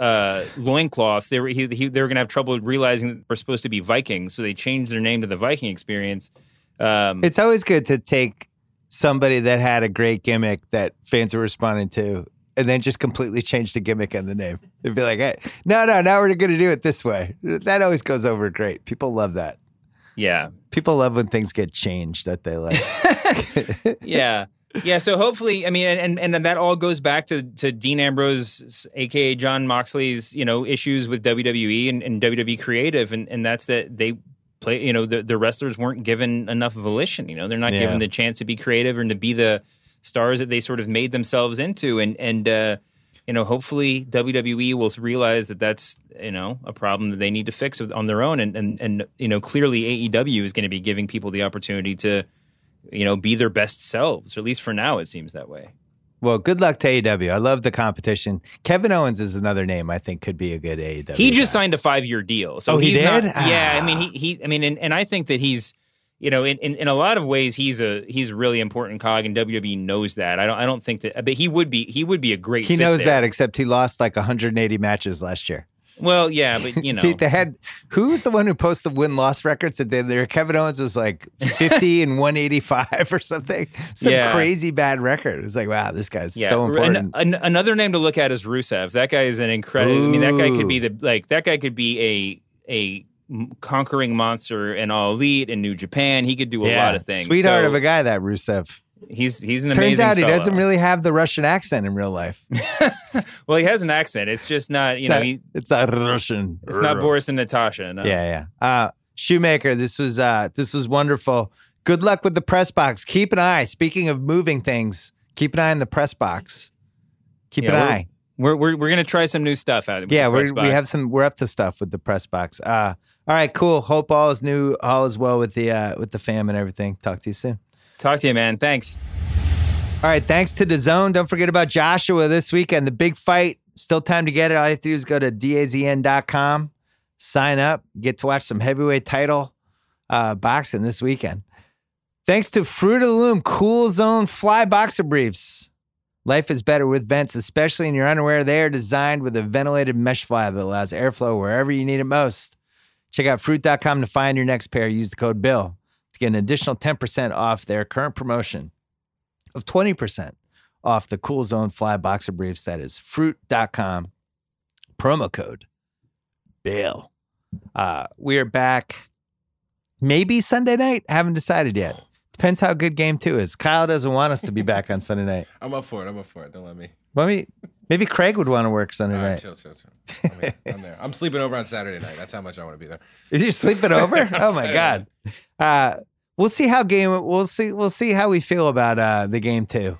uh, loincloth they were he, he, they were going to have trouble realizing that we're supposed to be Vikings, so they changed their name to the Viking Experience. Um, it's always good to take somebody that had a great gimmick that fans were responding to and then just completely change the gimmick and the name. And be like, hey, no, no, now we're going to do it this way. That always goes over great. People love that. yeah, People love when things get changed that they like. yeah. Yeah, so hopefully, I mean, and and then that all goes back to to Dean Ambrose, aka Jon Moxley's, you know, issues with WWE and, and WWE Creative, and and that's that they play, you know, the the wrestlers weren't given enough volition. You know, they're not Yeah. given the chance to be creative and to be the stars that they sort of made themselves into, and and uh, you know, hopefully WWE will realize that that's you know a problem that they need to fix on their own, and and and you know, clearly AEW is going to be giving people the opportunity to you know, be their best selves, or at least for now, it seems that way. Well, good luck to AEW. I love the competition. Kevin Owens is another name I think could be a good AEW. He just guy. signed a five year deal, so Oh, he he's not. did? Yeah, I mean, Ah. he, he I mean, and, and I think that he's, you know, in, in, in a lot of ways, he's a he's a really important cog, and WWE knows that. I don't I don't think that, but he would be he would be a great. He knows there. that, except he lost like 180 matches last year. Well, yeah, but you know, They, they had who's the one who posted the win loss records that they there? Kevin Owens was like 50 and 185 or something. Some Yeah. crazy bad record. It's like, wow, this guy's yeah. so important. an- another name to look at is Rusev. That guy is an incredible. I mean, that guy could be the like that guy could be a a conquering monster in all elite in New Japan. He could do a lot of things. Sweetheart So- of a guy, that Rusev. He's he's an Turns amazing. out he fellow. doesn't really have the Russian accent in real life. well, he has an accent. It's just not. You It's know. He, it's not Russian. it's not Boris and Natasha. No. Yeah, yeah. Uh, Shoemaker, this was uh, this was wonderful. Good luck with the press box. Keep an eye. Speaking of moving things, keep an eye on the press box. Keep Yeah, an we're- eye. We're we're we're gonna try some new stuff out. Yeah, we we have some. We're up to stuff with the press box. Uh, all right, cool. Hope all is new. All is well with the uh, with the fam and everything. Talk to you soon. Talk to you, man. Thanks. All right, thanks to the zone. Don't forget about Joshua this weekend. The big fight. Still time to get it. All you have to do is go to dazn.com, sign up, get to watch some heavyweight title uh, boxing this weekend. Thanks to Fruit of the Loom Cool Zone Fly Boxer Briefs. Life is better with vents, especially in your underwear. They are designed with a ventilated mesh fly that allows airflow wherever you need it most. Check out fruit.com to find your next pair. Use the code BILL to get an additional 10% off their current promotion of 20% off the Cool Zone Fly Boxer Briefs. That is fruit.com. Promo code BILL. Uh, we are back maybe Sunday night. Haven't decided yet. Depends how good game two is. Kyle doesn't want us to be back on Sunday night. I'm up for it. I'm up for it. Don't let me. Maybe, maybe Craig would want to work Sunday All right, night. chill, chill, chill. I'm, here. I'm there. I'm sleeping over on Saturday night. That's how much I want to be there. Is you sleeping over? Oh my god. Uh, we'll see how game. We'll see. We'll see how we feel about uh, the game too.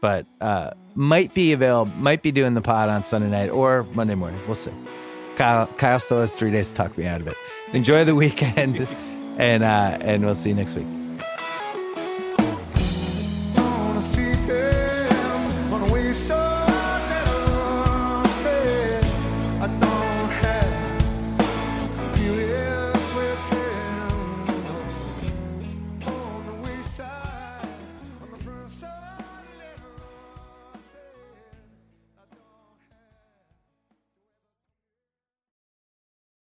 But uh, might be available. Might be doing the pod on Sunday night or Monday morning. We'll see. Kyle, Kyle still has three days to talk me out of it. Enjoy the weekend, and uh, and we'll see you next week.